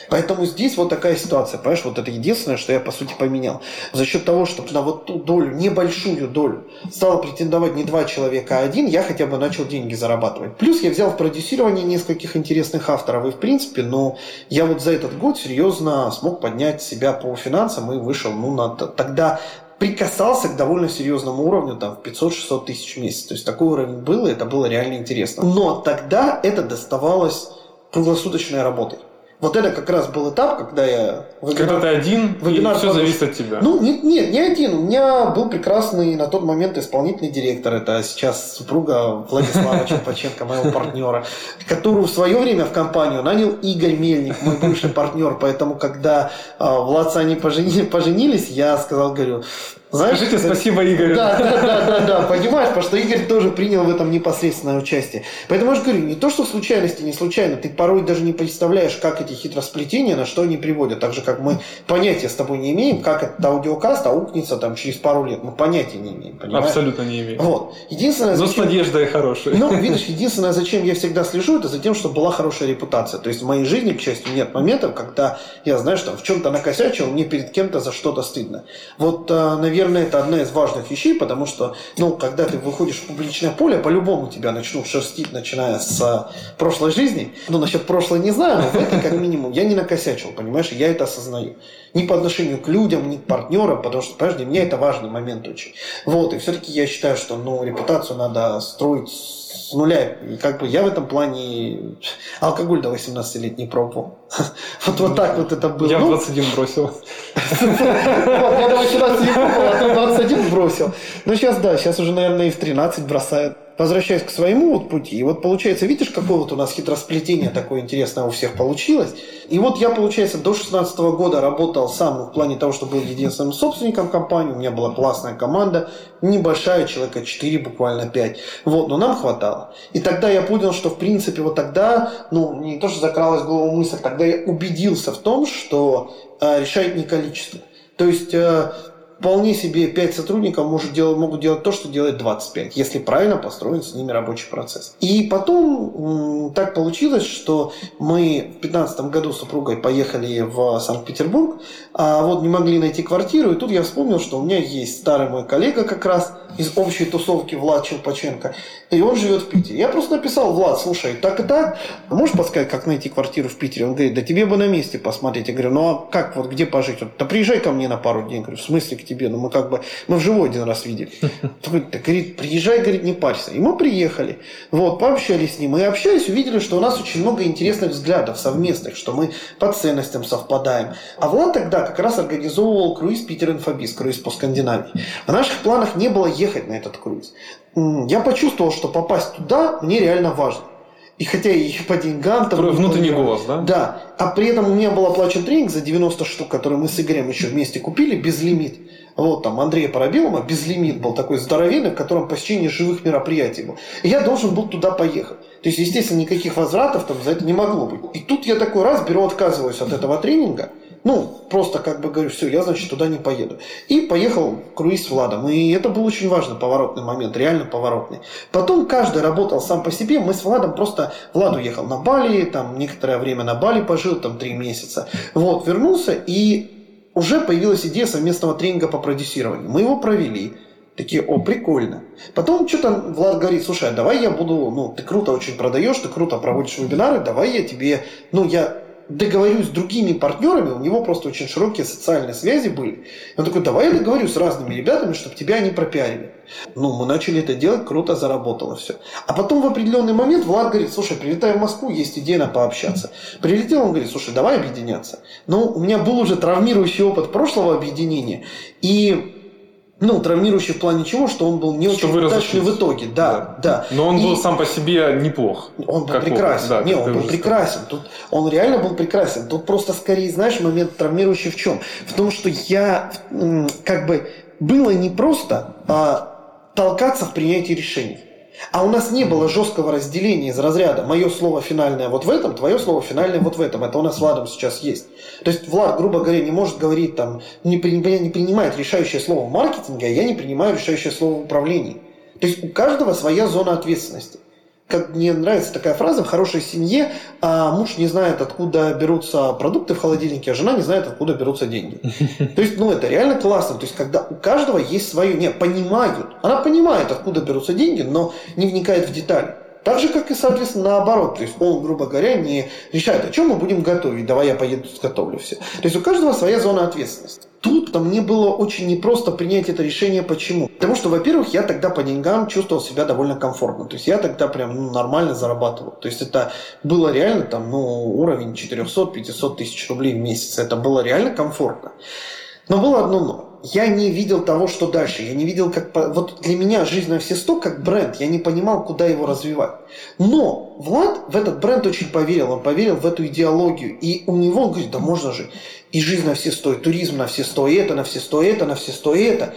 Поэтому здесь вот такая ситуация, понимаешь, вот это единственное, что я по сути поменял. За счет того, что на вот ту долю, небольшую долю, стало претендовать не два человека, а один, я хотя бы начал деньги зарабатывать. Плюс я взял в продюсирование нескольких интересных авторов, и в принципе, ну, я вот за этот год серьезно смог поднять себя по финансам и вышел, ну, на тогда прикасался к довольно серьезному уровню, там, в 500-600 тысяч в месяц. То есть такой уровень был, и это было реально интересно. Но тогда это доставалось круглосуточной работой. Вот это как раз был этап, когда я... Вебинар, когда ты один, вебинар и все зависит от тебя. Ну, нет, нет, не один. У меня был прекрасный на тот момент исполнительный директор. Это сейчас супруга Владислава Черпаченко, моего партнера, которую в свое время в компанию нанял Игорь Мельник, мой бывший партнер. Поэтому, когда э, Влад они поженились, я сказал, говорю, знаешь, Скажите спасибо Игорю. Да, да, да, да, да, понимаешь, потому что Игорь тоже принял в этом непосредственное участие. Поэтому я же говорю, не то, что случайности не случайно, ты порой даже не представляешь, как эти хитросплетения, на что они приводят. Так же, как мы понятия с тобой не имеем, как этот аудиокаст аукнется там через пару лет. Мы понятия не имеем, понимаешь? Абсолютно не имеем. Вот. Единственное, Но зачем... с надеждой хорошей. Ну, видишь, единственное, зачем я всегда слежу, это за тем, чтобы была хорошая репутация. То есть в моей жизни, к счастью, нет моментов, когда я, знаешь, там в чем-то накосячил, мне перед кем-то за что-то стыдно. Вот, наверное, наверное, это одна из важных вещей, потому что, ну, когда ты выходишь в публичное поле, по-любому тебя начнут шерстить, начиная с а, прошлой жизни. Ну, насчет прошлой не знаю, но в как минимум, я не накосячил, понимаешь, я это осознаю. Ни по отношению к людям, ни к партнерам, потому что, понимаешь, для меня это важный момент очень. Вот, и все-таки я считаю, что, ну, репутацию надо строить с нуля. И как бы я в этом плане алкоголь до 18 лет не пробовал. Вот, вот так вот это было. Я в 21 ну, бросил. Я до 18 не пробовал, а 21 бросил. Ну сейчас да, сейчас уже, наверное, и в 13 бросают возвращаясь к своему вот пути, и вот получается, видишь, какое вот у нас хитросплетение такое интересное у всех получилось. И вот я, получается, до 16 года работал сам в плане того, что был единственным собственником компании, у меня была классная команда, небольшая, человека 4, буквально 5. Вот, но нам хватало. И тогда я понял, что, в принципе, вот тогда, ну, не то, что закралась в голову мысль, тогда я убедился в том, что э, решает не количество. То есть э, вполне себе 5 сотрудников может делать, могут делать то, что делает 25, если правильно построен с ними рабочий процесс. И потом так получилось, что мы в 2015 году с супругой поехали в Санкт-Петербург, а вот не могли найти квартиру, и тут я вспомнил, что у меня есть старый мой коллега как раз из общей тусовки Влад Челпаченко, и он живет в Питере. Я просто написал, Влад, слушай, так и так, можешь подсказать, как найти квартиру в Питере? Он говорит, да тебе бы на месте посмотреть. Я говорю, ну а как, вот где пожить? Он, да приезжай ко мне на пару дней. Я говорю, в смысле к тебе? Ну мы как бы, мы вживую один раз видели. Он говорит, приезжай, говорит, не парься. И мы приехали, вот, пообщались с ним. И общались, увидели, что у нас очень много интересных взглядов совместных, что мы по ценностям совпадаем. А Влад тогда как раз организовывал круиз Питер Инфобиз, круиз по Скандинавии. В наших планах не было ехать на этот круиз. Я почувствовал, что попасть туда мне реально важно. И хотя и по деньгам... Там, Внутренний голос, да? Да. А при этом у меня был оплачен тренинг за 90 штук, который мы с Игорем еще вместе купили, без лимит. Вот там Андрея Парабелума, без лимит был такой здоровенный, в котором посещение живых мероприятий был. И я должен был туда поехать. То есть, естественно, никаких возвратов там за это не могло быть. И тут я такой раз беру, отказываюсь от этого тренинга – ну, просто как бы говорю, все, я, значит, туда не поеду. И поехал круиз с Владом. И это был очень важный поворотный момент, реально поворотный. Потом каждый работал сам по себе. Мы с Владом просто... Влад уехал на Бали, там некоторое время на Бали пожил, там три месяца. Вот, вернулся, и уже появилась идея совместного тренинга по продюсированию. Мы его провели. Такие, о, прикольно. Потом что-то Влад говорит, слушай, а давай я буду, ну, ты круто очень продаешь, ты круто проводишь вебинары, давай я тебе, ну, я договорюсь с другими партнерами, у него просто очень широкие социальные связи были. Он такой, давай я договорюсь с разными ребятами, чтобы тебя не пропиарили. Ну, мы начали это делать, круто заработало все. А потом в определенный момент Влад говорит, слушай, прилетай в Москву, есть идея на пообщаться. Прилетел, он говорит, слушай, давай объединяться. Но у меня был уже травмирующий опыт прошлого объединения, и ну, травмирующий в плане чего, что он был не что очень удачный в итоге, да, да, да. Но он и был сам по себе неплох. Он был прекрасен. Да, не, он был прекрасен. Тут он реально был прекрасен. Тут просто скорее, знаешь, момент травмирующий в чем? В том, что я как бы было не просто а, толкаться в принятии решений. А у нас не было жесткого разделения из разряда «мое слово финальное вот в этом, твое слово финальное вот в этом». Это у нас с Владом сейчас есть. То есть Влад, грубо говоря, не может говорить, там, не, не принимает решающее слово в маркетинге, а я не принимаю решающее слово в управлении. То есть у каждого своя зона ответственности как мне нравится такая фраза, в хорошей семье а муж не знает, откуда берутся продукты в холодильнике, а жена не знает, откуда берутся деньги. То есть, ну, это реально классно. То есть, когда у каждого есть свое, не, понимают. Она понимает, откуда берутся деньги, но не вникает в детали. Так же, как и, соответственно, наоборот. То есть он, грубо говоря, не решает, о чем мы будем готовить, давай я поеду сготовлю все. То есть у каждого своя зона ответственности. Тут -то мне было очень непросто принять это решение. Почему? Потому что, во-первых, я тогда по деньгам чувствовал себя довольно комфортно. То есть я тогда прям ну, нормально зарабатывал. То есть это было реально там, ну, уровень 400-500 тысяч рублей в месяц. Это было реально комфортно. Но было одно но я не видел того, что дальше. Я не видел, как... Вот для меня «Жизнь на все сто» как бренд. Я не понимал, куда его развивать. Но Влад в этот бренд очень поверил. Он поверил в эту идеологию. И у него, он говорит, да можно же и жизнь на все сто, и туризм на все сто, и это на все сто, и это на все сто, и это.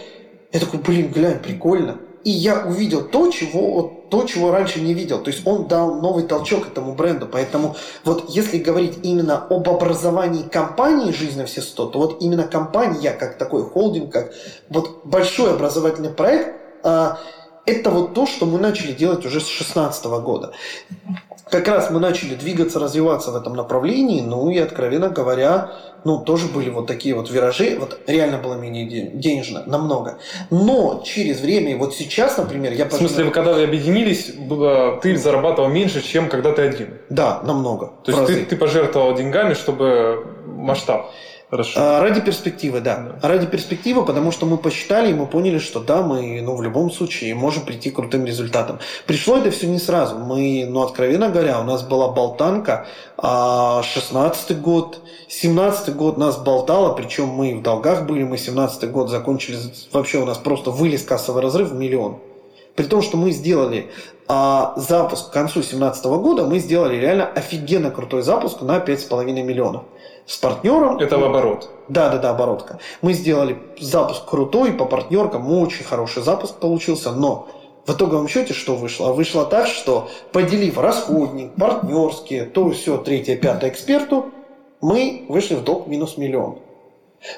Я такой, блин, глянь, прикольно. И я увидел то, чего, то, чего раньше не видел. То есть он дал новый толчок этому бренду. Поэтому вот если говорить именно об образовании компании «Жизнь на все 100», то вот именно компания, как такой холдинг, как вот большой образовательный проект, а, это вот то, что мы начали делать уже с 2016 года как раз мы начали двигаться, развиваться в этом направлении, ну и, откровенно говоря, ну, тоже были вот такие вот виражи, вот реально было менее денежно, намного. Но через время, и вот сейчас, например, я... В смысле, когда вы объединились, было, ты зарабатывал меньше, чем когда ты один? Да, намного. То есть ты, ты пожертвовал деньгами, чтобы масштаб? Хорошо. А, ради перспективы, да. да. Ради перспективы, потому что мы посчитали и мы поняли, что да, мы ну, в любом случае можем прийти к крутым результатам. Пришло это все не сразу. Мы, ну, откровенно говоря, у нас была болтанка, а 16 год, 17 год нас болтало, причем мы в долгах были, мы 17 год закончили, вообще у нас просто вылез кассовый разрыв в миллион. При том, что мы сделали а, запуск к концу 2017 года, мы сделали реально офигенно крутой запуск на 5,5 миллионов с партнером. Это в оборот. Да, да, да, оборотка. Мы сделали запуск крутой по партнеркам, очень хороший запуск получился, но в итоговом счете что вышло? Вышло так, что поделив расходник, партнерские, то все, третье, пятое эксперту, мы вышли в долг минус миллион.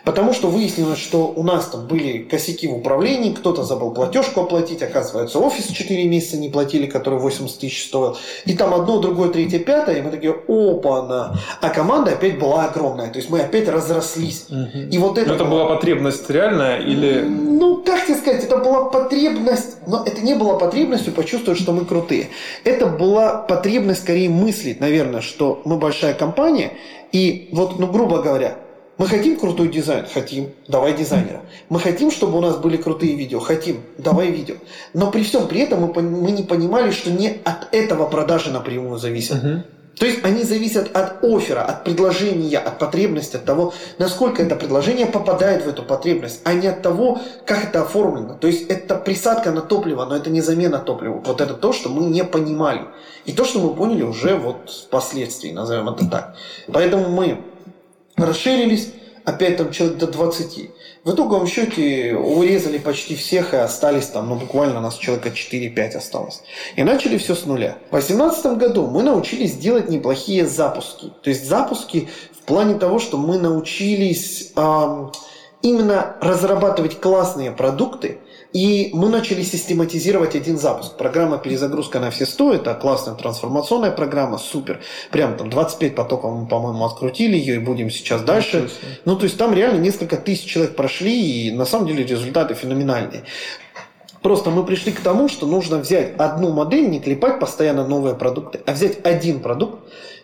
Потому что выяснилось, что у нас там были косяки в управлении, кто-то забыл платежку оплатить, оказывается, офис 4 месяца не платили, который 80 тысяч стоил. И там одно, другое, третье, пятое, и мы такие, опа-на. А команда опять была огромная, то есть мы опять разрослись. Угу. И вот это... Но это была потребность реальная или... Ну, как тебе сказать, это была потребность, но это не была потребностью почувствовать, что мы крутые. Это была потребность скорее мыслить, наверное, что мы большая компания, и вот, ну, грубо говоря, мы хотим крутой дизайн? Хотим. Давай дизайнера. Мы хотим, чтобы у нас были крутые видео? Хотим. Давай видео. Но при всем при этом мы, мы не понимали, что не от этого продажи напрямую зависят. Uh-huh. То есть они зависят от оффера, от предложения, от потребности, от того, насколько это предложение попадает в эту потребность, а не от того, как это оформлено. То есть это присадка на топливо, но это не замена топлива. Вот это то, что мы не понимали. И то, что мы поняли уже вот впоследствии, назовем это так. Поэтому мы расширились, опять там человек до 20. В итоговом счете урезали почти всех и остались там, ну буквально у нас человека 4-5 осталось. И начали все с нуля. В 2018 году мы научились делать неплохие запуски. То есть запуски в плане того, что мы научились э, именно разрабатывать классные продукты, и мы начали систематизировать один запуск. Программа перезагрузка на все 100, это классная трансформационная программа, супер. Прям там 25 потоков мы, по-моему, открутили ее и будем сейчас дальше. Ну, то есть там реально несколько тысяч человек прошли, и на самом деле результаты феноменальные. Просто мы пришли к тому, что нужно взять одну модель, не клепать постоянно новые продукты, а взять один продукт,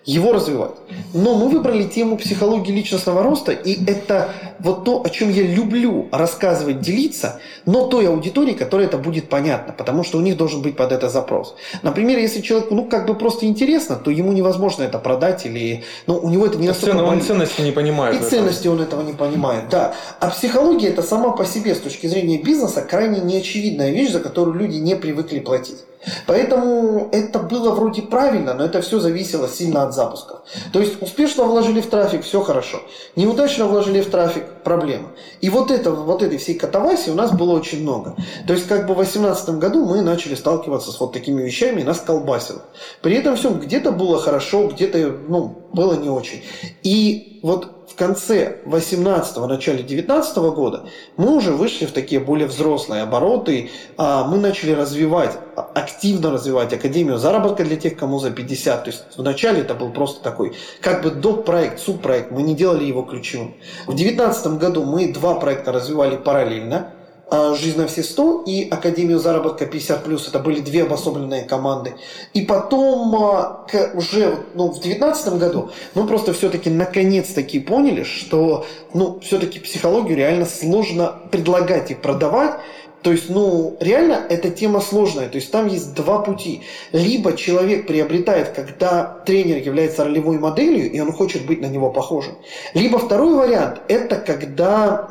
его развивать. Но мы выбрали тему психологии личностного роста, и это вот то, о чем я люблю рассказывать, делиться, но той аудитории, которой это будет понятно, потому что у них должен быть под это запрос. Например, если человеку, ну, как бы просто интересно, то ему невозможно это продать, или, ну, у него это не настолько... Цены, он ценности не понимает. И ценности он этого не понимает, да. А психология это сама по себе, с точки зрения бизнеса, крайне неочевидная вещь, за которую люди не привыкли платить. Поэтому это было вроде правильно, но это все зависело сильно от запусков. То есть успешно вложили в трафик, все хорошо. Неудачно вложили в трафик, проблема. И вот, это, вот этой всей катавасии у нас было очень много. То есть как бы в 2018 году мы начали сталкиваться с вот такими вещами, и нас колбасило. При этом все где-то было хорошо, где-то ну, было не очень. И вот в конце 18-го, начале 19 -го года мы уже вышли в такие более взрослые обороты. А мы начали развивать, активно развивать Академию заработка для тех, кому за 50. То есть вначале это был просто такой, как бы доп. проект, субпроект. Мы не делали его ключевым. В 2019 году мы два проекта развивали параллельно. А, «Жизнь на все 100» и «Академию заработка 50+.» Это были две обособленные команды. И потом а, уже ну, в 2019 году мы просто все-таки наконец-таки поняли, что ну, все-таки психологию реально сложно предлагать и продавать, то есть, ну, реально эта тема сложная. То есть там есть два пути. Либо человек приобретает, когда тренер является ролевой моделью, и он хочет быть на него похожим. Либо второй вариант, это когда,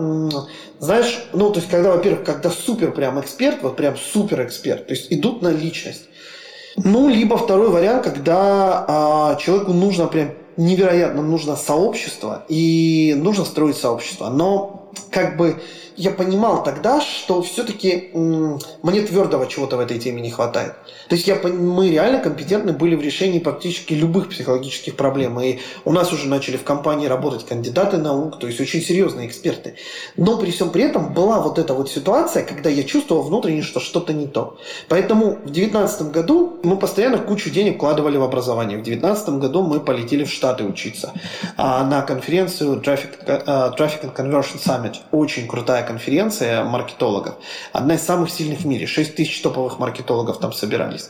знаешь, ну, то есть, когда, во-первых, когда супер прям эксперт, вот прям супер эксперт, то есть идут на личность. Ну, либо второй вариант, когда а, человеку нужно прям невероятно нужно сообщество, и нужно строить сообщество. Но как бы я понимал тогда, что все-таки мне твердого чего-то в этой теме не хватает. То есть я, мы реально компетентны были в решении практически любых психологических проблем. И у нас уже начали в компании работать кандидаты наук, то есть очень серьезные эксперты. Но при всем при этом была вот эта вот ситуация, когда я чувствовал внутренне, что что-то не то. Поэтому в 2019 году мы постоянно кучу денег вкладывали в образование. В 2019 году мы полетели в Штаты учиться а на конференцию Traffic, uh, Traffic and Conversion Summit. Очень крутая конференция маркетологов. Одна из самых сильных в мире. 6 тысяч топовых маркетологов там собирались.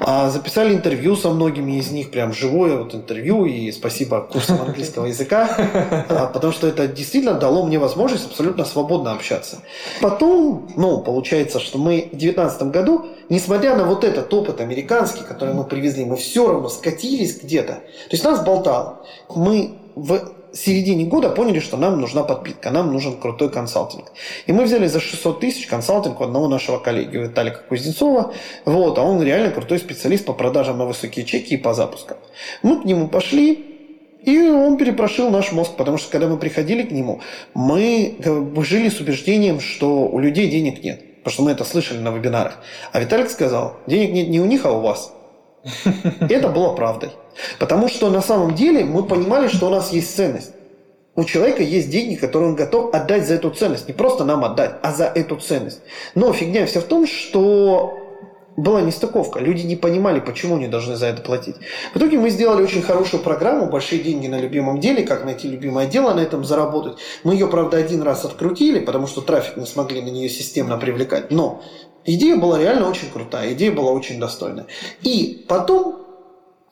А, записали интервью со многими из них, прям живое вот интервью, и спасибо курсам английского языка, а, потому что это действительно дало мне возможность абсолютно свободно общаться. Потом, ну, получается, что мы в 2019 году, несмотря на вот этот опыт американский, который мы привезли, мы все равно скатились где-то. То есть нас болтало. Мы в середине года поняли, что нам нужна подпитка, нам нужен крутой консалтинг. И мы взяли за 600 тысяч консалтинг у одного нашего коллеги, Виталика Кузнецова. Вот, а он реально крутой специалист по продажам на высокие чеки и по запускам. Мы к нему пошли, и он перепрошил наш мозг, потому что когда мы приходили к нему, мы жили с убеждением, что у людей денег нет. Потому что мы это слышали на вебинарах. А Виталик сказал, денег нет не у них, а у вас. И это было правдой. Потому что на самом деле мы понимали, что у нас есть ценность. У человека есть деньги, которые он готов отдать за эту ценность. Не просто нам отдать, а за эту ценность. Но фигня вся в том, что была нестыковка. Люди не понимали, почему они должны за это платить. В итоге мы сделали очень хорошую программу «Большие деньги на любимом деле», как найти любимое дело, на этом заработать. Мы ее, правда, один раз открутили, потому что трафик не смогли на нее системно привлекать. Но идея была реально очень крутая, идея была очень достойная. И потом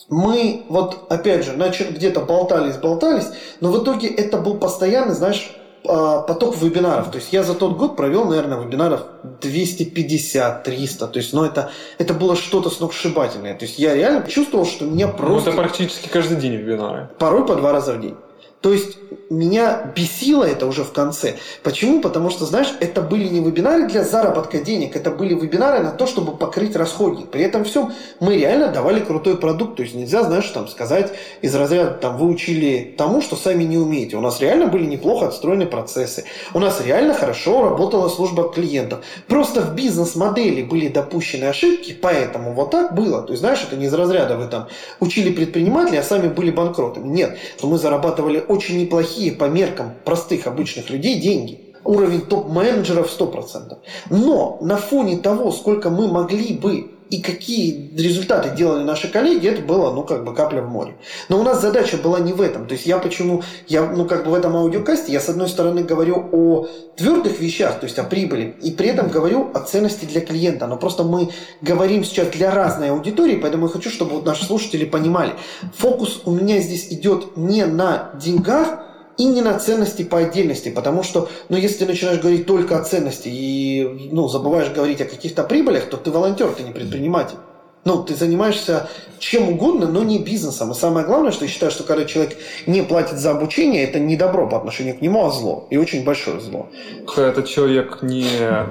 мы вот, опять же, начали где-то болтались, болтались, но в итоге это был постоянный, знаешь, а, поток вебинаров. То есть я за тот год провел, наверное, вебинаров 250-300. То есть, ну, это, это было что-то сногсшибательное. То есть я реально чувствовал, что меня просто... Ну, это практически каждый день вебинары. Порой по два раза в день. То есть меня бесило это уже в конце. Почему? Потому что, знаешь, это были не вебинары для заработка денег, это были вебинары на то, чтобы покрыть расходы. При этом всем мы реально давали крутой продукт. То есть нельзя, знаешь, там сказать из разряда, там, вы учили тому, что сами не умеете. У нас реально были неплохо отстроены процессы. У нас реально хорошо работала служба клиентов. Просто в бизнес-модели были допущены ошибки, поэтому вот так было. То есть, знаешь, это не из разряда вы там учили предпринимателей, а сами были банкротами. Нет, мы зарабатывали очень неплохие по меркам простых обычных людей деньги. Уровень топ-менеджеров 100%. Но на фоне того, сколько мы могли бы и какие результаты делали наши коллеги, это было, ну, как бы капля в море. Но у нас задача была не в этом. То есть я почему, я, ну, как бы в этом аудиокасте, я, с одной стороны, говорю о твердых вещах, то есть о прибыли, и при этом говорю о ценности для клиента. Но просто мы говорим сейчас для разной аудитории, поэтому я хочу, чтобы вот наши слушатели понимали. Фокус у меня здесь идет не на деньгах, и не на ценности по отдельности, потому что, ну, если ты начинаешь говорить только о ценности и, ну, забываешь говорить о каких-то прибылях, то ты волонтер, ты не предприниматель. Ну, ты занимаешься чем угодно, но не бизнесом. И самое главное, что я считаю, что когда человек не платит за обучение, это не добро по отношению к нему, а зло. И очень большое зло. Когда этот человек не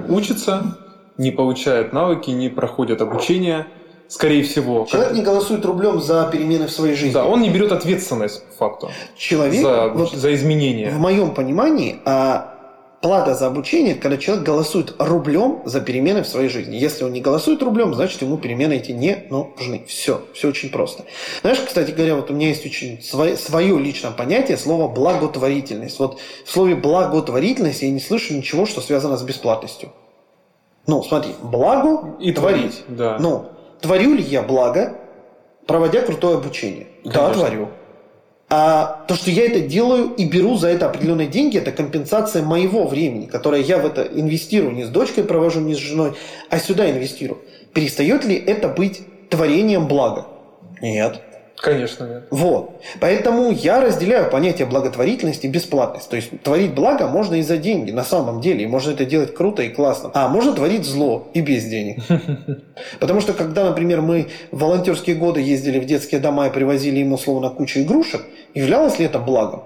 учится, не получает навыки, не проходит обучение – скорее всего. Человек как... не голосует рублем за перемены в своей жизни. Да, он не берет ответственность по факту. Человек за, вот, за изменения. В моем понимании, а плата за обучение, когда человек голосует рублем за перемены в своей жизни. Если он не голосует рублем, значит ему перемены эти не нужны. Все, все очень просто. Знаешь, кстати говоря, вот у меня есть очень свое, свое личное понятие слова благотворительность. Вот в слове благотворительность я не слышу ничего, что связано с бесплатностью. Ну, смотри, благо и творить. Да. Ну, Творю ли я благо, проводя крутое обучение? Конечно. Да, творю. А то, что я это делаю и беру за это определенные деньги, это компенсация моего времени, которое я в это инвестирую. Не с дочкой провожу, не с женой, а сюда инвестирую. Перестает ли это быть творением блага? Нет. Конечно, нет. Вот. Поэтому я разделяю понятие благотворительности и бесплатность. То есть творить благо можно и за деньги, на самом деле. И можно это делать круто и классно. А можно творить зло и без денег. Потому что когда, например, мы в волонтерские годы ездили в детские дома и привозили ему словно кучу игрушек, являлось ли это благом?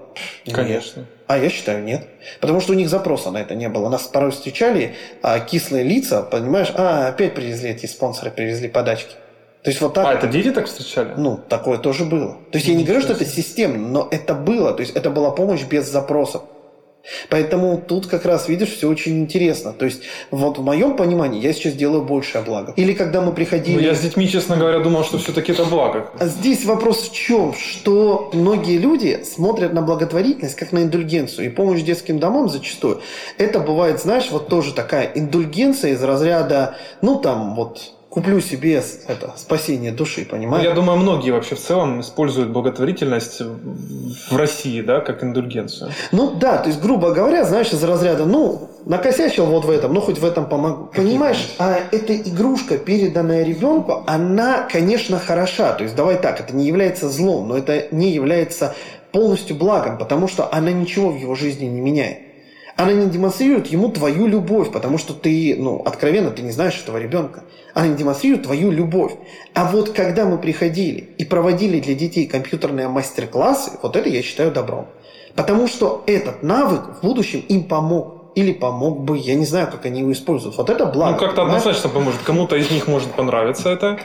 Конечно. Нет. А я считаю, нет. Потому что у них запроса на это не было. Нас порой встречали а, кислые лица, понимаешь, а, опять привезли эти спонсоры, привезли подачки. То есть вот так. А это дети так встречали? Ну, такое тоже было. То есть я не говорю, что это системно, но это было. То есть это была помощь без запросов. Поэтому тут как раз, видишь, все очень интересно. То есть вот в моем понимании я сейчас делаю большее благо. Или когда мы приходили... Ну, я с детьми, честно говоря, думал, что все-таки это благо. А здесь вопрос в чем? Что многие люди смотрят на благотворительность как на индульгенцию. И помощь детским домам зачастую. Это бывает, знаешь, вот тоже такая индульгенция из разряда, ну там вот куплю себе это спасение души, понимаешь? Я думаю, многие вообще в целом используют благотворительность в России, да, как индульгенцию. Ну да, то есть, грубо говоря, знаешь, из разряда, ну, накосячил вот в этом, ну хоть в этом помогу. Понимаешь, а эта игрушка, переданная ребенку, она, конечно, хороша. То есть, давай так, это не является злом, но это не является полностью благом, потому что она ничего в его жизни не меняет она не демонстрирует ему твою любовь, потому что ты, ну, откровенно, ты не знаешь этого ребенка. Она не демонстрирует твою любовь. А вот когда мы приходили и проводили для детей компьютерные мастер-классы, вот это я считаю добром. Потому что этот навык в будущем им помог. Или помог бы, я не знаю, как они его используют. Вот это благо. Ну, как-то однозначно поможет. Кому-то из них может понравиться это.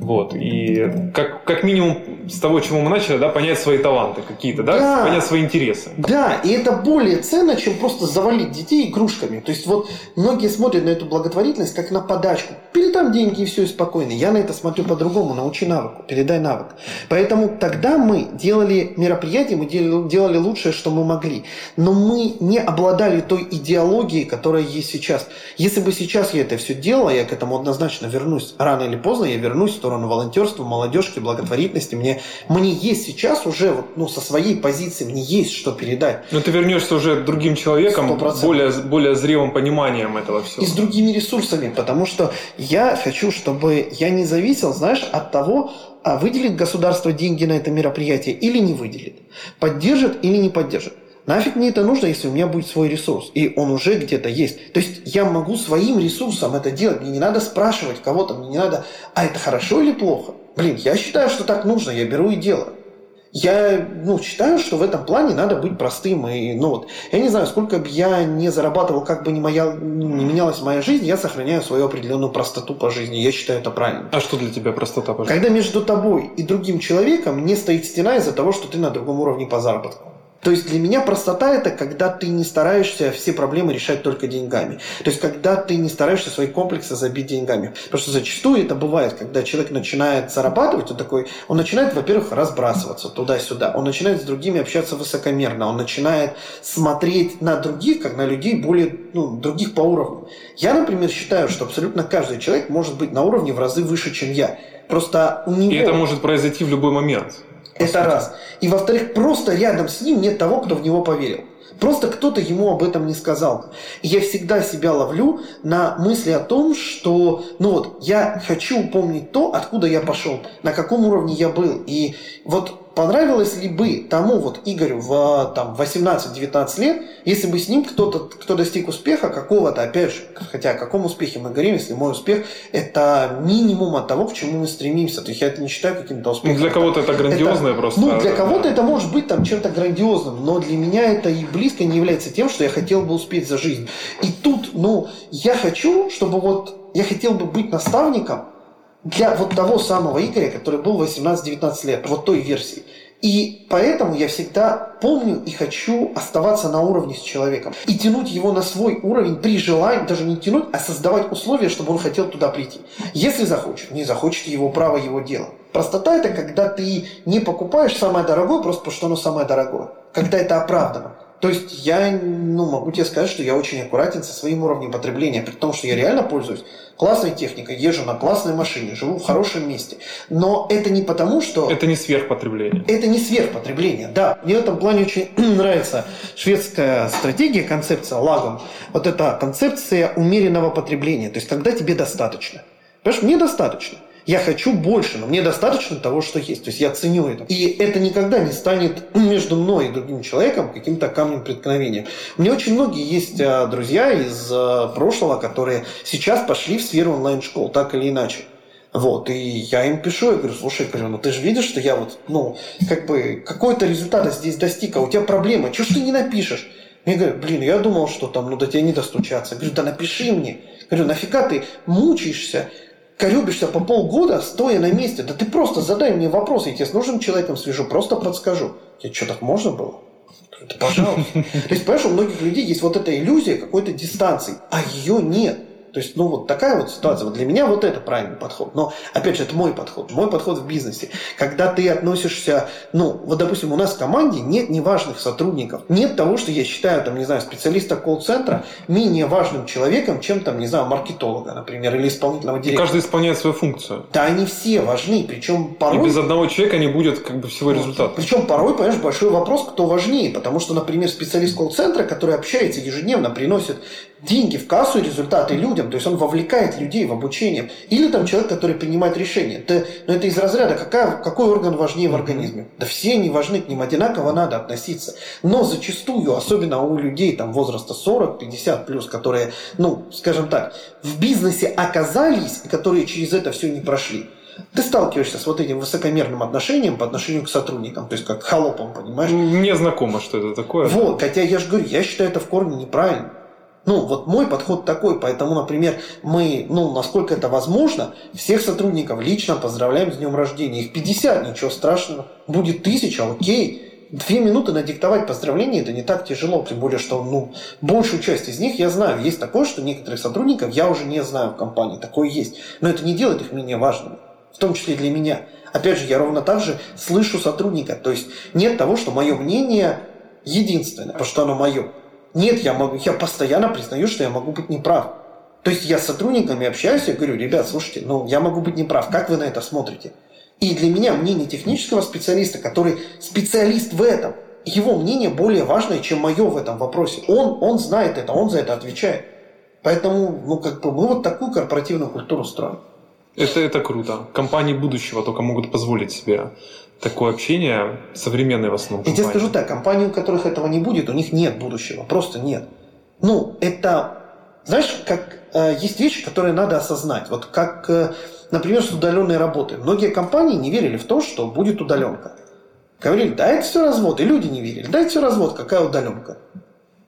Вот. И как, как минимум с того, чему мы начали, да, понять свои таланты какие-то, да, Да. понять свои интересы. Да, и это более ценно, чем просто завалить детей игрушками. То есть вот многие смотрят на эту благотворительность как на подачку. Передам деньги и все, и спокойно. Я на это смотрю по-другому. Научи навыку, передай навык. Поэтому тогда мы делали мероприятие, мы делали, лучшее, что мы могли. Но мы не обладали той идеологией, которая есть сейчас. Если бы сейчас я это все делал, я к этому однозначно вернусь. Рано или поздно я вернусь в сторону волонтерства, молодежки, благотворительности. Мне, мне есть сейчас уже, вот, ну, со своей позиции, мне есть что передать. Но ты вернешься уже другим человеком, 100%. более, более зрелым пониманием этого всего. и с другими ресурсами, потому что я хочу, чтобы я не зависел, знаешь, от того, а выделит государство деньги на это мероприятие или не выделит, поддержит или не поддержит. Нафиг мне это нужно, если у меня будет свой ресурс, и он уже где-то есть. То есть я могу своим ресурсом это делать, мне не надо спрашивать кого-то, мне не надо, а это хорошо или плохо? Блин, я считаю, что так нужно, я беру и делаю. Я ну, считаю, что в этом плане надо быть простым. И, ну, вот, я не знаю, сколько бы я не зарабатывал, как бы ни, моя, не менялась моя жизнь, я сохраняю свою определенную простоту по жизни. Я считаю это правильно. А что для тебя простота, пожалуйста? Когда между тобой и другим человеком не стоит стена из-за того, что ты на другом уровне по заработку. То есть для меня простота это когда ты не стараешься все проблемы решать только деньгами. То есть когда ты не стараешься свои комплексы забить деньгами. Потому что зачастую это бывает, когда человек начинает зарабатывать, он такой, он начинает, во-первых, разбрасываться туда-сюда, он начинает с другими общаться высокомерно, он начинает смотреть на других, как на людей более, ну, других по уровню. Я, например, считаю, что абсолютно каждый человек может быть на уровне в разы выше, чем я. Просто у него... И это может произойти в любой момент. Это раз. И во-вторых, просто рядом с ним нет того, кто в него поверил. Просто кто-то ему об этом не сказал. И я всегда себя ловлю на мысли о том, что, ну вот, я хочу помнить то, откуда я пошел, на каком уровне я был. И вот понравилось ли бы тому вот Игорю в там, 18-19 лет, если бы с ним кто-то, кто достиг успеха какого-то, опять же, хотя о каком успехе мы говорим, если мой успех – это минимум от того, к чему мы стремимся. То есть я это не считаю каким-то Ну, успехом. для кого-то это грандиозное Это- просто. Ну, для да. кого-то это может быть там чем-то грандиозным, но для меня это и близко не является тем, что я хотел бы успеть за жизнь. И тут, ну, я хочу, чтобы вот, я хотел бы быть наставником для вот того самого Игоря, который был 18-19 лет, вот той версии. И поэтому я всегда помню и хочу оставаться на уровне с человеком. И тянуть его на свой уровень при желании, даже не тянуть, а создавать условия, чтобы он хотел туда прийти. Если захочет, не захочет, его право, его дело. Простота – это когда ты не покупаешь самое дорогое просто потому, что оно самое дорогое. Когда это оправдано. То есть я ну, могу тебе сказать, что я очень аккуратен со своим уровнем потребления, при том, что я реально пользуюсь классной техникой, езжу на классной машине, живу в хорошем месте. Но это не потому, что... Это не сверхпотребление. Это не сверхпотребление, да. Мне в этом плане очень нравится шведская стратегия, концепция лагом. Вот эта концепция умеренного потребления. То есть, когда тебе достаточно. Понимаешь, мне достаточно. Я хочу больше, но мне достаточно того, что есть. То есть я ценю это. И это никогда не станет между мной и другим человеком каким-то камнем преткновения. Меня очень многие есть а, друзья из а, прошлого, которые сейчас пошли в сферу онлайн-школ, так или иначе. Вот, и я им пишу, я говорю, слушай, говорю, ну ты же видишь, что я вот, ну, как бы, какой-то результата здесь достиг, а у тебя проблема, чего ж ты не напишешь? Я говорю, блин, я думал, что там, ну до тебя не достучаться. Я говорю, да напиши мне. Я говорю, нафига ты мучаешься, корюбишься по полгода, стоя на месте? Да ты просто задай мне вопрос, я тебе с нужным человеком свяжу, просто подскажу. Я что, так можно было? Да, пожалуйста. То есть, понимаешь, у многих людей есть вот эта иллюзия какой-то дистанции, а ее нет. То есть, ну, вот такая вот ситуация. Вот для меня вот это правильный подход. Но, опять же, это мой подход. Мой подход в бизнесе. Когда ты относишься, ну, вот, допустим, у нас в команде нет неважных сотрудников. Нет того, что я считаю, там, не знаю, специалиста колл-центра менее важным человеком, чем, там, не знаю, маркетолога, например, или исполнительного директора. Каждый исполняет свою функцию. Да, они все важны. Причем И порой... без одного человека не будет как бы всего результата. Причем порой, понимаешь, большой вопрос, кто важнее. Потому что, например, специалист колл-центра, который общается ежедневно, приносит деньги в кассу и результаты людям. То есть он вовлекает людей в обучение. Или там человек, который принимает решения. Это, ну, это из разряда, какая, какой орган важнее в организме. Да все они важны, к ним одинаково надо относиться. Но зачастую, особенно у людей там, возраста 40-50 плюс, которые, ну, скажем так, в бизнесе оказались, и которые через это все не прошли, ты сталкиваешься с вот этим высокомерным отношением по отношению к сотрудникам, то есть как к холопам, понимаешь? Мне знакомо, что это такое. Вот, хотя я же говорю, я считаю это в корне неправильно. Ну, вот мой подход такой, поэтому, например, мы, ну, насколько это возможно, всех сотрудников лично поздравляем с днем рождения. Их 50, ничего страшного. Будет тысяча, окей. Две минуты надиктовать поздравления это не так тяжело, тем более, что ну, большую часть из них я знаю. Есть такое, что некоторых сотрудников я уже не знаю в компании, такое есть. Но это не делает их менее важными, в том числе для меня. Опять же, я ровно так же слышу сотрудника. То есть нет того, что мое мнение единственное, потому что оно мое. Нет, я, могу, я постоянно признаю, что я могу быть неправ. То есть я с сотрудниками общаюсь и говорю, ребят, слушайте, ну я могу быть неправ, как вы на это смотрите? И для меня мнение технического специалиста, который специалист в этом, его мнение более важное, чем мое в этом вопросе. Он, он знает это, он за это отвечает. Поэтому, ну, как бы мы вот такую корпоративную культуру строим. Это, это круто. Компании будущего только могут позволить себе такое общение, современные в основном компании. Я тебе скажу так, компании, у которых этого не будет, у них нет будущего, просто нет. Ну, это, знаешь, как э, есть вещи, которые надо осознать. Вот как э, например, с удаленной работой. Многие компании не верили в то, что будет удаленка. Говорили, да, это все развод. И люди не верили. Да, это все развод. Какая удаленка?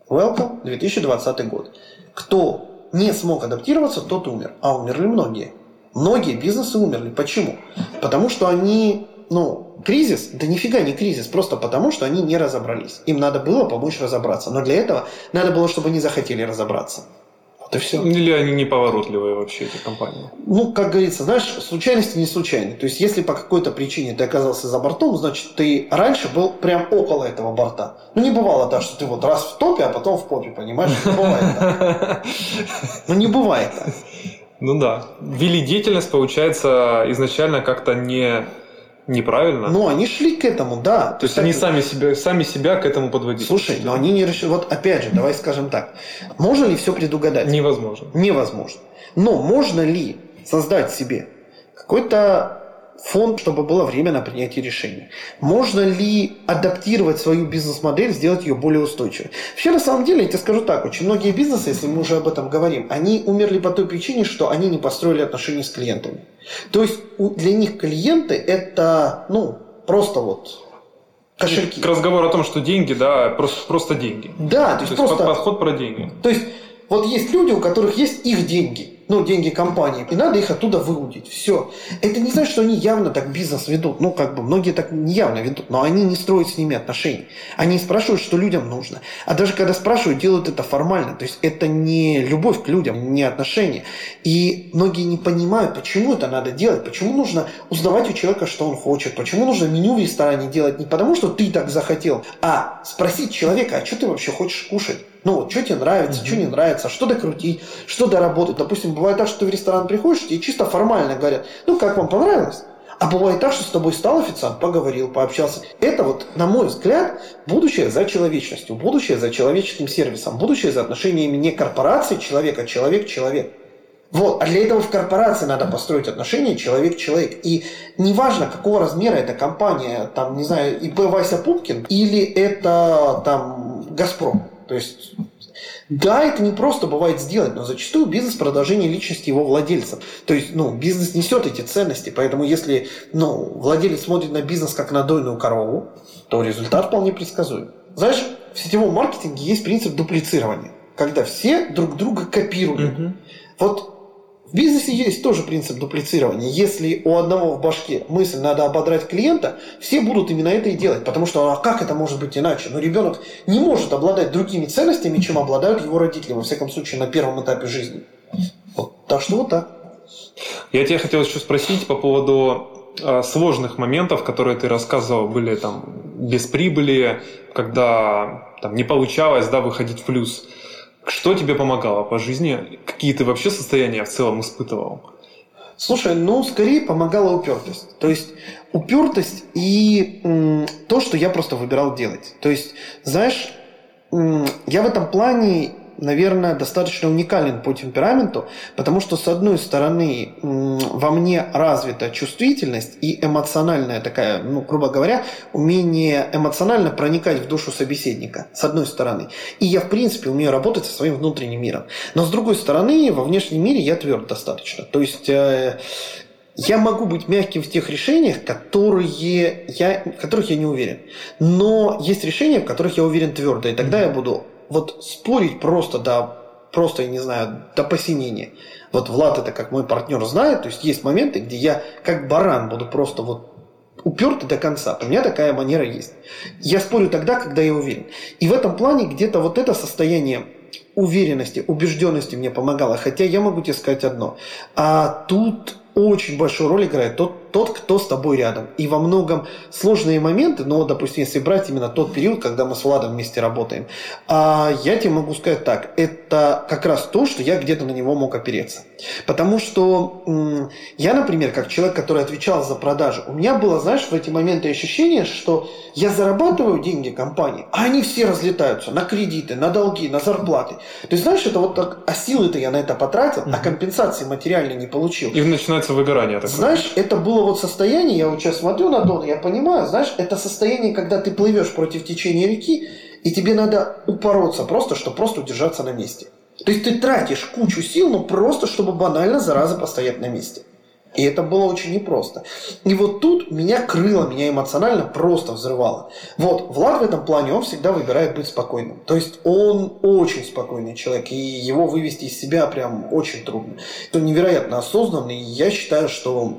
Welcome, 2020 год. Кто не смог адаптироваться, тот умер. А умерли многие. Многие бизнесы умерли. Почему? Потому что они, ну, кризис, да нифига не кризис, просто потому что они не разобрались. Им надо было помочь разобраться. Но для этого надо было, чтобы они захотели разобраться. Вот и все. Или они неповоротливые вообще, эти компании? Ну, как говорится, знаешь, случайности не случайны. То есть, если по какой-то причине ты оказался за бортом, значит, ты раньше был прям около этого борта. Ну, не бывало так, что ты вот раз в топе, а потом в попе, понимаешь? Не бывает так. Ну, не бывает так. Ну да. Вели деятельность, получается, изначально как-то не неправильно. Ну, они шли к этому, да. То есть они сами себя, сами себя к этому подводили. Слушай, но они не решили. Вот опять же, давай скажем так. Можно ли все предугадать? Невозможно. Невозможно. Но можно ли создать себе какой-то фонд, чтобы было время на принятие решений. Можно ли адаптировать свою бизнес-модель, сделать ее более устойчивой? Вообще, на самом деле, я тебе скажу так, очень многие бизнесы, если мы уже об этом говорим, они умерли по той причине, что они не построили отношения с клиентами. То есть для них клиенты это, ну, просто вот кошельки. К разговору о том, что деньги, да, просто, просто деньги. Да, то есть, то есть просто... Подход про деньги. То есть вот есть люди, у которых есть их деньги ну, деньги компании, и надо их оттуда выудить. Все. Это не значит, что они явно так бизнес ведут. Ну, как бы, многие так не явно ведут, но они не строят с ними отношений. Они спрашивают, что людям нужно. А даже когда спрашивают, делают это формально. То есть это не любовь к людям, не отношения. И многие не понимают, почему это надо делать, почему нужно узнавать у человека, что он хочет, почему нужно меню в ресторане делать не потому, что ты так захотел, а спросить человека, а что ты вообще хочешь кушать? Ну, что тебе нравится, mm-hmm. что не нравится, что докрутить, что доработать. Допустим, бывает так, что ты в ресторан приходишь, и чисто формально говорят, ну, как вам понравилось? А бывает так, что с тобой стал официант, поговорил, пообщался. Это вот, на мой взгляд, будущее за человечностью, будущее за человеческим сервисом, будущее за отношениями не корпорации человека, а человек-человек. Вот. А для этого в корпорации надо построить отношения человек-человек. И неважно, какого размера эта компания, там, не знаю, ИП Вася Пупкин, или это там Газпром. То есть, да, это не просто бывает сделать, но зачастую бизнес продолжение личности его владельца. То есть, ну, бизнес несет эти ценности, поэтому если, ну, владелец смотрит на бизнес как на дойную корову, то результат вполне предсказуем. Знаешь, в сетевом маркетинге есть принцип дуплицирования, когда все друг друга копируют. Угу. Вот в бизнесе есть тоже принцип дуплицирования. Если у одного в башке мысль надо ободрать клиента, все будут именно это и делать. Потому что а как это может быть иначе? Но ребенок не может обладать другими ценностями, чем обладают его родители, во всяком случае, на первом этапе жизни. Вот. Так что вот так. Я тебя хотел еще спросить по поводу э, сложных моментов, которые ты рассказывал, были там без прибыли, когда там, не получалось да, выходить в плюс. Что тебе помогало по жизни? Какие ты вообще состояния в целом испытывал? Слушай, ну, скорее помогала упертость. То есть упертость и м, то, что я просто выбирал делать. То есть, знаешь, м, я в этом плане наверное, достаточно уникален по темпераменту, потому что, с одной стороны, во мне развита чувствительность и эмоциональная такая, ну, грубо говоря, умение эмоционально проникать в душу собеседника, с одной стороны. И я, в принципе, умею работать со своим внутренним миром. Но, с другой стороны, во внешнем мире я тверд достаточно. То есть, э, я могу быть мягким в тех решениях, которые я, в которых я не уверен. Но есть решения, в которых я уверен твердо. И тогда я буду вот спорить просто до просто, я не знаю, до посинения. Вот Влад это как мой партнер знает, то есть есть моменты, где я как баран буду просто вот упертый до конца. У меня такая манера есть. Я спорю тогда, когда я уверен. И в этом плане где-то вот это состояние уверенности, убежденности мне помогало. Хотя я могу тебе сказать одно. А тут очень большую роль играет тот, тот, кто с тобой рядом. И во многом сложные моменты, но, допустим, если брать именно тот период, когда мы с Владом вместе работаем, а я тебе могу сказать так, это как раз то, что я где-то на него мог опереться. Потому что я, например, как человек, который отвечал за продажи, у меня было, знаешь, в эти моменты ощущение, что я зарабатываю деньги компании, а они все разлетаются на кредиты, на долги, на зарплаты. То есть, знаешь, это вот так, а силы-то я на это потратил, а компенсации материальной не получил. И начинается выгорание такое. Знаешь, это было вот состояние, я вот сейчас смотрю на Дон, я понимаю, знаешь, это состояние, когда ты плывешь против течения реки, и тебе надо упороться просто, чтобы просто удержаться на месте. То есть ты тратишь кучу сил, но просто, чтобы банально, зараза, постоять на месте. И это было очень непросто. И вот тут меня крыло, меня эмоционально просто взрывало. Вот, Влад в этом плане, он всегда выбирает быть спокойным. То есть он очень спокойный человек, и его вывести из себя прям очень трудно. Он невероятно осознанный, и я считаю, что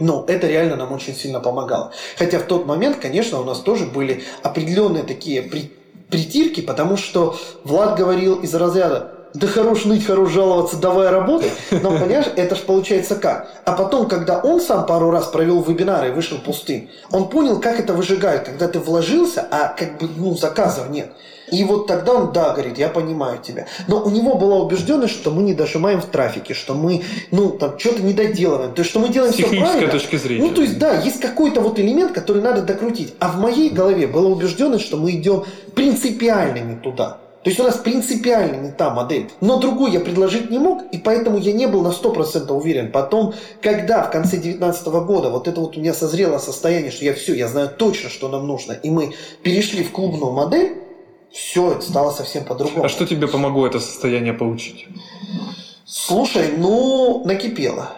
ну, это реально нам очень сильно помогало. Хотя в тот момент, конечно, у нас тоже были определенные такие при, притирки, потому что Влад говорил из разряда да хорош ныть, хорош жаловаться, давай работай. Но, понимаешь, это же получается как? А потом, когда он сам пару раз провел вебинары и вышел пустым, он понял, как это выжигает, когда ты вложился, а как бы, ну, заказов нет. И вот тогда он, да, говорит, я понимаю тебя. Но у него была убежденность, что мы не дожимаем в трафике, что мы, ну, там, что-то не доделываем. То есть, что мы делаем С все правильно. точки зрения. Ну, то есть, да, есть какой-то вот элемент, который надо докрутить. А в моей голове была убежденность, что мы идем принципиально не туда. То есть у нас принципиально не та модель. Но другую я предложить не мог, и поэтому я не был на 100% уверен. Потом, когда в конце 2019 года вот это вот у меня созрело состояние, что я все, я знаю точно, что нам нужно, и мы перешли в клубную модель, все, это стало совсем по-другому. А что тебе помогло это состояние получить? Слушай, ну, накипело.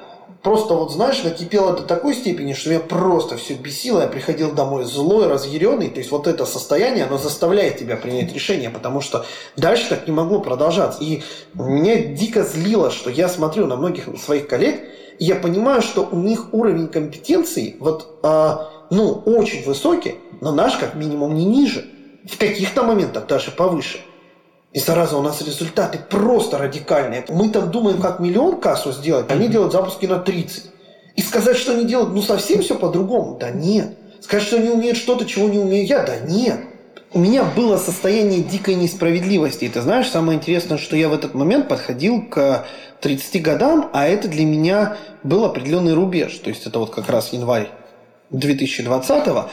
Просто вот, знаешь, накипело до такой степени, что меня просто все бесило. Я приходил домой злой, разъяренный. То есть вот это состояние, оно заставляет тебя принять решение, потому что дальше так не могло продолжаться. И меня дико злило, что я смотрю на многих своих коллег, и я понимаю, что у них уровень компетенции вот, а, ну, очень высокий, но наш как минимум не ниже. В каких-то моментах даже повыше. И сразу у нас результаты просто радикальные. Мы там думаем, как миллион кассу сделать, они делают запуски на 30. И сказать, что они делают, ну совсем все по-другому? Да нет. Сказать, что они умеют что-то, чего не умею я? Да нет. У меня было состояние дикой несправедливости. И ты знаешь, самое интересное, что я в этот момент подходил к 30 годам, а это для меня был определенный рубеж. То есть это вот как раз январь 2020 -го.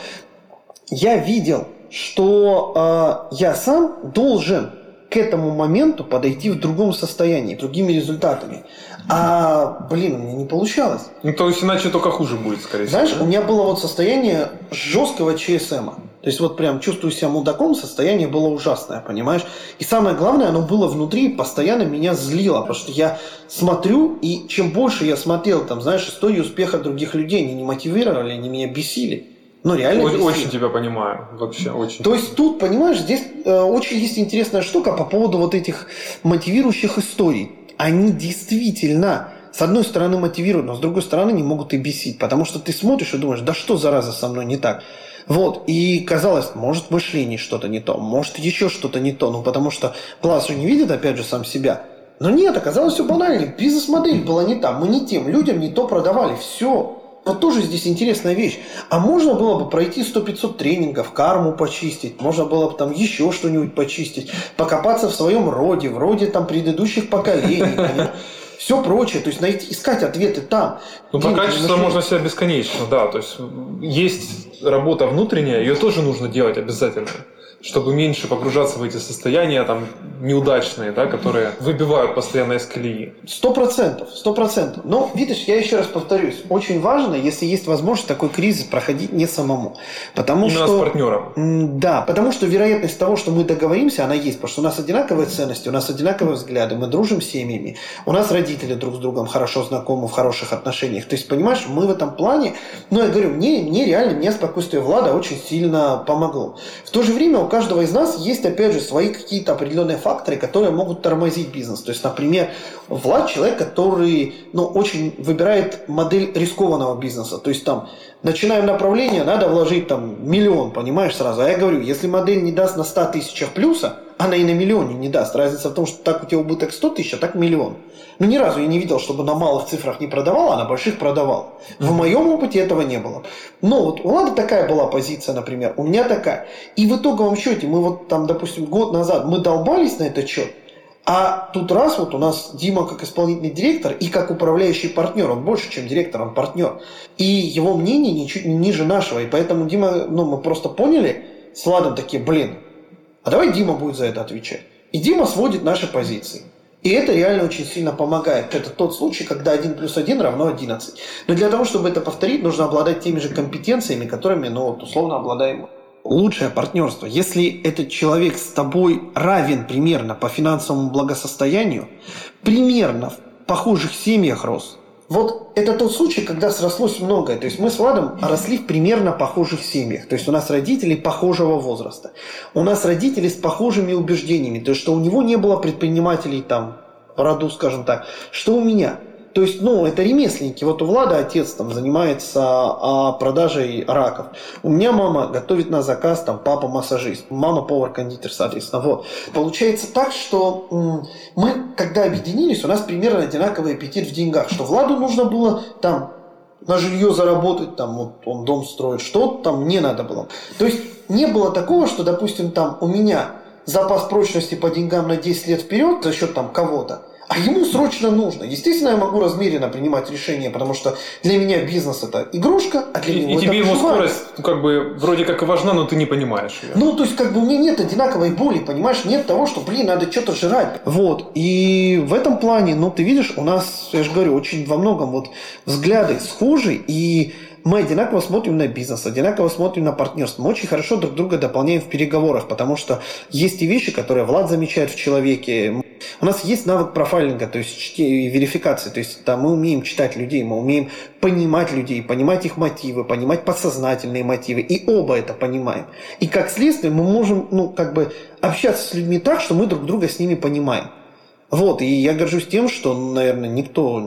Я видел, что э, я сам должен к этому моменту подойти в другом состоянии, другими результатами. А, блин, у меня не получалось. Ну, то есть иначе только хуже будет, скорее всего. Знаешь, у меня было вот состояние жесткого ЧСМ. То есть вот прям чувствую себя мудаком, состояние было ужасное, понимаешь? И самое главное, оно было внутри постоянно меня злило, потому что я смотрю, и чем больше я смотрел, там, знаешь, истории успеха других людей, они не мотивировали, они меня бесили. Ну, реально Очень, очень тебя понимаю, вообще, очень. То есть тут, понимаешь, здесь э, очень есть интересная штука по поводу вот этих мотивирующих историй. Они действительно, с одной стороны, мотивируют, но с другой стороны не могут и бесить. Потому что ты смотришь и думаешь, да что зараза со мной не так? Вот, и казалось, может в мышлении что-то не то, может еще что-то не то, ну потому что глаз же не видит, опять же, сам себя. Но нет, оказалось все банально, бизнес-модель была не та, мы не тем людям не то продавали, все. Вот тоже здесь интересная вещь. А можно было бы пройти 100-500 тренингов, карму почистить, можно было бы там еще что-нибудь почистить, покопаться в своем роде, в роде там предыдущих поколений, все прочее, то есть найти, искать ответы там. Ну, прокачиваться мышления. можно себя бесконечно, да. То есть есть работа внутренняя, ее тоже нужно делать обязательно чтобы меньше погружаться в эти состояния там неудачные, да, которые выбивают постоянно из колеи. Сто процентов, сто процентов. Но, видишь, я еще раз повторюсь, очень важно, если есть возможность такой кризис проходить не самому. Потому Именно что... с партнером. Да, потому что вероятность того, что мы договоримся, она есть. Потому что у нас одинаковые ценности, у нас одинаковые взгляды, мы дружим с семьями, у нас родители друг с другом хорошо знакомы, в хороших отношениях. То есть, понимаешь, мы в этом плане, ну, я говорю, мне, мне реально, мне спокойствие Влада очень сильно помогло. В то же время каждого из нас есть, опять же, свои какие-то определенные факторы, которые могут тормозить бизнес. То есть, например, Влад человек, который ну, очень выбирает модель рискованного бизнеса. То есть там начинаем направление, надо вложить там миллион, понимаешь, сразу. А я говорю, если модель не даст на 100 тысячах плюса, она и на миллионе не даст. Разница в том, что так у тебя убыток 100 тысяч, а так миллион. Но ни разу я не видел, чтобы на малых цифрах не продавал, а на больших продавал. В моем опыте этого не было. Но вот у Лады такая была позиция, например, у меня такая. И в итоговом счете мы вот там, допустим, год назад мы долбались на этот счет, а тут раз вот у нас Дима как исполнительный директор и как управляющий партнер, он больше, чем директор, он партнер. И его мнение ничуть не ниже нашего. И поэтому Дима, ну мы просто поняли с Владом такие, блин, а давай Дима будет за это отвечать. И Дима сводит наши позиции. И это реально очень сильно помогает. Это тот случай, когда 1 плюс 1 равно 11. Но для того, чтобы это повторить, нужно обладать теми же компетенциями, которыми, ну, вот, условно обладаем лучшее партнерство. Если этот человек с тобой равен примерно по финансовому благосостоянию, примерно в похожих семьях рос, вот это тот случай, когда срослось многое. То есть мы с Владом росли в примерно похожих семьях. То есть у нас родители похожего возраста. У нас родители с похожими убеждениями. То есть что у него не было предпринимателей там в роду, скажем так, что у меня. То есть, ну, это ремесленники. Вот у Влада отец там занимается а, продажей раков. У меня мама готовит на заказ, там, папа массажист, мама повар-кондитер, соответственно. Вот. Получается так, что мы, когда объединились, у нас примерно одинаковый аппетит в деньгах. Что Владу нужно было там на жилье заработать, там, вот он дом строит, что там не надо было. То есть, не было такого, что, допустим, там у меня запас прочности по деньгам на 10 лет вперед за счет там кого-то, а ему срочно нужно. Естественно, я могу размеренно принимать решения, потому что для меня бизнес это игрушка, а для и, него и это тебе его скорость, ну, как бы, вроде как и важна, но ты не понимаешь ее. Ну, то есть, как бы у меня нет одинаковой боли, понимаешь? Нет того, что, блин, надо что-то жрать. Вот. И в этом плане, ну, ты видишь, у нас, я же говорю, очень во многом вот взгляды схожи, и мы одинаково смотрим на бизнес, одинаково смотрим на партнерство. Мы очень хорошо друг друга дополняем в переговорах, потому что есть и вещи, которые Влад замечает в человеке. У нас есть навык профайлинга, то есть чте- верификации, то есть да, мы умеем читать людей, мы умеем понимать людей, понимать их мотивы, понимать подсознательные мотивы, и оба это понимаем. И как следствие мы можем, ну, как бы общаться с людьми так, что мы друг друга с ними понимаем. Вот, и я горжусь тем, что, наверное, никто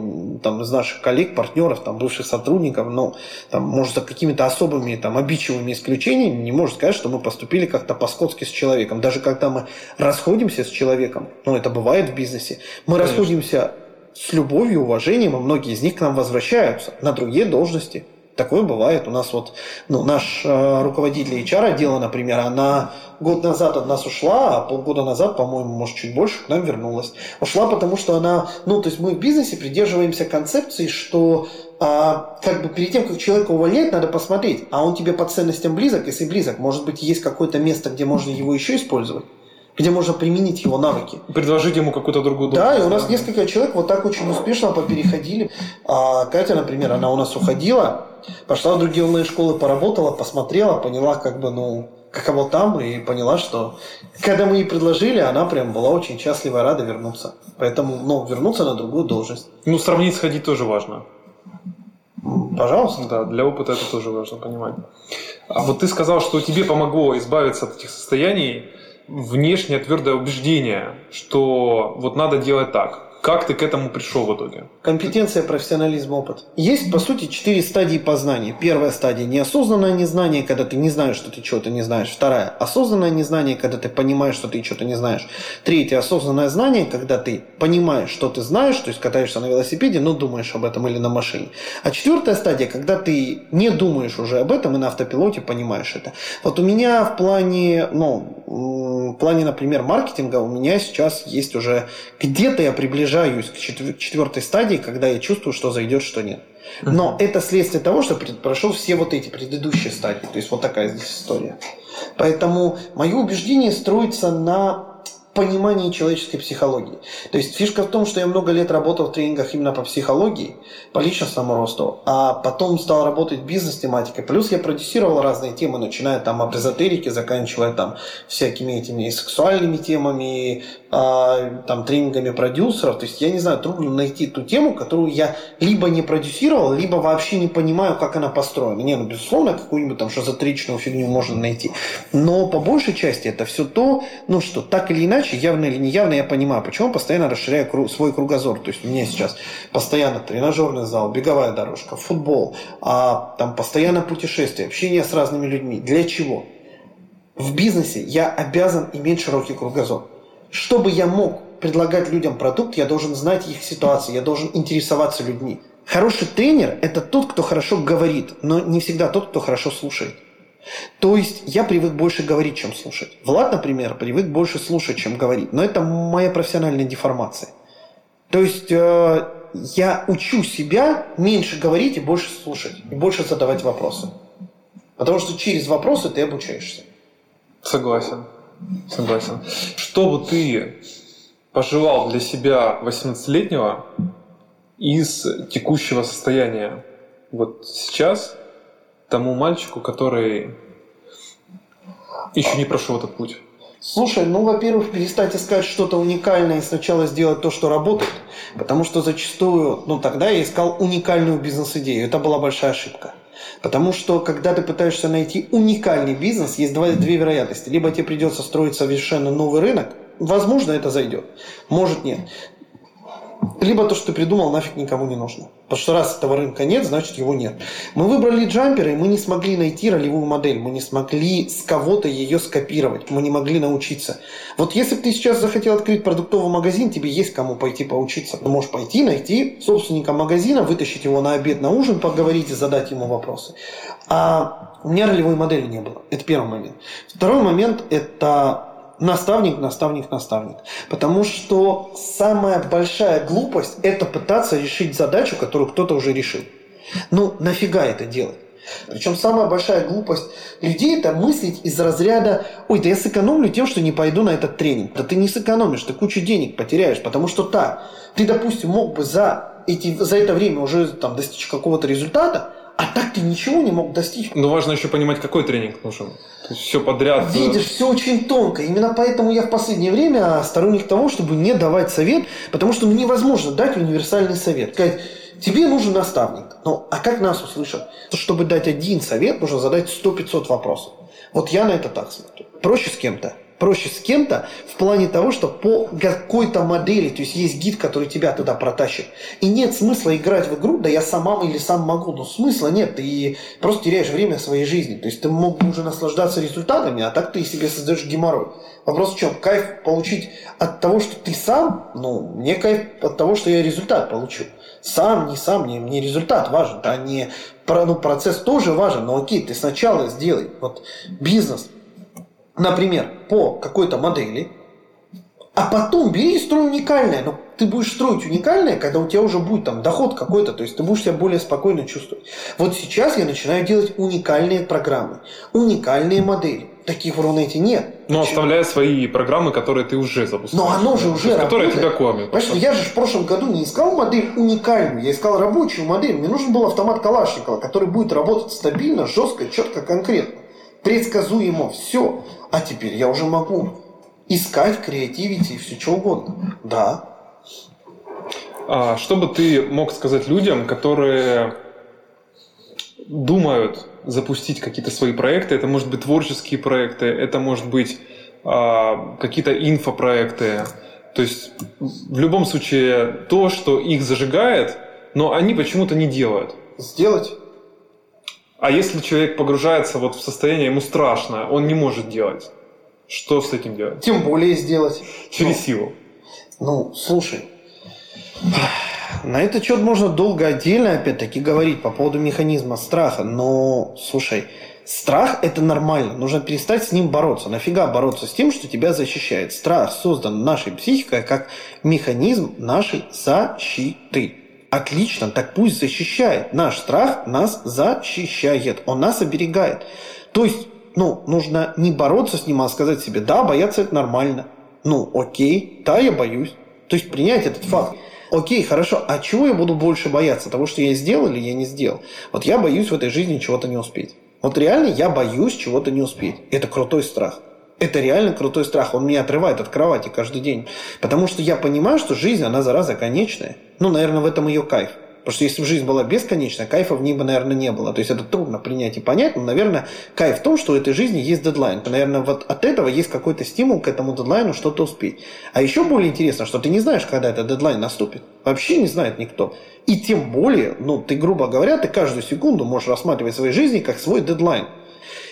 там, из наших коллег, партнеров, там, бывших сотрудников, ну, там, может, за какими-то особыми там, обидчивыми исключениями не может сказать, что мы поступили как-то по-скотски с человеком. Даже когда мы расходимся с человеком, ну, это бывает в бизнесе, мы Конечно. расходимся с любовью, уважением, и многие из них к нам возвращаются на другие должности. Такое бывает. У нас вот ну, наш э, руководитель HR отдела, например, она год назад от нас ушла, а полгода назад, по-моему, может, чуть больше, к нам вернулась. Ушла, потому что она, ну, то есть мы в бизнесе придерживаемся концепции, что а, как бы перед тем, как человека увольнять, надо посмотреть, а он тебе по ценностям близок, если близок, может быть, есть какое-то место, где можно его еще использовать, где можно применить его навыки. Предложить ему какую-то другую Да, должность, и у нас несколько человек вот так очень успешно попереходили. А Катя, например, она у нас уходила, пошла в другие онлайн-школы, поработала, посмотрела, поняла, как бы, ну, каково там, и поняла, что когда мы ей предложили, она прям была очень счастлива и рада вернуться. Поэтому, ну, вернуться на другую должность. Ну, сравнить, сходить тоже важно. Пожалуйста. Да, для опыта это тоже важно понимать. А вот ты сказал, что тебе помогло избавиться от этих состояний внешнее твердое убеждение, что вот надо делать так. Как ты к этому пришел в итоге? Компетенция, профессионализм, опыт. Есть, по сути, четыре стадии познания. Первая стадия – неосознанное незнание, когда ты не знаешь, что ты чего-то не знаешь. Вторая – осознанное незнание, когда ты понимаешь, что ты что-то не знаешь. Третье – осознанное знание, когда ты понимаешь, что ты знаешь, то есть катаешься на велосипеде, но думаешь об этом или на машине. А четвертая стадия, когда ты не думаешь уже об этом и на автопилоте понимаешь это. Вот у меня в плане, ну, в плане, например, маркетинга у меня сейчас есть уже где-то я приближаюсь к четвер- четвертой стадии, когда я чувствую, что зайдет, что нет. Но это следствие того, что прошел все вот эти предыдущие стадии. То есть вот такая здесь история. Поэтому мое убеждение строится на понимании человеческой психологии. То есть фишка в том, что я много лет работал в тренингах именно по психологии, по личностному росту, а потом стал работать бизнес-тематикой. Плюс я продюсировал разные темы, начиная там от эзотерики, заканчивая там всякими этими сексуальными темами, там тренингами продюсеров. То есть я не знаю, трудно найти ту тему, которую я либо не продюсировал, либо вообще не понимаю, как она построена. Не, ну безусловно, какую-нибудь там шизотеричную фигню можно найти. Но по большей части это все то, ну что так или иначе явно или неявно, я понимаю, почему постоянно расширяю круг, свой кругозор. То есть у меня сейчас постоянно тренажерный зал, беговая дорожка, футбол, а, там постоянно путешествия, общение с разными людьми. Для чего? В бизнесе я обязан иметь широкий кругозор. Чтобы я мог предлагать людям продукт, я должен знать их ситуацию, я должен интересоваться людьми. Хороший тренер – это тот, кто хорошо говорит, но не всегда тот, кто хорошо слушает. То есть я привык больше говорить, чем слушать. Влад, например, привык больше слушать, чем говорить. Но это моя профессиональная деформация. То есть э, я учу себя меньше говорить и больше слушать. И больше задавать вопросы. Потому что через вопросы ты обучаешься. Согласен. Согласен. Что бы ты пожелал для себя 18-летнего из текущего состояния вот сейчас тому мальчику, который еще не прошел этот путь? Слушай, ну, во-первых, перестать искать что-то уникальное и сначала сделать то, что работает. Потому что зачастую, ну, тогда я искал уникальную бизнес-идею. Это была большая ошибка. Потому что, когда ты пытаешься найти уникальный бизнес, есть два, две вероятности. Либо тебе придется строить совершенно новый рынок, возможно, это зайдет, может нет либо то, что ты придумал, нафиг никому не нужно. Потому что раз этого рынка нет, значит его нет. Мы выбрали джамперы, и мы не смогли найти ролевую модель, мы не смогли с кого-то ее скопировать, мы не могли научиться. Вот если бы ты сейчас захотел открыть продуктовый магазин, тебе есть кому пойти поучиться. Ты можешь пойти, найти собственника магазина, вытащить его на обед, на ужин, поговорить и задать ему вопросы. А у меня ролевой модели не было. Это первый момент. Второй момент – это наставник, наставник, наставник. Потому что самая большая глупость – это пытаться решить задачу, которую кто-то уже решил. Ну, нафига это делать? Причем самая большая глупость людей – это мыслить из разряда «Ой, да я сэкономлю тем, что не пойду на этот тренинг». Да ты не сэкономишь, ты кучу денег потеряешь, потому что так, ты, допустим, мог бы за, эти, за это время уже там, достичь какого-то результата, а так ты ничего не мог достичь. Но важно еще понимать, какой тренинг нужен. То есть все подряд. Э, Видишь, все очень тонко. Именно поэтому я в последнее время сторонник того, чтобы не давать совет, потому что ну, невозможно дать универсальный совет. Сказать, тебе нужен наставник. Ну, а как нас услышат? Чтобы дать один совет, нужно задать 100-500 вопросов. Вот я на это так смотрю. Проще с кем-то проще с кем-то в плане того, что по какой-то модели, то есть есть гид, который тебя туда протащит. И нет смысла играть в игру, да я сама или сам могу. Но смысла нет, ты просто теряешь время своей жизни. То есть ты мог бы уже наслаждаться результатами, а так ты себе создаешь геморрой. Вопрос в чем? Кайф получить от того, что ты сам, ну, мне кайф от того, что я результат получу. Сам, не сам, мне, мне результат важен, а не ну, процесс тоже важен, но окей, ты сначала сделай. Вот бизнес, например, по какой-то модели, а потом бери и строй уникальное. Но ты будешь строить уникальное, когда у тебя уже будет там доход какой-то, то есть ты будешь себя более спокойно чувствовать. Вот сейчас я начинаю делать уникальные программы, уникальные модели. Таких в Рунете нет. Но Почему? оставляя свои программы, которые ты уже запускаешь. Но оно же уже работает. Которые тебя кормят. Понимаешь, я же в прошлом году не искал модель уникальную, я искал рабочую модель. Мне нужен был автомат Калашникова, который будет работать стабильно, жестко, четко, конкретно предсказуемо все. А теперь я уже могу искать, креативить и все что угодно. Да. А что бы ты мог сказать людям, которые думают запустить какие-то свои проекты? Это может быть творческие проекты, это может быть а, какие-то инфопроекты. То есть в любом случае то, что их зажигает, но они почему-то не делают. Сделать а если человек погружается вот в состояние, ему страшно, он не может делать, что с этим делать? Тем более сделать. Через ну, силу. Ну, слушай, на этот счет можно долго отдельно, опять-таки, говорить по поводу механизма страха, но, слушай, страх – это нормально, нужно перестать с ним бороться. Нафига бороться с тем, что тебя защищает? Страх создан нашей психикой как механизм нашей защиты. Отлично, так пусть защищает. Наш страх нас защищает, он нас оберегает. То есть, ну, нужно не бороться с ним, а сказать себе, да, бояться это нормально. Ну, окей, да, я боюсь. То есть принять этот факт. Окей, хорошо, а чего я буду больше бояться? Того, что я сделал или я не сделал? Вот я боюсь в этой жизни чего-то не успеть. Вот реально я боюсь чего-то не успеть. Это крутой страх. Это реально крутой страх. Он меня отрывает от кровати каждый день. Потому что я понимаю, что жизнь, она зараза конечная. Ну, наверное, в этом ее кайф. Потому что если бы жизнь была бесконечна, кайфа в ней бы, наверное, не было. То есть это трудно принять и понять, но, наверное, кайф в том, что у этой жизни есть дедлайн. Наверное, вот от этого есть какой-то стимул к этому дедлайну что-то успеть. А еще более интересно, что ты не знаешь, когда этот дедлайн наступит. Вообще не знает никто. И тем более, ну, ты, грубо говоря, ты каждую секунду можешь рассматривать своей жизни как свой дедлайн.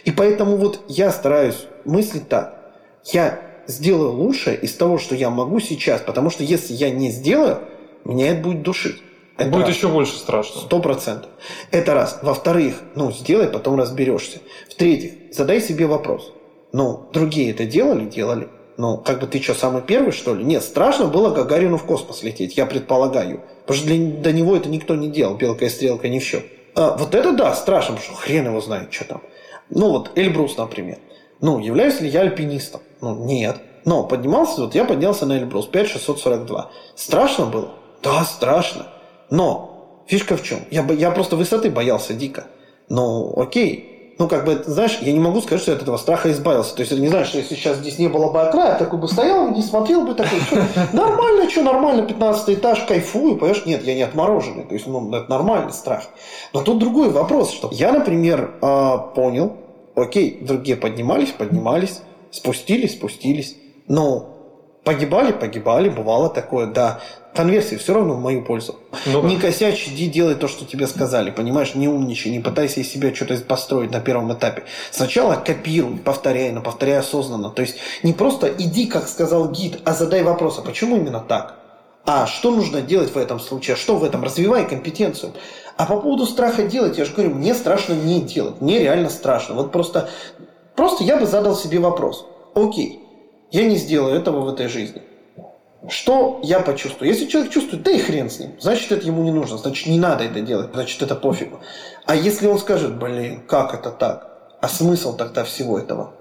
И поэтому вот я стараюсь мыслить так. Я сделаю лучшее из того, что я могу сейчас, потому что если я не сделаю, меня это будет душить. Это Будет раз. еще больше страшно. Сто процентов. Это раз. Во-вторых, ну, сделай, потом разберешься. В-третьих, задай себе вопрос. Ну, другие это делали? Делали. Ну, как бы ты что, самый первый, что ли? Нет, страшно было Гагарину в космос лететь, я предполагаю. Потому что для, до него это никто не делал, белка и стрелка не в счет. А, вот это да, страшно, потому что хрен его знает, что там. Ну, вот Эльбрус, например. Ну, являюсь ли я альпинистом? Ну, нет. Но поднимался, вот я поднялся на Эльбрус 5642. Страшно было? Да, страшно. Но фишка в чем? Я, я просто высоты боялся дико. Ну, окей. Ну, как бы, знаешь, я не могу сказать, что я от этого страха избавился. То есть, не знаешь, что если сейчас здесь не было бы окрая, такой бы стоял, не смотрел бы такой, что, нормально, что нормально, 15 этаж, кайфую, понимаешь? Нет, я не отмороженный. То есть, ну, это нормальный страх. Но тут другой вопрос, что я, например, а, понял, окей, другие поднимались, поднимались, спустились, спустились. Но погибали, погибали, бывало такое, да. Конверсия все равно в мою пользу. Ну не косячь, иди делай то, что тебе сказали, понимаешь, не умничай, не пытайся из себя что-то построить на первом этапе. Сначала копируй, повторяй, но повторяй осознанно. То есть не просто иди, как сказал гид, а задай вопрос, а почему именно так? А что нужно делать в этом случае? Что в этом? Развивай компетенцию. А по поводу страха делать, я же говорю, мне страшно не делать. Мне реально страшно. Вот просто, просто я бы задал себе вопрос. Окей, я не сделаю этого в этой жизни. Что я почувствую? Если человек чувствует, да и хрен с ним, значит, это ему не нужно, значит, не надо это делать, значит, это пофигу. А если он скажет, блин, как это так? А смысл тогда всего этого?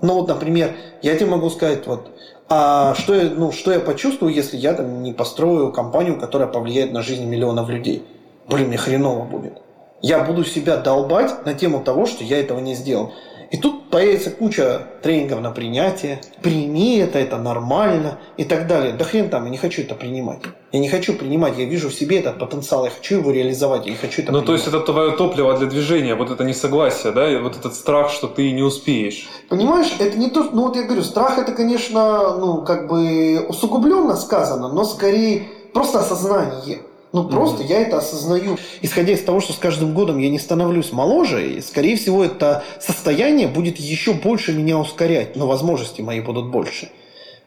Ну вот, например, я тебе могу сказать, вот, а что я, ну, что я почувствую, если я там не построю компанию, которая повлияет на жизнь миллионов людей? Блин, мне хреново будет. Я буду себя долбать на тему того, что я этого не сделал. И тут появится куча тренингов на принятие. Прими это, это нормально и так далее. Да хрен там, я не хочу это принимать. Я не хочу принимать, я вижу в себе этот потенциал, я хочу его реализовать, я не хочу это Ну, принимать. то есть это твое топливо для движения, вот это несогласие, да, и вот этот страх, что ты не успеешь. Понимаешь, это не то, ну вот я говорю, страх это, конечно, ну как бы усугубленно сказано, но скорее просто осознание. Ну просто я это осознаю. Исходя из того, что с каждым годом я не становлюсь моложе, и скорее всего это состояние будет еще больше меня ускорять, но возможности мои будут больше.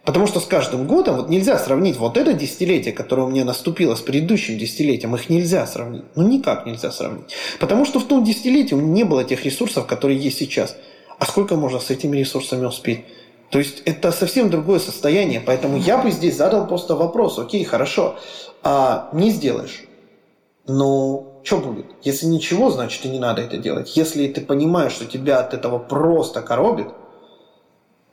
Потому что с каждым годом вот нельзя сравнить вот это десятилетие, которое у меня наступило с предыдущим десятилетием, их нельзя сравнить. Ну никак нельзя сравнить. Потому что в том десятилетии у меня не было тех ресурсов, которые есть сейчас. А сколько можно с этими ресурсами успеть? То есть это совсем другое состояние. Поэтому я бы здесь задал просто вопрос. Окей, хорошо, а не сделаешь. Но что будет? Если ничего, значит и не надо это делать. Если ты понимаешь, что тебя от этого просто коробит,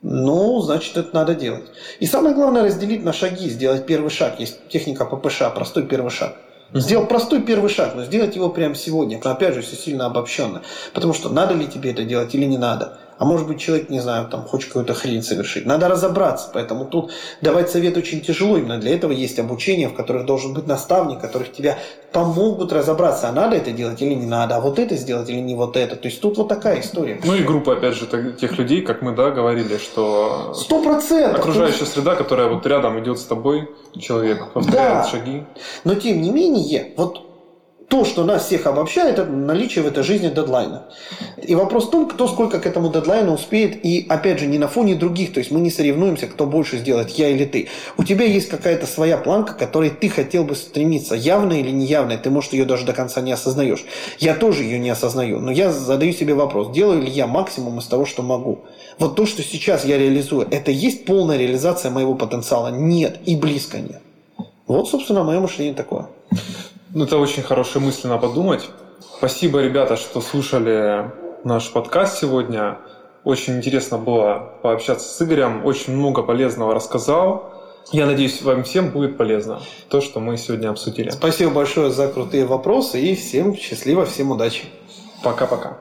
ну, значит, это надо делать. И самое главное разделить на шаги, сделать первый шаг. Есть техника ППШ, простой первый шаг. Сделать простой первый шаг, но сделать его прямо сегодня. Опять же, все сильно обобщенно. Потому что надо ли тебе это делать или не надо. А может быть, человек, не знаю, там, хочет какую-то хрень совершить. Надо разобраться. Поэтому тут давать совет очень тяжело. Именно для этого есть обучение, в которых должен быть наставник, которых тебя помогут разобраться, а надо это делать или не надо, а вот это сделать или не вот это. То есть тут вот такая история. Ну и группа, опять же, тех людей, как мы, да, говорили, что Сто процентов. окружающая среда, которая вот рядом идет с тобой, человек повторяет Да. шаги. Но тем не менее, вот то, что нас всех обобщает, это наличие в этой жизни дедлайна. И вопрос в том, кто сколько к этому дедлайну успеет, и опять же, не на фоне других, то есть мы не соревнуемся, кто больше сделает, я или ты. У тебя есть какая-то своя планка, к которой ты хотел бы стремиться, явная или неявная, ты, может, ее даже до конца не осознаешь. Я тоже ее не осознаю, но я задаю себе вопрос, делаю ли я максимум из того, что могу. Вот то, что сейчас я реализую, это есть полная реализация моего потенциала? Нет, и близко нет. Вот, собственно, мое мышление такое. Ну, это очень хорошая мысль на подумать. Спасибо, ребята, что слушали наш подкаст сегодня. Очень интересно было пообщаться с Игорем. Очень много полезного рассказал. Я надеюсь, вам всем будет полезно то, что мы сегодня обсудили. Спасибо большое за крутые вопросы и всем счастливо, всем удачи. Пока-пока.